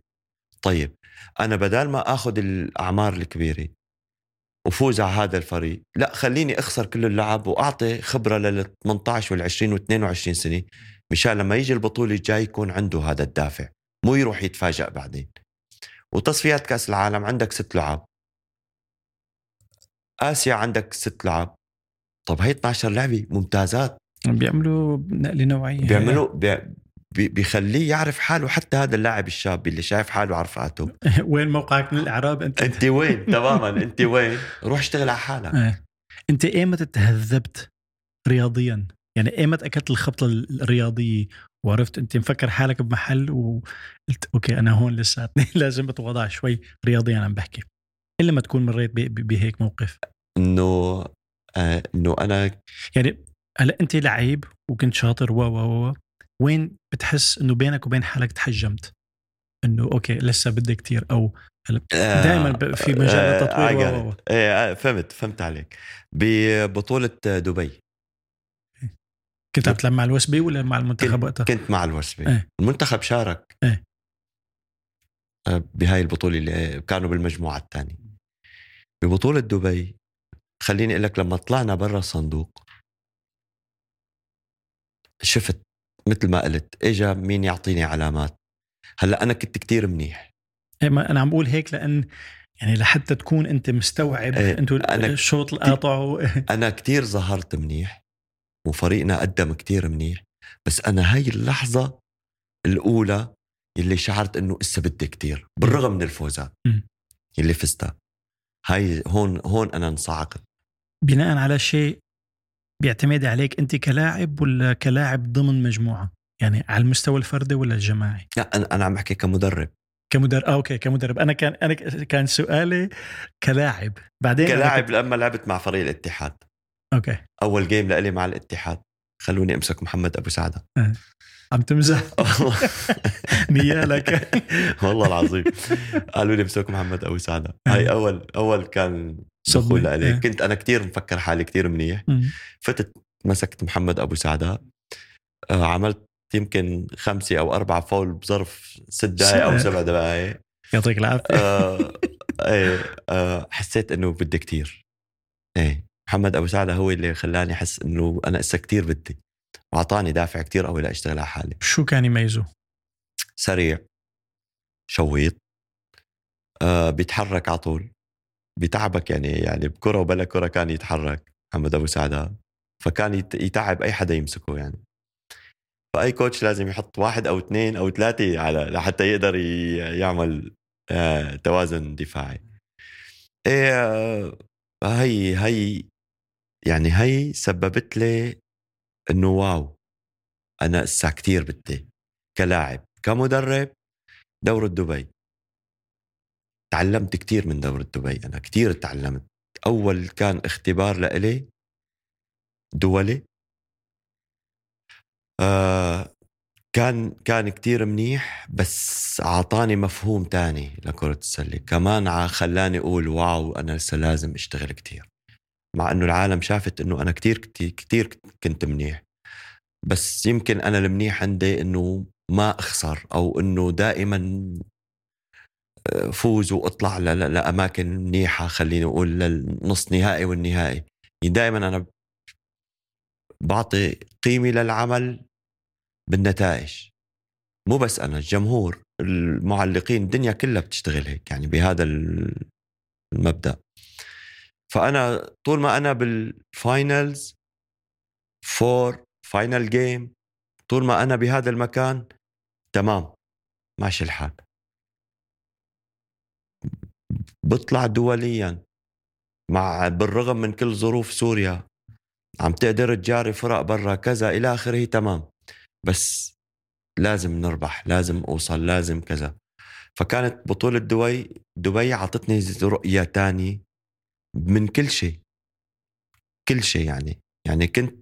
[SPEAKER 2] طيب أنا بدل ما آخذ الأعمار الكبيرة وفوز على هذا الفريق لا خليني أخسر كل اللعب وأعطي خبرة لل 18 وال 20 وال 22 سنة مشان لما يجي البطولة الجاي يكون عنده هذا الدافع. مو يروح يتفاجئ بعدين. وتصفيات كأس العالم عندك ست لعب. آسيا عندك ست لعب. طب هي 12 لعبة ممتازات.
[SPEAKER 1] بيعملوا نقلة نوعية.
[SPEAKER 2] بيعملوا بي بيخليه يعرف حاله حتى هذا اللاعب الشاب اللي شايف حاله عرفاته
[SPEAKER 1] وين موقعك من الإعراب أنت؟
[SPEAKER 2] أنت وين؟ تماما. أنت وين؟ روح اشتغل على حالك.
[SPEAKER 1] إيه. أنت ايمتى تهذبت رياضيا؟ يعني ايمتى اكلت الخبطة الرياضية وعرفت أنت مفكر حالك بمحل وقلت okay أنا هون لساتني. لازم أتواضع شوي رياضيا عم بحكي. إلا ما تكون مريت بهيك موقف.
[SPEAKER 2] إنه آه إنه أنا
[SPEAKER 1] يعني هلأ أنت لعيب وكنت شاطر و و و وين بتحس إنه بينك وبين حالك تحجمت؟ إنه أوكي لسه بدي كتير أو دائما في مجال آه، التطوير
[SPEAKER 2] آه آه فهمت فهمت عليك. ببطولة دبي.
[SPEAKER 1] كنت عم تلعب مع الوسبي ولا مع المنتخب وقتها؟
[SPEAKER 2] كنت مع الوسبي. إيه؟ المنتخب شارك. إيه؟ بهاي البطولة اللي كانوا بالمجموعة الثانية. ببطولة دبي. خليني أقول لك لما طلعنا برا الصندوق شفت مثل ما قلت اجى مين يعطيني علامات؟ هلأ أنا كنت كتير منيح.
[SPEAKER 1] إيه، ما أنا عم بقول هيك لأن يعني لحتى تكون أنت مستوعب إيه أنتوا الشوط القاطع
[SPEAKER 2] أنا كتير ظهرت منيح وفريقنا قدم كتير منيح بس أنا هاي اللحظة الأولى اللي شعرت إنه إسا بدي كتير بالرغم من الفوزات اللي فزتها. هاي هون هون أنا انصعقت.
[SPEAKER 1] بناء على شيء بيعتمد عليك أنت كلاعب ولا كلاعب ضمن مجموعة؟ يعني على المستوى الفردي ولا الجماعي؟
[SPEAKER 2] لا أنا أنا عم بحكي كمدرب.
[SPEAKER 1] كمدرب آه okay كمدرب. أنا كان أنا كان سؤالي كلاعب. بعدين
[SPEAKER 2] كلاعب
[SPEAKER 1] كنت-
[SPEAKER 2] لما لعبت مع فريق الاتحاد.
[SPEAKER 1] okay.
[SPEAKER 2] أول game لإلي مع الاتحاد. خلوني أمسك محمد أبو سعدة.
[SPEAKER 1] عم تمزح. نيالك.
[SPEAKER 2] والله العظيم. قالوا لي امسك محمد ابو سعده هاي أول أول كان دخول. لإلي.
[SPEAKER 1] إيه.
[SPEAKER 2] كنت أنا كتير مفكر حالي كتير منيح. فتت مسكت محمد أبو سعده آه، عملت يمكن خمسة أو أربعة فاول بظرف ست دقائق أو سبع دقائق
[SPEAKER 1] يعطيك العافية.
[SPEAKER 2] آه، إيه حسيت إنه بدي كتير. إيه محمد أبو سعده هو اللي خلاني أحس إنه أنا إسا كتير بدي. وأعطاني دافع كتير قوي لأشتغل على حالي.
[SPEAKER 1] شو كان يميزه؟
[SPEAKER 2] سريع شويط آه بيتحرك على طول بيتعبك يعني يعني بكرة وبلا كرة كان يتحرك محمد أبو سعده فكان يت- يتعب أي حدا يمسكه يعني. فأي كوتش لازم يحط واحد أو اثنين أو ثلاثة على لحتى يقدر يعمل آه توازن دفاعي. إيه آه، هي هي يعني هي سببت لي إنه واو أنا اسا كثير بدي كلاعب كمدرب دورة دبي. تعلمت كتير من دورة دبي أنا كتير تعلمت. أول كان اختبار لإلي دولي. آه كان كان كتير منيح بس أعطاني مفهوم تاني لكرة السلة. كمان خلاني أقول واو أنا لسه لازم أشتغل كتير. مع أنه العالم شافت أنه أنا كتير كتير, كنت منيح. بس يمكن أنا المنيح عندي أنه ما أخسر أو أنه دائما فوز وأطلع لأماكن منيحة خليني أقول للنص نهائي والنهائي. يعني دائما أنا بعطي قيمه للعمل بالنتائج. مو بس أنا الجمهور المعلقين الدنيا كلها بتشتغل هيك يعني بهذا ال- المبدأ. فأنا طول ما أنا بال finals four final game طول ما أنا بهذا المكان تمام ماشي الحال. بطلع دوليا مع بالرغم من كل ظروف سوريا عم تقدر تجاري فرق برا كذا إلى آخره تمام. بس لازم نربح لازم أوصل لازم كذا. فكانت بطولة دبي دبي عطتني رؤية تانية. من كل شيء كل شيء يعني. يعني كنت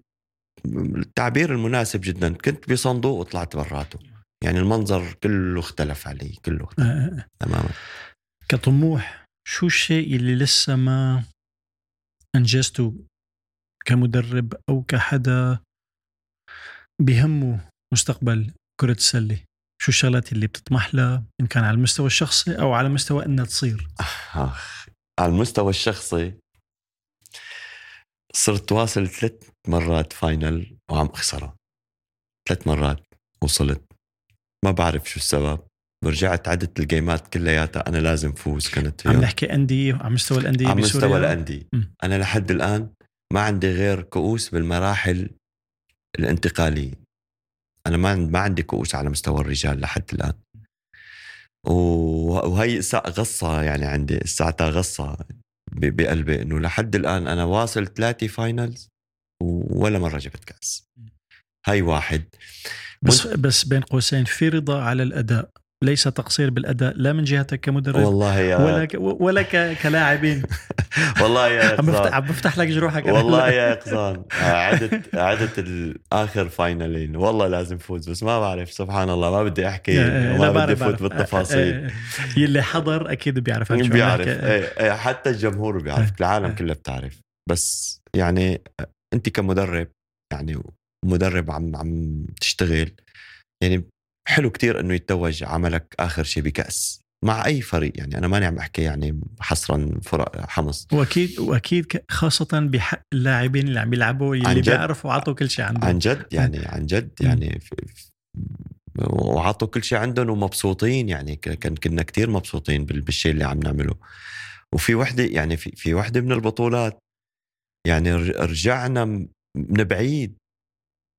[SPEAKER 2] التعبير المناسب جدا كنت بصندوق وطلعت براته. يعني المنظر كله اختلف علي كله اختلف.
[SPEAKER 1] آه،
[SPEAKER 2] تماما.
[SPEAKER 1] كطموح شو الشيء اللي لسه ما أنجزته كمدرب أو كحدا بهمه مستقبل كرة السلة؟ شو الشغلات اللي بتطمح لها إن كان على المستوى الشخصي أو على مستوى أنها تصير؟
[SPEAKER 2] آخ. على المستوى الشخصي صرت واصل ثلاث مرات فاينل وعم اخسرها ثلاث مرات وصلت. ما بعرف شو السبب. رجعت عدت الجيمات كلياتها أنا لازم فوز كانت
[SPEAKER 1] عم نحكي أندية على مستوى الأندية
[SPEAKER 2] على مستوى
[SPEAKER 1] الأندية.
[SPEAKER 2] أنا لحد الآن ما عندي غير كؤوس بالمراحل الانتقالية. أنا ما ما عندي كؤوس على مستوى الرجال لحد الآن. وهي غصة يعني عندي ساعتها غصة بقلبي إنه لحد الآن أنا واصل ثلاثة فاينلز ولا مرة جبت كأس. هاي واحد.
[SPEAKER 1] بس بس بين قوسين في رضا على الأداء. ليس تقصير بالأداء لا من جهتك كمدرب
[SPEAKER 2] والله يا
[SPEAKER 1] ولا ك... ولا ك... كلاعبين
[SPEAKER 2] والله يا
[SPEAKER 1] عم بفتح عم بفتح لك جروحك
[SPEAKER 2] والله. يا يقظان عدت عدت الآخر فاينلين والله لازم فوز بس ما بعرف سبحان الله ما بدي
[SPEAKER 1] أحكي
[SPEAKER 2] وما بدي فوت. بالتفاصيل
[SPEAKER 1] يلي حضر أكيد بيعرف
[SPEAKER 2] بيعرف. إيه إيه حتى الجمهور بيعرف
[SPEAKER 1] إيه.
[SPEAKER 2] العالم
[SPEAKER 1] إيه.
[SPEAKER 2] كلها بتعرف بس يعني أنت كمدرب يعني مدرب عم عم تشتغل يعني حلو كتير إنه يتوج عملك آخر شيء بكأس مع أي فريق؟ يعني أنا ماني عم أحكي يعني حصرا فرق حمص.
[SPEAKER 1] وأكيد وأكيد خاصة بحق اللاعبين اللي عم يلعبوا اللي. بيعرفوا عطوا كل شيء عندهم.
[SPEAKER 2] عن جد؟ يعني عن جد؟ يعني وعطوا كل شيء عندهم ومبسوطين يعني كان كنا كتير مبسوطين بال- بالشيء اللي عم نعمله. وفي وحدة يعني في في وحدة من البطولات يعني رجعنا من بعيد.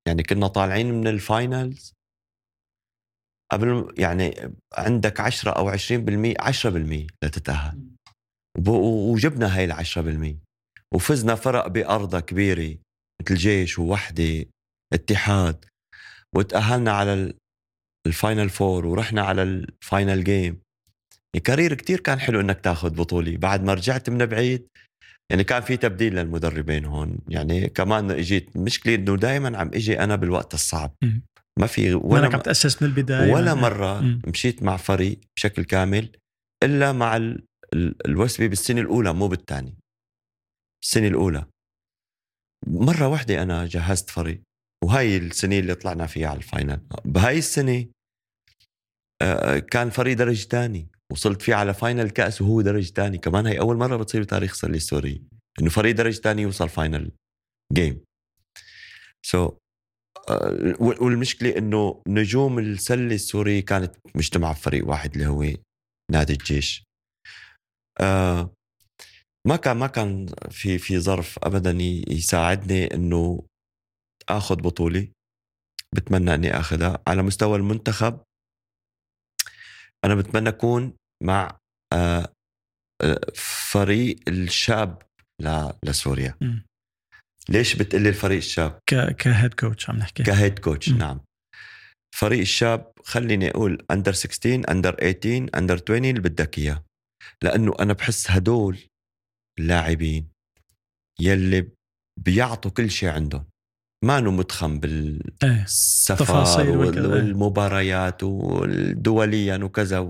[SPEAKER 2] يعني كنا طالعين من الفاينلز قبل يعني عندك 10 أو 20% 10% لتتاهل وجبنا هاي ال 10% وفزنا فرق بارضها كبيرة مثل جيش ووحدة اتحاد. وتأهلنا على ال- ال final four ورحنا على ال final game يعني career كتير كان حلو إنك تاخذ بطولة. بعد ما رجعت من بعيد يعني كان في تبديل للمدربين هون. يعني كمان إجيت مشكلة إنه دائما عم إجي أنا بالوقت الصعب. ما في
[SPEAKER 1] ولا عم تاسس من البداية
[SPEAKER 2] ولا
[SPEAKER 1] يعني. مرة.
[SPEAKER 2] مشيت مع فريق بشكل كامل إلا مع ال- ال- الوسبي بالسنة الأولى مو بالثاني السنة الأولى. مرة واحدة أنا جهزت فريق وهي السنة اللي طلعنا فيها على ال final. بهاي السنة آه، كان فريق درجه ثاني وصلت فيه على final كأس وهو درجه ثاني كمان هي أول مرة بتصير بتاريخ السله السوري إنه فريق درجه ثاني يوصل final game so والمشكلة إنه نجوم السلة السورية كانت مجتمعه بفريق واحد اللي هو نادي الجيش. آه ما كان ما كان في في ظرف ابدا يساعدني إنه آخذ بطولة. بتمنى إني آخذها. على مستوى المنتخب أنا بتمنى أكون مع آه آه، فريق الشاب لسوريا.
[SPEAKER 1] مم.
[SPEAKER 2] ليش بتقلي الفريق الشاب؟
[SPEAKER 1] ك ك head coach عم نحكي.
[SPEAKER 2] ك head coach
[SPEAKER 1] مم.
[SPEAKER 2] نعم. فريق الشاب خليني أقول under 16 under 18 under 20 اللي بدك إياه. لأنه أنا بحس هدول اللاعبين يلي بيعطوا كل شيء عندهم. ما نو متخم بالسفر
[SPEAKER 1] إيه.
[SPEAKER 2] والمباريات والدوليا وكذا.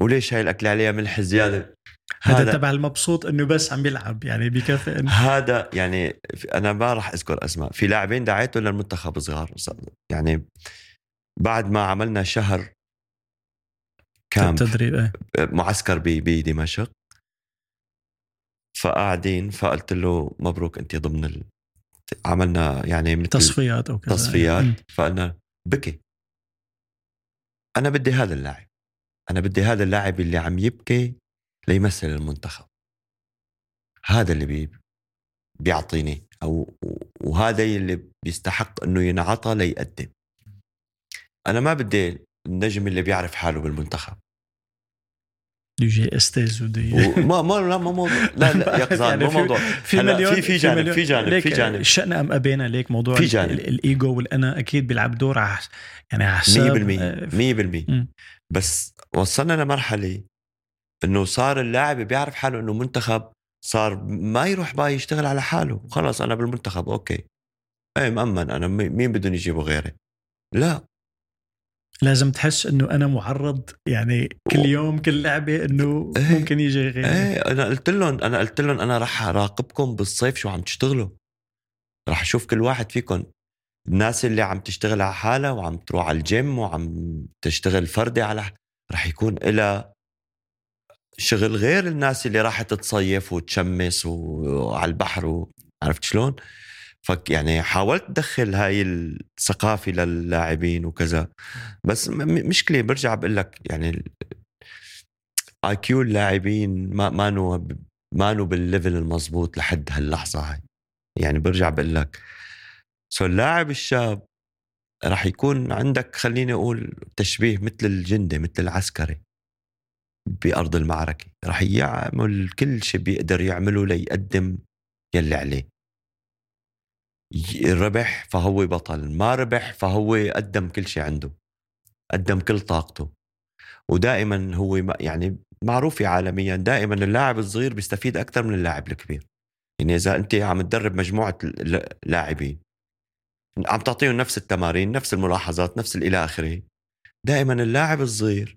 [SPEAKER 2] وليش هاي الاكل عليها ملح زيادة؟
[SPEAKER 1] هذا تبع المبسوط إنه بس عم بيلعب يعني بكفي إنه
[SPEAKER 2] هذا يعني أنا ما راح أذكر أسماء. في لاعبين دعيتهم للمنتخب صغار يعني بعد ما عملنا شهر كامب
[SPEAKER 1] التدريب إيه.
[SPEAKER 2] معسكر بدمشق فقاعدين فقلت له مبروك أنت ضمن ال... عملنا يعني مثل
[SPEAKER 1] تصفيات أو كذا
[SPEAKER 2] تصفيات.
[SPEAKER 1] مم.
[SPEAKER 2] فقلنا بكي. أنا بدي هذا اللاعب. أنا بدي هذا اللاعب اللي عم يبكي ليمثل المنتخب. هذا اللي بي بيعطيني أو وهذا اللي بيستحق إنه ينعطى ليقدم. أنا ما بدي النجم اللي بيعرف حاله بالمنتخب.
[SPEAKER 1] يجي أستاذ ودي
[SPEAKER 2] وما ما لا ما موضوع. لا لا يا قزان
[SPEAKER 1] يعني
[SPEAKER 2] مو موضوع.
[SPEAKER 1] في مليون
[SPEAKER 2] في- في جانب- في جانب- في جانب.
[SPEAKER 1] شئنا أم أبينا ليك موضوع
[SPEAKER 2] في جانب.
[SPEAKER 1] ال- الإيجو والأنا أكيد بيلعب دور على يعني على
[SPEAKER 2] 100%
[SPEAKER 1] حساب آه،
[SPEAKER 2] 100%
[SPEAKER 1] مم.
[SPEAKER 2] بس وصلنا لمرحلة إنه صار اللاعب بيعرف حاله إنه منتخب صار ما يروح بقى يشتغل على حاله. خلص أنا بالمنتخب okay. إيه مأمن. أنا مي- مين بدهم يجيبوا غيري؟ لا.
[SPEAKER 1] لازم تحس إنه أنا معرض يعني كل يوم كل لعبة إنه
[SPEAKER 2] إيه.
[SPEAKER 1] ممكن يجي غيري.
[SPEAKER 2] إيه أنا قلت لهم أنا قلت لهم أنا راح أراقبكم بالصيف شو عم تشتغلوا. راح أشوف كل واحد فيكم. الناس اللي عم تشتغل على حالها وعم تروح على الجيم وعم تشتغل فردي على راح يكون لها شغل غير الناس اللي راحت تصيف وتشمس وعلى البحر و- عرفت شلون؟ فك يعني حاولت أدخل هاي الثقافة للاعبين وكذا. بس مشكلة برجع بقول لك يعني IQ اللاعبين ما مانو مانو بال level المضبوط لحد هاللحظة هاي. يعني برجع بقول لك so اللاعب الشاب راح يكون عندك خليني أقول تشبيه مثل الجندي مثل العسكري. بأرض المعركة. راح يعمل كل شيء بيقدر يعمله ليقدم يلي عليه. ربح فهو بطل ما ربح فهو قدم كل شيء عنده قدم كل طاقته. ودائما هو يعني معروف عالميا دائما اللاعب الصغير بيستفيد أكثر من اللاعب الكبير. يعني إذا أنت عم تدرب مجموعة ل- لاعبين عم تعطيهم نفس التمارين نفس الملاحظات نفس إلى آخره دائما اللاعب الصغير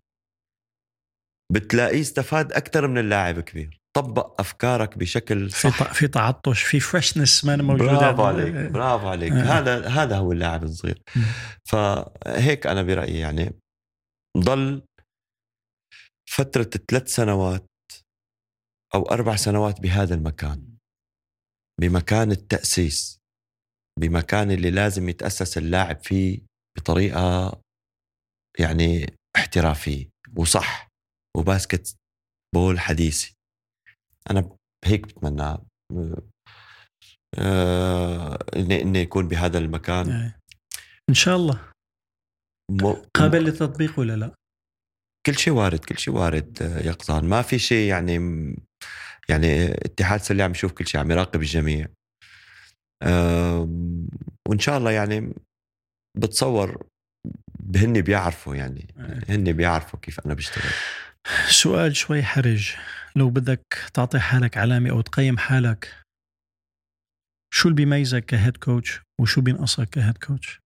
[SPEAKER 2] بتلاقيه استفاد أكثر من اللاعب الكبير طبق أفكارك بشكل
[SPEAKER 1] في
[SPEAKER 2] صح.
[SPEAKER 1] ط- في تعطش في فريشنس ما موجوده
[SPEAKER 2] برافو عليك برافو عليك.
[SPEAKER 1] آه.
[SPEAKER 2] هذا هذا هو اللاعب الصغير. فهيك أنا برأيي يعني. ضل فترة ثلاث سنوات أو أربع سنوات بهذا المكان. بمكان التأسيس. بمكان اللي لازم يتأسس اللاعب فيه بطريقة يعني احترافية. وصح. وباسكت بول حديثي. أنا هيك بتمنى آه إني إني يكون بهذا المكان.
[SPEAKER 1] إيه. إن شاء الله.
[SPEAKER 2] م...
[SPEAKER 1] قابل للتطبيق ولا لا؟
[SPEAKER 2] كل شيء وارد كل شيء وارد آه، يقظان ما في شيء يعني يعني اتحاد سله عم يشوف كل شيء عم يراقب الجميع. آم، وإن شاء الله يعني بتصور هن بيعرفوا يعني.
[SPEAKER 1] إيه.
[SPEAKER 2] هن بيعرفوا كيف أنا بشتغل.
[SPEAKER 1] سؤال شوي حرج. لو بدك تعطي حالك علامة أو تقيم حالك شو اللي بيميزك كهيد كوتش وشو بينقصك كهيد كوتش؟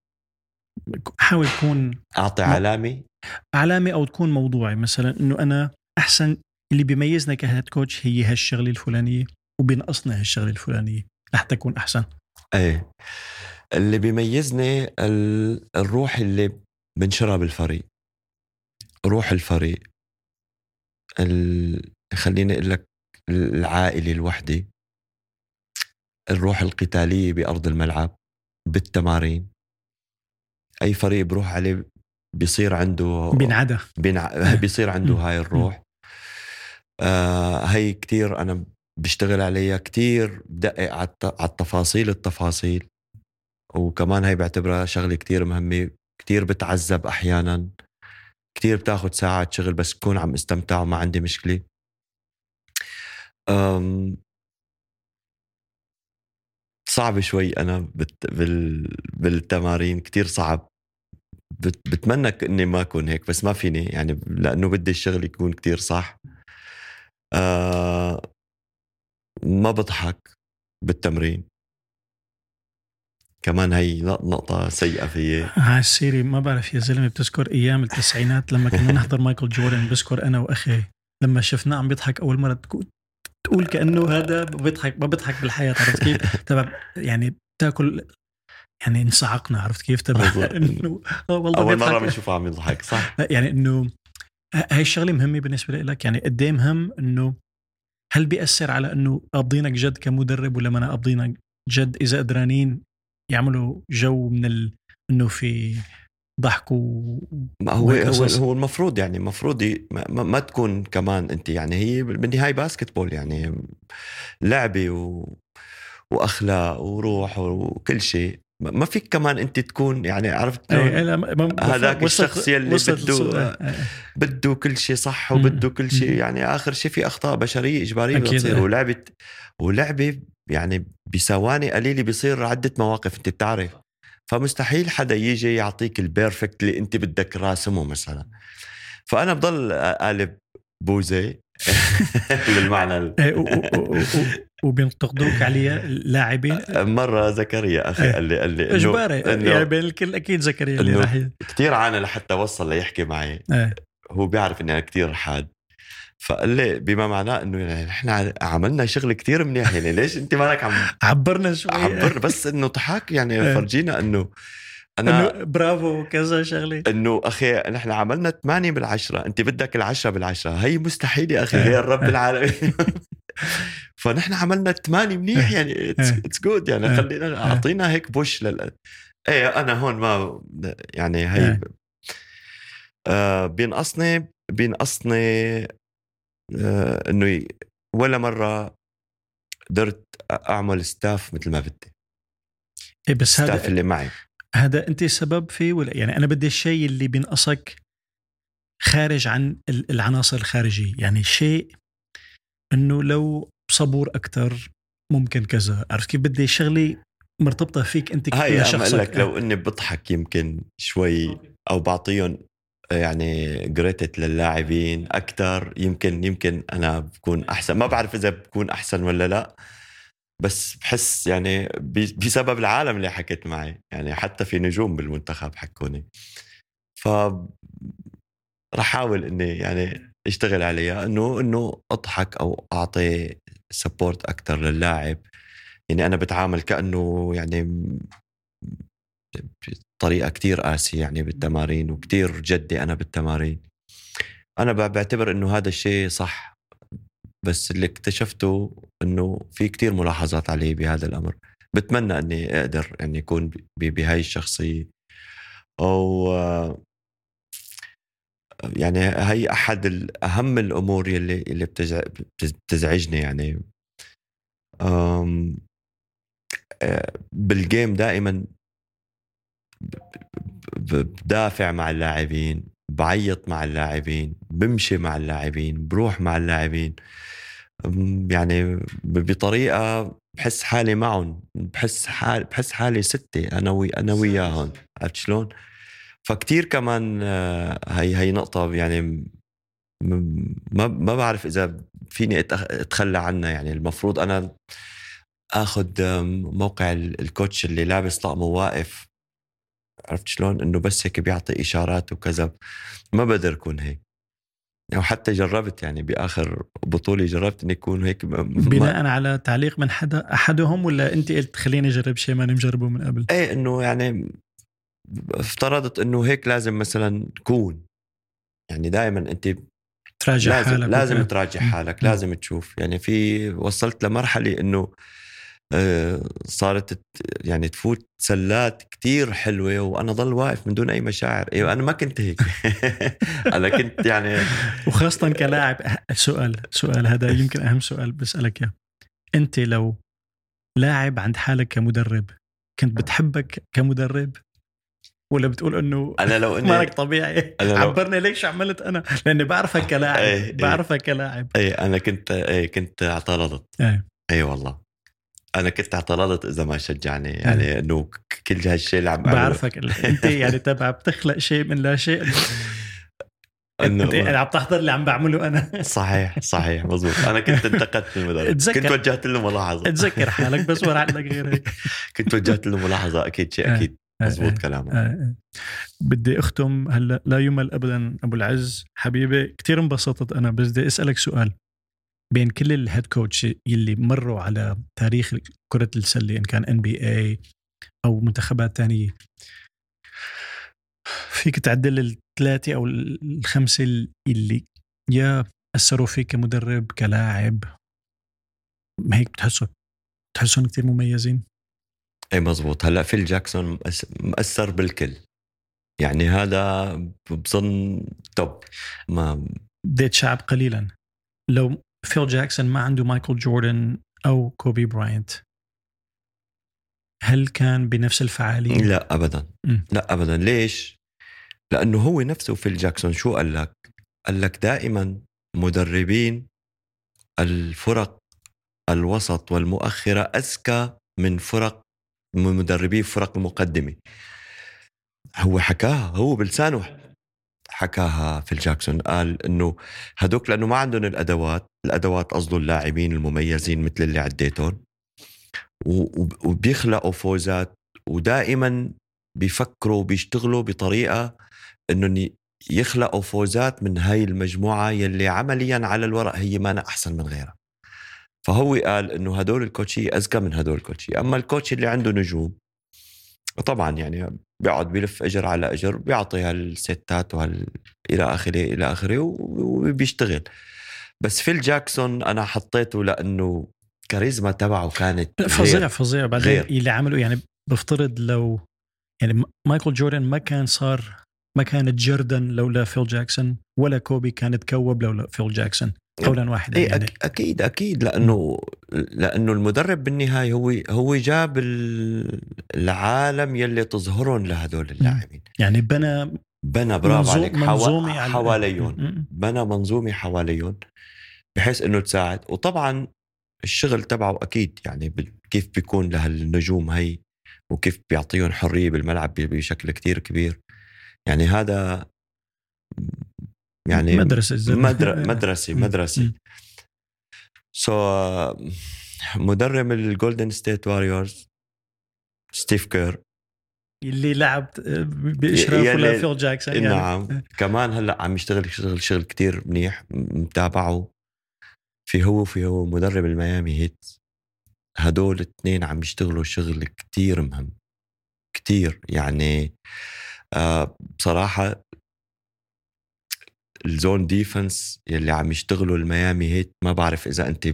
[SPEAKER 1] حاول تكون
[SPEAKER 2] أعطي
[SPEAKER 1] ما-
[SPEAKER 2] علامة؟
[SPEAKER 1] علامة أو تكون موضوعي. مثلا إنه أنا أحسن اللي بيميزنا كهيد كوتش هي هالشغلة الفلانية وبينقصنا هالشغلة الفلانية لحتى أكون أحسن.
[SPEAKER 2] إيه. اللي بيميزني ال- الروح اللي بنشرها بالفريق. روح الفريق. ال... خليني أقول لك العائلة الوحدة الروح القتالية بأرض الملعب بالتمارين. أي فريق بروح عليه بيصير عنده
[SPEAKER 1] بينعدى.
[SPEAKER 2] بينع... بيصير عنده. هاي الروح. آه هي كتير أنا بشتغل عليها كتير بدقق على الت- على التفاصيل التفاصيل. وكمان هي بعتبرها شغلة كتير مهمة كتير بتعذب أحيانا. كتير بتاخد ساعات شغل بس بكون عم استمتع وما عندي مشكلة. أم صعب شوي أنا بت... بال... بالتمارين كتير صعب. بت... بتمنى إني ما أكون هيك بس ما فيني يعني لأنه بدي الشغل يكون كتير صح. آه ما بضحك بالتمرين. كمان هي نق- نقطة سيئة فيي
[SPEAKER 1] على السيرة ما بعرف يا زلمة بتذكر أيام التسعينات لما كنا نحضر مايكل جوردن بذكر أنا وأخي لما شفناه عم بيضحك أول مرة تقول كأنه هذا بيضحك ما بيضحك بالحياة عرفت كيف؟ تبع يعني تاكل يعني انصعقنا عرفت كيف؟ تبع. انه آه والله
[SPEAKER 2] أول مرة
[SPEAKER 1] بيضحك
[SPEAKER 2] بنشوفه عم يضحك صح
[SPEAKER 1] يعني انه هاي الشغلة مهمة بالنسبة لك يعني قد إيه مهم إنه هل بيأثر على إنه قابضينك جد كمدرب ولا ما أنا قابضينك جد إذا قدرانين يعملوا جو من ال... إنه في ضحك و...
[SPEAKER 2] ما هو هو. هو المفروض يعني المفروض ما, ما- تكون كمان أنت يعني هي بالنهاية باسكتبول يعني لعبة و وأخلاق وروح وكل شيء ما فيك كمان أنت تكون يعني عرفت
[SPEAKER 1] إيه، ما-
[SPEAKER 2] هذاك الشخص يلي بده-.
[SPEAKER 1] إيه.
[SPEAKER 2] بده كل شيء صح. وبده كل شيء. يعني آخر شيء في أخطاء بشرية
[SPEAKER 1] إجبارية
[SPEAKER 2] بتصير
[SPEAKER 1] إيه.
[SPEAKER 2] ولعبة ولعبة يعني بثواني قليلة بيصير عدة مواقف أنت بتعرف. فمستحيل حدا يجي يعطيك البيرفكت اللي أنت بدك راسمه مثلا. فأنا بضل قالب بوزة. بالمعنى ال-
[SPEAKER 1] إيه، وبينتقدوك عليها اللاعبين
[SPEAKER 2] مرة زكريا أخي
[SPEAKER 1] إيه.
[SPEAKER 2] قال لي قال لي إجباري.
[SPEAKER 1] يعني بين الكل أكيد زكريا اللي راح
[SPEAKER 2] كثير عانى لحتى وصل ليحكي معي.
[SPEAKER 1] إيه.
[SPEAKER 2] هو بيعرف إني أنا كثير حاد. فقال لي بما معناه إنه يعني نحن عملنا شغل كتير منيح يعني ليش أنت مالك عم
[SPEAKER 1] عبرنا شوي
[SPEAKER 2] عبر بس إنه ضحك يعني
[SPEAKER 1] إيه.
[SPEAKER 2] فرجينا إنه أنا
[SPEAKER 1] إنه برافو وكذا شغلة
[SPEAKER 2] إنه أخي نحن عملنا 8 بالعشرة أنت بدك العشرة بالعشرة هي مستحيل يا أخي
[SPEAKER 1] إيه.
[SPEAKER 2] هي الرب العالمين فنحن عملنا 8 منيح يعني it's good يعني
[SPEAKER 1] إيه.
[SPEAKER 2] خلينا أعطينا هيك push لل إيه أنا هون ما يعني هي
[SPEAKER 1] إيه.
[SPEAKER 2] آه بينقصني بينقصني إنه ي- ولا مرة قدرت أعمل ستاف مثل ما بدي.
[SPEAKER 1] إيه بس هذا
[SPEAKER 2] اللي معي.
[SPEAKER 1] هذا أنت السبب فيه ولا؟ يعني أنا بدي الشيء اللي بينقصك خارج عن ال- العناصر الخارجية. يعني شيء إنه لو صبور أكثر ممكن كذا. عرفت كيف؟ بدي شغلة مرتبطة فيك أنت
[SPEAKER 2] هاي
[SPEAKER 1] شخصك.
[SPEAKER 2] لك لو إني بضحك يمكن شوي أو بعطيهم يعني جريتت للاعبين أكثر يمكن يمكن أنا بكون أحسن. ما بعرف إذا بكون أحسن ولا لا. بس بحس يعني بسبب العالم اللي حكيت معي. يعني حتى في نجوم بالمنتخب حكوني. ف رح أحاول إني يعني أشتغل عليها. إنه إنه أضحك أو أعطي سبورت أكثر للاعب. يعني أنا بتعامل كأنه يعني بطريقه كتير قاسية يعني بالتمارين وكتير جدي أنا بالتمارين. أنا بعتبر إنه هذا الشيء صح بس اللي اكتشفته إنه في كتير ملاحظات علي بهذا الأمر. بتمنى إني أقدر يعني يكون ب- بهاي الشخصية. أو يعني هي أحد أهم الأمور يلي اللي بتزع- بتز- بتزعجني يعني. آه، بالجيم دائما بدافع مع اللاعبين بعيط مع اللاعبين بمشي مع اللاعبين بروح مع اللاعبين. يعني ب- بطريقة بحس حالي معهم بحس حال بحس حالي ستة أنا وي أنا وياهم. عرفت شلون؟ فكتير كمان آه، هي هي نقطة يعني ما ما بعرف إذا فيني أتخلى عنها. يعني المفروض أنا آخذ موقع الكوتش اللي لابس طقمه واقف عرفت شلون؟ إنه بس هيك بيعطي إشارات وكذا. ما بقدر أكون هيك. أو حتى جربت يعني بآخر بطولة جربت إني أكون هيك
[SPEAKER 1] بناء على تعليق من حدا أحدهم ولا أنت قلت خليني أجرب شيء ما مجربه من قبل؟
[SPEAKER 2] إيه إنه يعني افترضت إنه هيك لازم مثلا تكون. يعني دائما أنت
[SPEAKER 1] تراجع
[SPEAKER 2] لازم
[SPEAKER 1] حالك
[SPEAKER 2] لازم تراجع حالك لازم تشوف. يعني في وصلت لمرحلة إنه صارت يعني تفوت سلات كتير حلوة وأنا ضل واقف من دون أي مشاعر. أيوة أنا ما كنت هيك. أنا كنت يعني
[SPEAKER 1] وخاصة كلاعب سؤال سؤال هذا يمكن أهم سؤال بسألك إياه. أنت لو لاعب عند حالك كمدرب كنت بتحبك كمدرب؟ ولا بتقول إنه
[SPEAKER 2] أنا لو إني
[SPEAKER 1] مالك طبيعي؟ أنا لو... عبرني ليش عملت أنا؟ لأني بعرفك كلاعب إيه, إيه. بعرفك كلاعب.
[SPEAKER 2] اي أنا كنت اي كنت اعترضت إيه. اي والله. أنا كنت اعترضت إذا ما شجعني يعني إنه كل هالشيء اللي عم
[SPEAKER 1] بعرفك أنت يعني تبع بتخلق شيء من لا شيء. إنه أنت يعني عم تحضر اللي عم بعمله أنا.
[SPEAKER 2] صحيح صحيح مزبوط. أنا كنت انتقدت المدرب كنت وجهت له ملاحظة.
[SPEAKER 1] تذكر حالك بس ورا عندك غير هيك.
[SPEAKER 2] كنت وجهت له ملاحظة. أكيد شيء آه، أكيد آه، مزبوط آه، كلامه
[SPEAKER 1] بدي أختم هلأ. لا يمل ابدا أبو العز. حبيبي كثير انبسطت أنا بس بدي أسألك سؤال. بين كل الهيد كوتش يلي مروا على تاريخ كرة السلة إن كان ان بي اي أو منتخبات تانية. فيك تعدل الثلاثة أو الخمسة اللي يا أثروا فيك كمدرب كلاعب. ما هيك بتحسوا؟ بتحسهم كثير مميزين؟
[SPEAKER 2] إي مزبوط. هلأ فيل جاكسون مأثر بالكل. يعني هذا بظن top. ما
[SPEAKER 1] بدي أتشعب قليلا. لو فيل جاكسون ما عنده مايكل جوردن أو كوبي براينت هل كان بنفس الفعالية؟
[SPEAKER 2] لا ابدا م. لا ابدا ليش؟ لأنه هو نفسه فيل جاكسون شو قال لك؟ قال لك دائما مدربين الفرق الوسط والمؤخرة أذكى من فرق من مدربي فرق المقدمة هو حكاها هو بلسانه حكاها في الجاكسون قال إنه هدوك لأنه ما عندهم الأدوات الأدوات قصده اللاعبين المميزين مثل اللي عديتهم وبيخلقوا فوزات ودائما بيفكروا بيشتغلوا بطريقة انه يخلقوا فوزات من هاي المجموعة يلي عمليا على الورق هي ما أحسن من غيرها. فهو قال إنه هدول الكوتشي اذكى من هدول الكوتشي. أما ال coach اللي عنده نجوم طبعا يعني بيقعد بيلف إجر على إجر بيعطي هال stats وهال إلى آخره إلى آخره وبيشتغل. بس فيل جاكسون أنا حطيته لأنه كاريزما تبعه كانت
[SPEAKER 1] فظيع فظيع. بعدين اللي عمله يعني بفترض لو يعني مايكل جوردن ما كان صار ما كانت جردن لولا فيل جاكسون ولا كوبي كانت كوب لولا فيل جاكسون. قولا واحدا
[SPEAKER 2] إيه يعني. أكيد أكيد. لأنه لأنه المدرب بالنهاية هو هو جاب العالم يلي تظهرهم لهدول اللاعبين.
[SPEAKER 1] يعني بنى
[SPEAKER 2] بنى برافو عليك منظومه حواليهم بنى منظومه حواليهم بحيث إنه تساعد. وطبعا الشغل تبعه أكيد يعني كيف بيكون لهالنجوم هي وكيف بيعطيهم حرية بالملعب بشكل كتير كبير. يعني هذا يعني
[SPEAKER 1] مدرسة
[SPEAKER 2] مدر مدرسة مدرسة. so so, مدرب ال Golden State Warriors ستيف كير
[SPEAKER 1] اللي لعب باشرافه لفيل جاكسون يعني.
[SPEAKER 2] نعم. كمان هلأ عم يشتغل شغل شغل كتير منيح متابعه. في هو في هو مدرب ال Miami Heat. هدول الاثنين عم يشتغلوا شغل كتير مهم كتير يعني آه بصراحة ال zone defense يلي عم يشتغلوا ال Miami Heat ما بعرف إذا أنت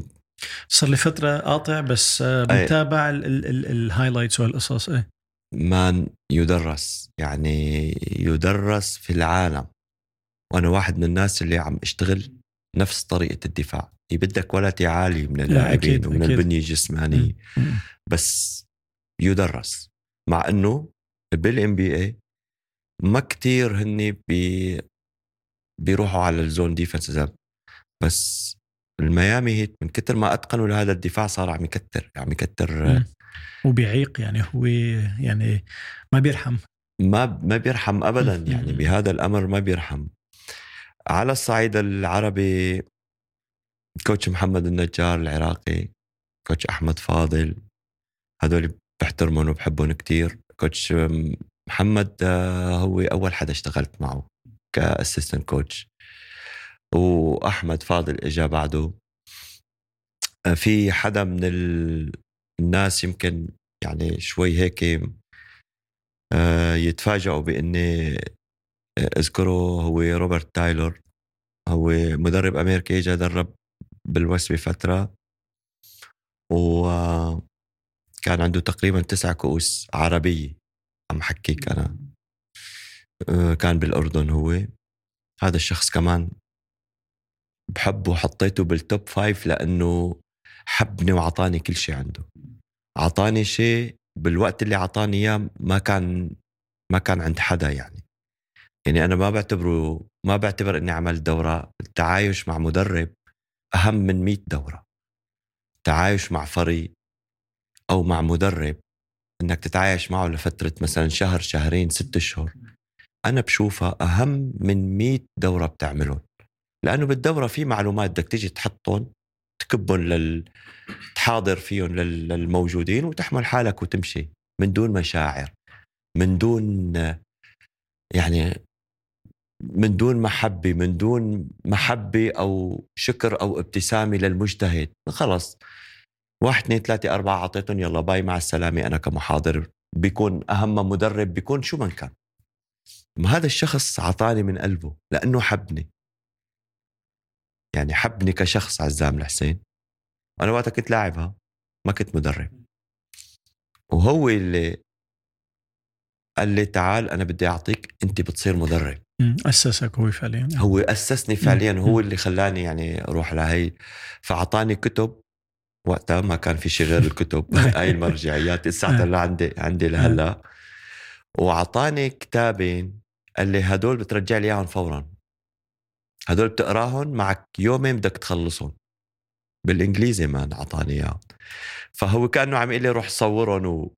[SPEAKER 1] صار لي فترة قاطع بس متابع ال highlights والقصص إيه.
[SPEAKER 2] ما يدرس يعني يدرس في العالم. وأنا واحد من الناس اللي عم أشتغل نفس طريقة الدفاع. بدك loyalty عالي من اللاعبين ومن أكيد. البنية الجسمانية. بس يدرس. مع إنه بال NBA ما كتير هن بي بيروحوا على ال zone defense بس ال Miami Heat من كتر ما أتقنوا لهذا الدفاع صار عم يكتر عم يكتر.
[SPEAKER 1] وبيعيق يعني هو يعني ما بيرحم.
[SPEAKER 2] ما ما بيرحم ابدا. يعني بهذا الأمر ما بيرحم. على الصعيد العربي coach محمد النجار العراقي coach أحمد فاضل هذول بحترمهم وبحبهم كتير. coach محمد آه، هو أول حدا اشتغلت معه. ك assistant coach وأحمد فاضل إجا بعده. آه، في حدا من ال- الناس يمكن يعني شوي هيك آه، يتفاجئوا بإني أذكره هو روبرت تايلور. هو مدرب أمريكي اجى درب بالوست بفترة. وكان عنده تقريبا تسع كؤوس عربية عم حكيك أنا. آه، كان بالأردن هو. هذا الشخص كمان بحبه حطيته بال top five لأنه حبني وعطاني كل شيء عنده. عطاني شيء بالوقت اللي عطاني إياه ما كان ما كان عند حدا يعني. يعني أنا ما بعتبره ما بعتبر إني عملت دورة. التعايش مع مدرب أهم من 100 دورة. تعايش مع فريق أو مع مدرب إنك تتعايش معه لفترة مثلا شهر شهرين ست أشهر. أنا بشوفها أهم من 100 دورة بتعملهم. لأنه بالدورة في معلومات بدك تيجي تحطهم تكبهم لل تحاضر فيهم لل- للموجودين وتحمل حالك وتمشي من دون مشاعر من دون يعني من دون محبة من دون محبة أو شكر أو ابتسامة للمجتهد. خلص. واحد اثنين ثلاثة أربعة أعطيتهم يلا باي مع السلامة أنا كمحاضر. بيكون أهم مدرب بيكون شو من كان. ما هذا الشخص عطاني من قلبه لأنه حبني. يعني حبني كشخص عزام الحسين. أنا وقتها كنت لاعبها ما كنت مدرب. وهو اللي قال لي تعال أنا بدي أعطيك أنت بتصير مدرب.
[SPEAKER 1] مم. أسسك هو فعليا.
[SPEAKER 2] هو أسسني فعليا هو. اللي خلاني يعني أروح لهي. فاعطاني كتب. وقتها ما كان في شيء غير الكتب. هاي المرجعيات لساتها اللي عندي عندي لهلأ. واعطاني كتابين. قال لي هدول بترجع لي إياهم فورا. هدول بتقراهم معك يومين بدك تخلصهم. بالإنجليزي ما اعطاني إياهم. فهو كأنه عم يقول لي روح صورهم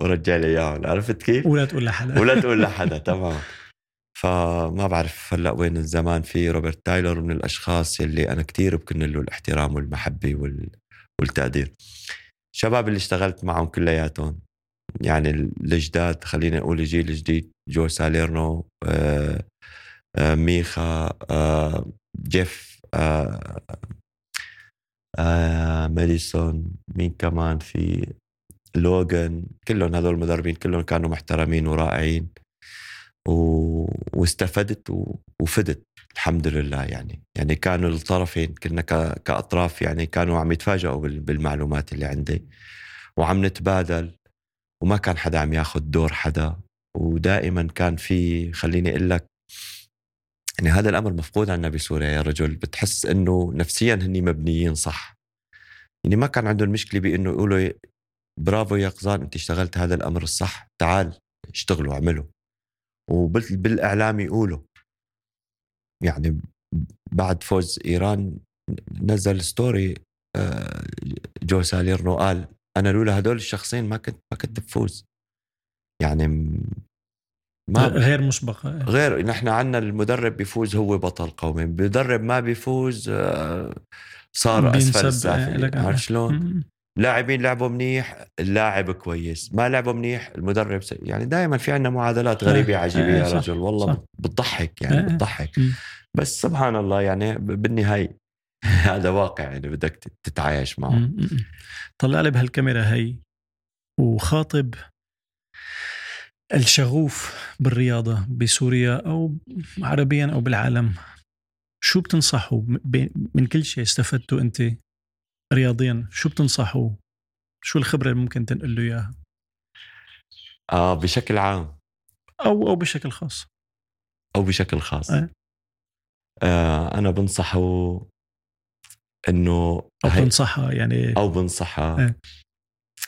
[SPEAKER 2] ورجع لي إياهم. عرفت كيف؟
[SPEAKER 1] ولا تقول لحدا.
[SPEAKER 2] ولا تقول لحدا تمام فما بعرف هلأ وين الزمان في روبرت تايلور من الأشخاص يلي أنا كتير بكن له الاحترام والمحبة وال... والتقدير. شباب اللي اشتغلت معهم كلياتهم. يعني الجداد خلينا نقول الجيل الجديد جو ساليرنو آه آه ميخا آه جيف ماديسون مين كمان في؟ لوغان كلهم هذول المدربين كلهم كانوا محترمين ورائعين و... واستفدت و... وفدت الحمد لله يعني. يعني كانوا الطرفين كنا ك... كأطراف يعني كانوا عم يتفاجئوا بال... بالمعلومات اللي عندي. وعم نتبادل وما كان حدا عم ياخذ دور حدا ودائما كان في خليني أقول لك يعني هذا الأمر مفقود عندنا بسوريا يا رجل. بتحس إنه نفسيا هني مبنيين صح. يعني ما كان عندهم مشكلة بإنه يقولوا برافو يا قزان أنت اشتغلت هذا الأمر الصح تعال اشتغلوا اعملوا وبالاعلام يقولوا. يعني بعد فوز إيران نزل story آه، جو ساليرنو قال أنا لولا هدول الشخصين ما كنت ما كنت بفوز يعني ما
[SPEAKER 1] غير مسبقة
[SPEAKER 2] غير نحن عنا المدرب بيفوز هو بطل قومي المدرب ما بيفوز آه، صار
[SPEAKER 1] أسفل
[SPEAKER 2] السافلين
[SPEAKER 1] لك.
[SPEAKER 2] عرفت شلون؟ لاعبين لعبوا منيح اللاعب كويس ما لعبوا منيح المدرب سيء. يعني دائما في عندنا معادلات غريبة
[SPEAKER 1] آه،
[SPEAKER 2] عجيبة
[SPEAKER 1] آه،
[SPEAKER 2] يا رجل والله
[SPEAKER 1] صح.
[SPEAKER 2] بت- بتضحك يعني. بتضحك. بس سبحان الله يعني ب- بالنهاية هذا واقع يعني بدك تت- تتعايش معه.
[SPEAKER 1] طلع لي بهالكاميرا هي وخاطب الشغوف بالرياضة بسوريا أو عربيا أو بالعالم. شو بتنصحوا؟ من كل شيء استفدتوا أنت رياضيا شو بتنصحوا؟ شو الخبرة اللي ممكن تنقل له إياها؟
[SPEAKER 2] آه بشكل عام.
[SPEAKER 1] أو أو بشكل خاص.
[SPEAKER 2] أو بشكل خاص.
[SPEAKER 1] آه.
[SPEAKER 2] آه أنا بنصحه إنه
[SPEAKER 1] أو
[SPEAKER 2] هي
[SPEAKER 1] تنصحها يعني
[SPEAKER 2] أو بنصحها.
[SPEAKER 1] آه.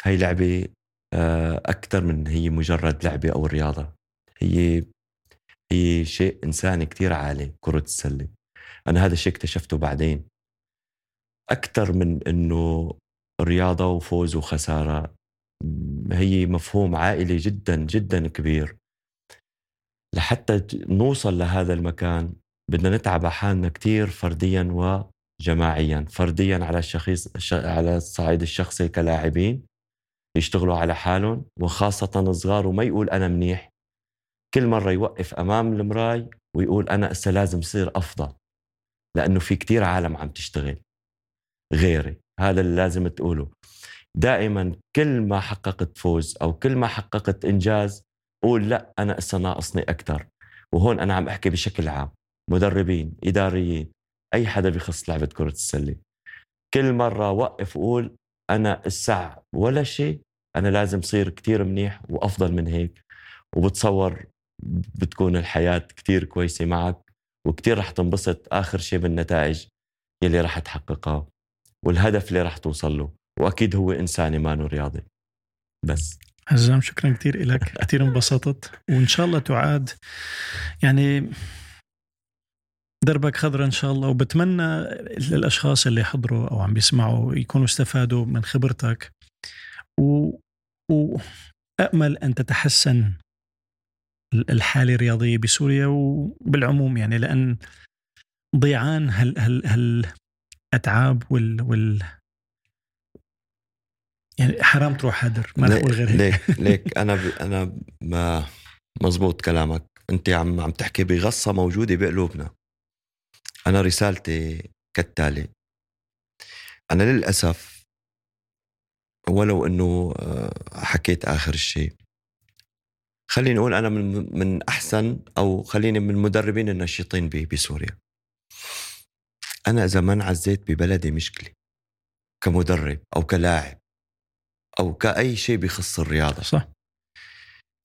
[SPEAKER 2] هي لعبة آه، أكثر من هي مجرد لعبة أو رياضة. هي هي شيء إنساني كتير عالي كرة السلة. أنا هذا الشيء اكتشفته بعدين. أكثر من إنه رياضة وفوز وخسارة هي مفهوم عائلي جدا جدا كبير. لحتى نوصل لهذا المكان بدنا نتعب حالنا كثير فرديا وجماعيا فرديا على الشخص على الصعيد الشخصي كلاعبين يشتغلوا على حالهم وخاصة الصغار وما يقول أنا منيح. كل مرة يوقف أمام المراي ويقول أنا هسه لازم صير أفضل لأنه في كتير عالم عم تشتغل غيري. هذا اللي لازم تقوله. دائما كل ما حققت فوز أو كل ما حققت إنجاز قول لا أنا هسه ناقصني أكثر وهون أنا عم أحكي بشكل عام. مدربين إداريين أي حدا بيخص لعبة كرة السلة. كل مرة وقف وقول أنا الساعة ولا شيء أنا لازم صير كتير منيح وأفضل من هيك. وبتصور بتكون الحياة كتير كويسة معك وكتير رح تنبسط آخر شيء بالنتائج يلي رح تحققها والهدف اللي رح توصل له. وأكيد هو إنساني ما رياضي بس.
[SPEAKER 1] حزام شكرا كثير لك كثير انبسطت. وإن شاء الله تعاد. يعني دربك خضرة إن شاء الله وبتمنى للأشخاص اللي حضروا أو عم بيسمعوا يكونوا استفادوا من خبرتك. و... وأأمل أن تتحسن الحالة الرياضية بسوريا وبالعموم يعني لأن ضيعان هال هال هال أتعاب وال وال يعني حرام تروح هدر ما نقول غير هيك.
[SPEAKER 2] ليك ليك أنا ب... أنا ما مزبوط كلامك. أنت عم عم تحكي بغصة موجودة بقلوبنا. أنا رسالتي كالتالي. أنا للأسف ولو إنه آه، حكيت آخر شيء. خليني أقول أنا من من أحسن أو خليني من المدربين النشيطين بسوريا. أنا اذا ما انعزيت ببلدي مشكلة. كمدرب أو كلاعب أو كأي شيء بخص الرياضة.
[SPEAKER 1] صح.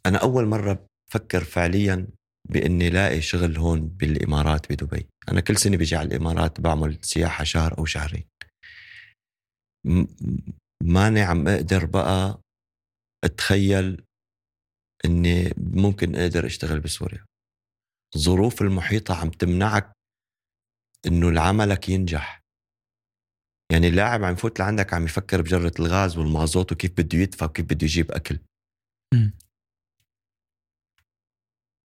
[SPEAKER 2] أنا أول مرة بفكر فعليا بإني لاقي شغل هون بالإمارات بدبي. أنا كل سنة بيجي على الإمارات بعمل سياحة شهر أو شهرين. ماني عم أقدر بقى أتخيل إني ممكن أقدر أشتغل بسوريا. الظروف المحيطة عم تمنعك إنه العملك ينجح. يعني اللاعب عم يفوت لعندك عم يفكر بجرة الغاز والمازوت وكيف بده يدفع وكيف بده يجيب أكل. م.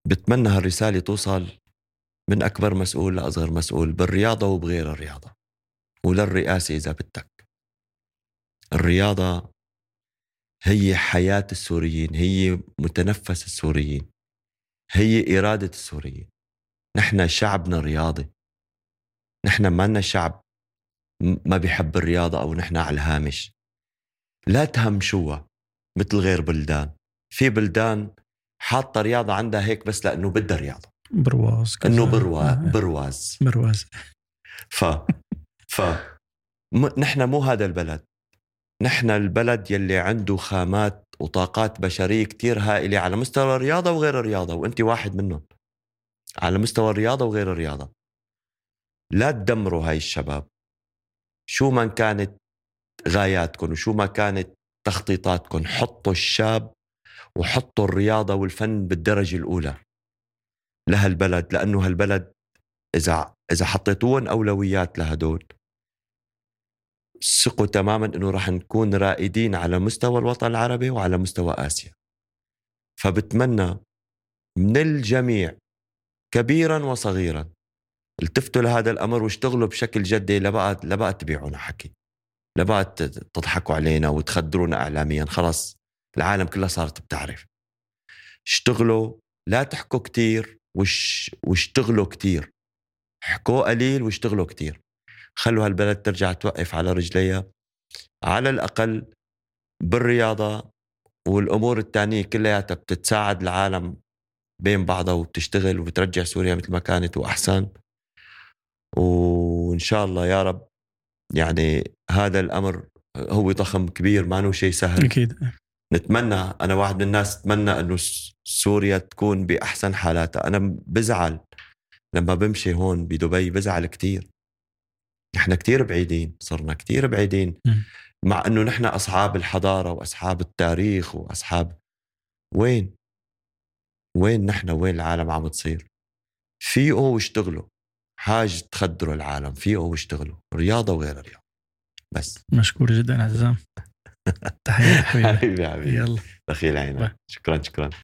[SPEAKER 2] بتمنى هالرسالة توصل من أكبر مسؤول لأصغر مسؤول بالرياضة وبغير الرياضة وللرئاسة إذا بدك. الرياضة هي حياة السوريين هي متنفس السوريين هي إرادة السوريين. نحن شعبنا رياضي. نحن ما شعب ما بيحب الرياضة أو نحن على الهامش. لا تهمشوها مثل غير بلدان. في بلدان حاطة رياضة عندها هيك بس لأنه بدها رياضة.
[SPEAKER 1] برواز
[SPEAKER 2] إنه برواز آه. برواز.
[SPEAKER 1] برواز.
[SPEAKER 2] ف ف نحن مو هذا البلد. نحن البلد يلي عنده خامات وطاقات بشرية كتير هائلة على مستوى الرياضة وغير الرياضة وأنت واحد منهم. على مستوى الرياضة وغير الرياضة. لا تدمروا هاي الشباب. شو ما كانت غاياتكم وشو ما كانت تخطيطاتكم حطوا الشاب وحطوا الرياضة والفن بالدرجة الأولى. لهالبلد لأنه هالبلد إذا إذا حطيتوهم أولويات لهدول ثقوا تماما إنه راح نكون رائدين على مستوى الوطن العربي وعلى مستوى آسيا. فبتمنى من الجميع كبيرا وصغيرا التفتوا لهذا الأمر واشتغلوا بشكل جدي لبقى لبقى تبيعونا حكي لبقى تضحكوا علينا وتخدرونا اعلاميا خلص العالم كلها صارت بتعرف. اشتغلوا لا تحكوا كتير وش واشتغلوا كتير. حكوا قليل واشتغلوا كتير. خلوا هالبلد ترجع توقف على رجليها. على الأقل بالرياضة والأمور الثانية كلياتها بتتساعد العالم بين بعضها وبتشتغل وبترجع سوريا مثل ما كانت وأحسن. وإن شاء الله يا رب يعني هذا الأمر هو ضخم كبير ما شيء سهل.
[SPEAKER 1] أكيد.
[SPEAKER 2] نتمنى أنا واحد من الناس أتمنى أنه سوريا تكون بأحسن حالاتها. أنا بزعل لما بمشي هون بدبي بزعل كتير. نحن كتير بعيدين صرنا كتير بعيدين. مع إنه نحن أصحاب الحضارة وأصحاب التاريخ وأصحاب وين؟ وين نحن؟ وين العالم عم تصير؟ فيقوا واشتغلوا حاج تخدروا العالم فيقوا واشتغلوا رياضة وغير رياضه بس.
[SPEAKER 1] مشكور جدا عزام. تحياتي حبيبي.
[SPEAKER 2] حبيبي حبيبي.
[SPEAKER 1] يلا.
[SPEAKER 2] دخيل عينك. شكرا شكرا.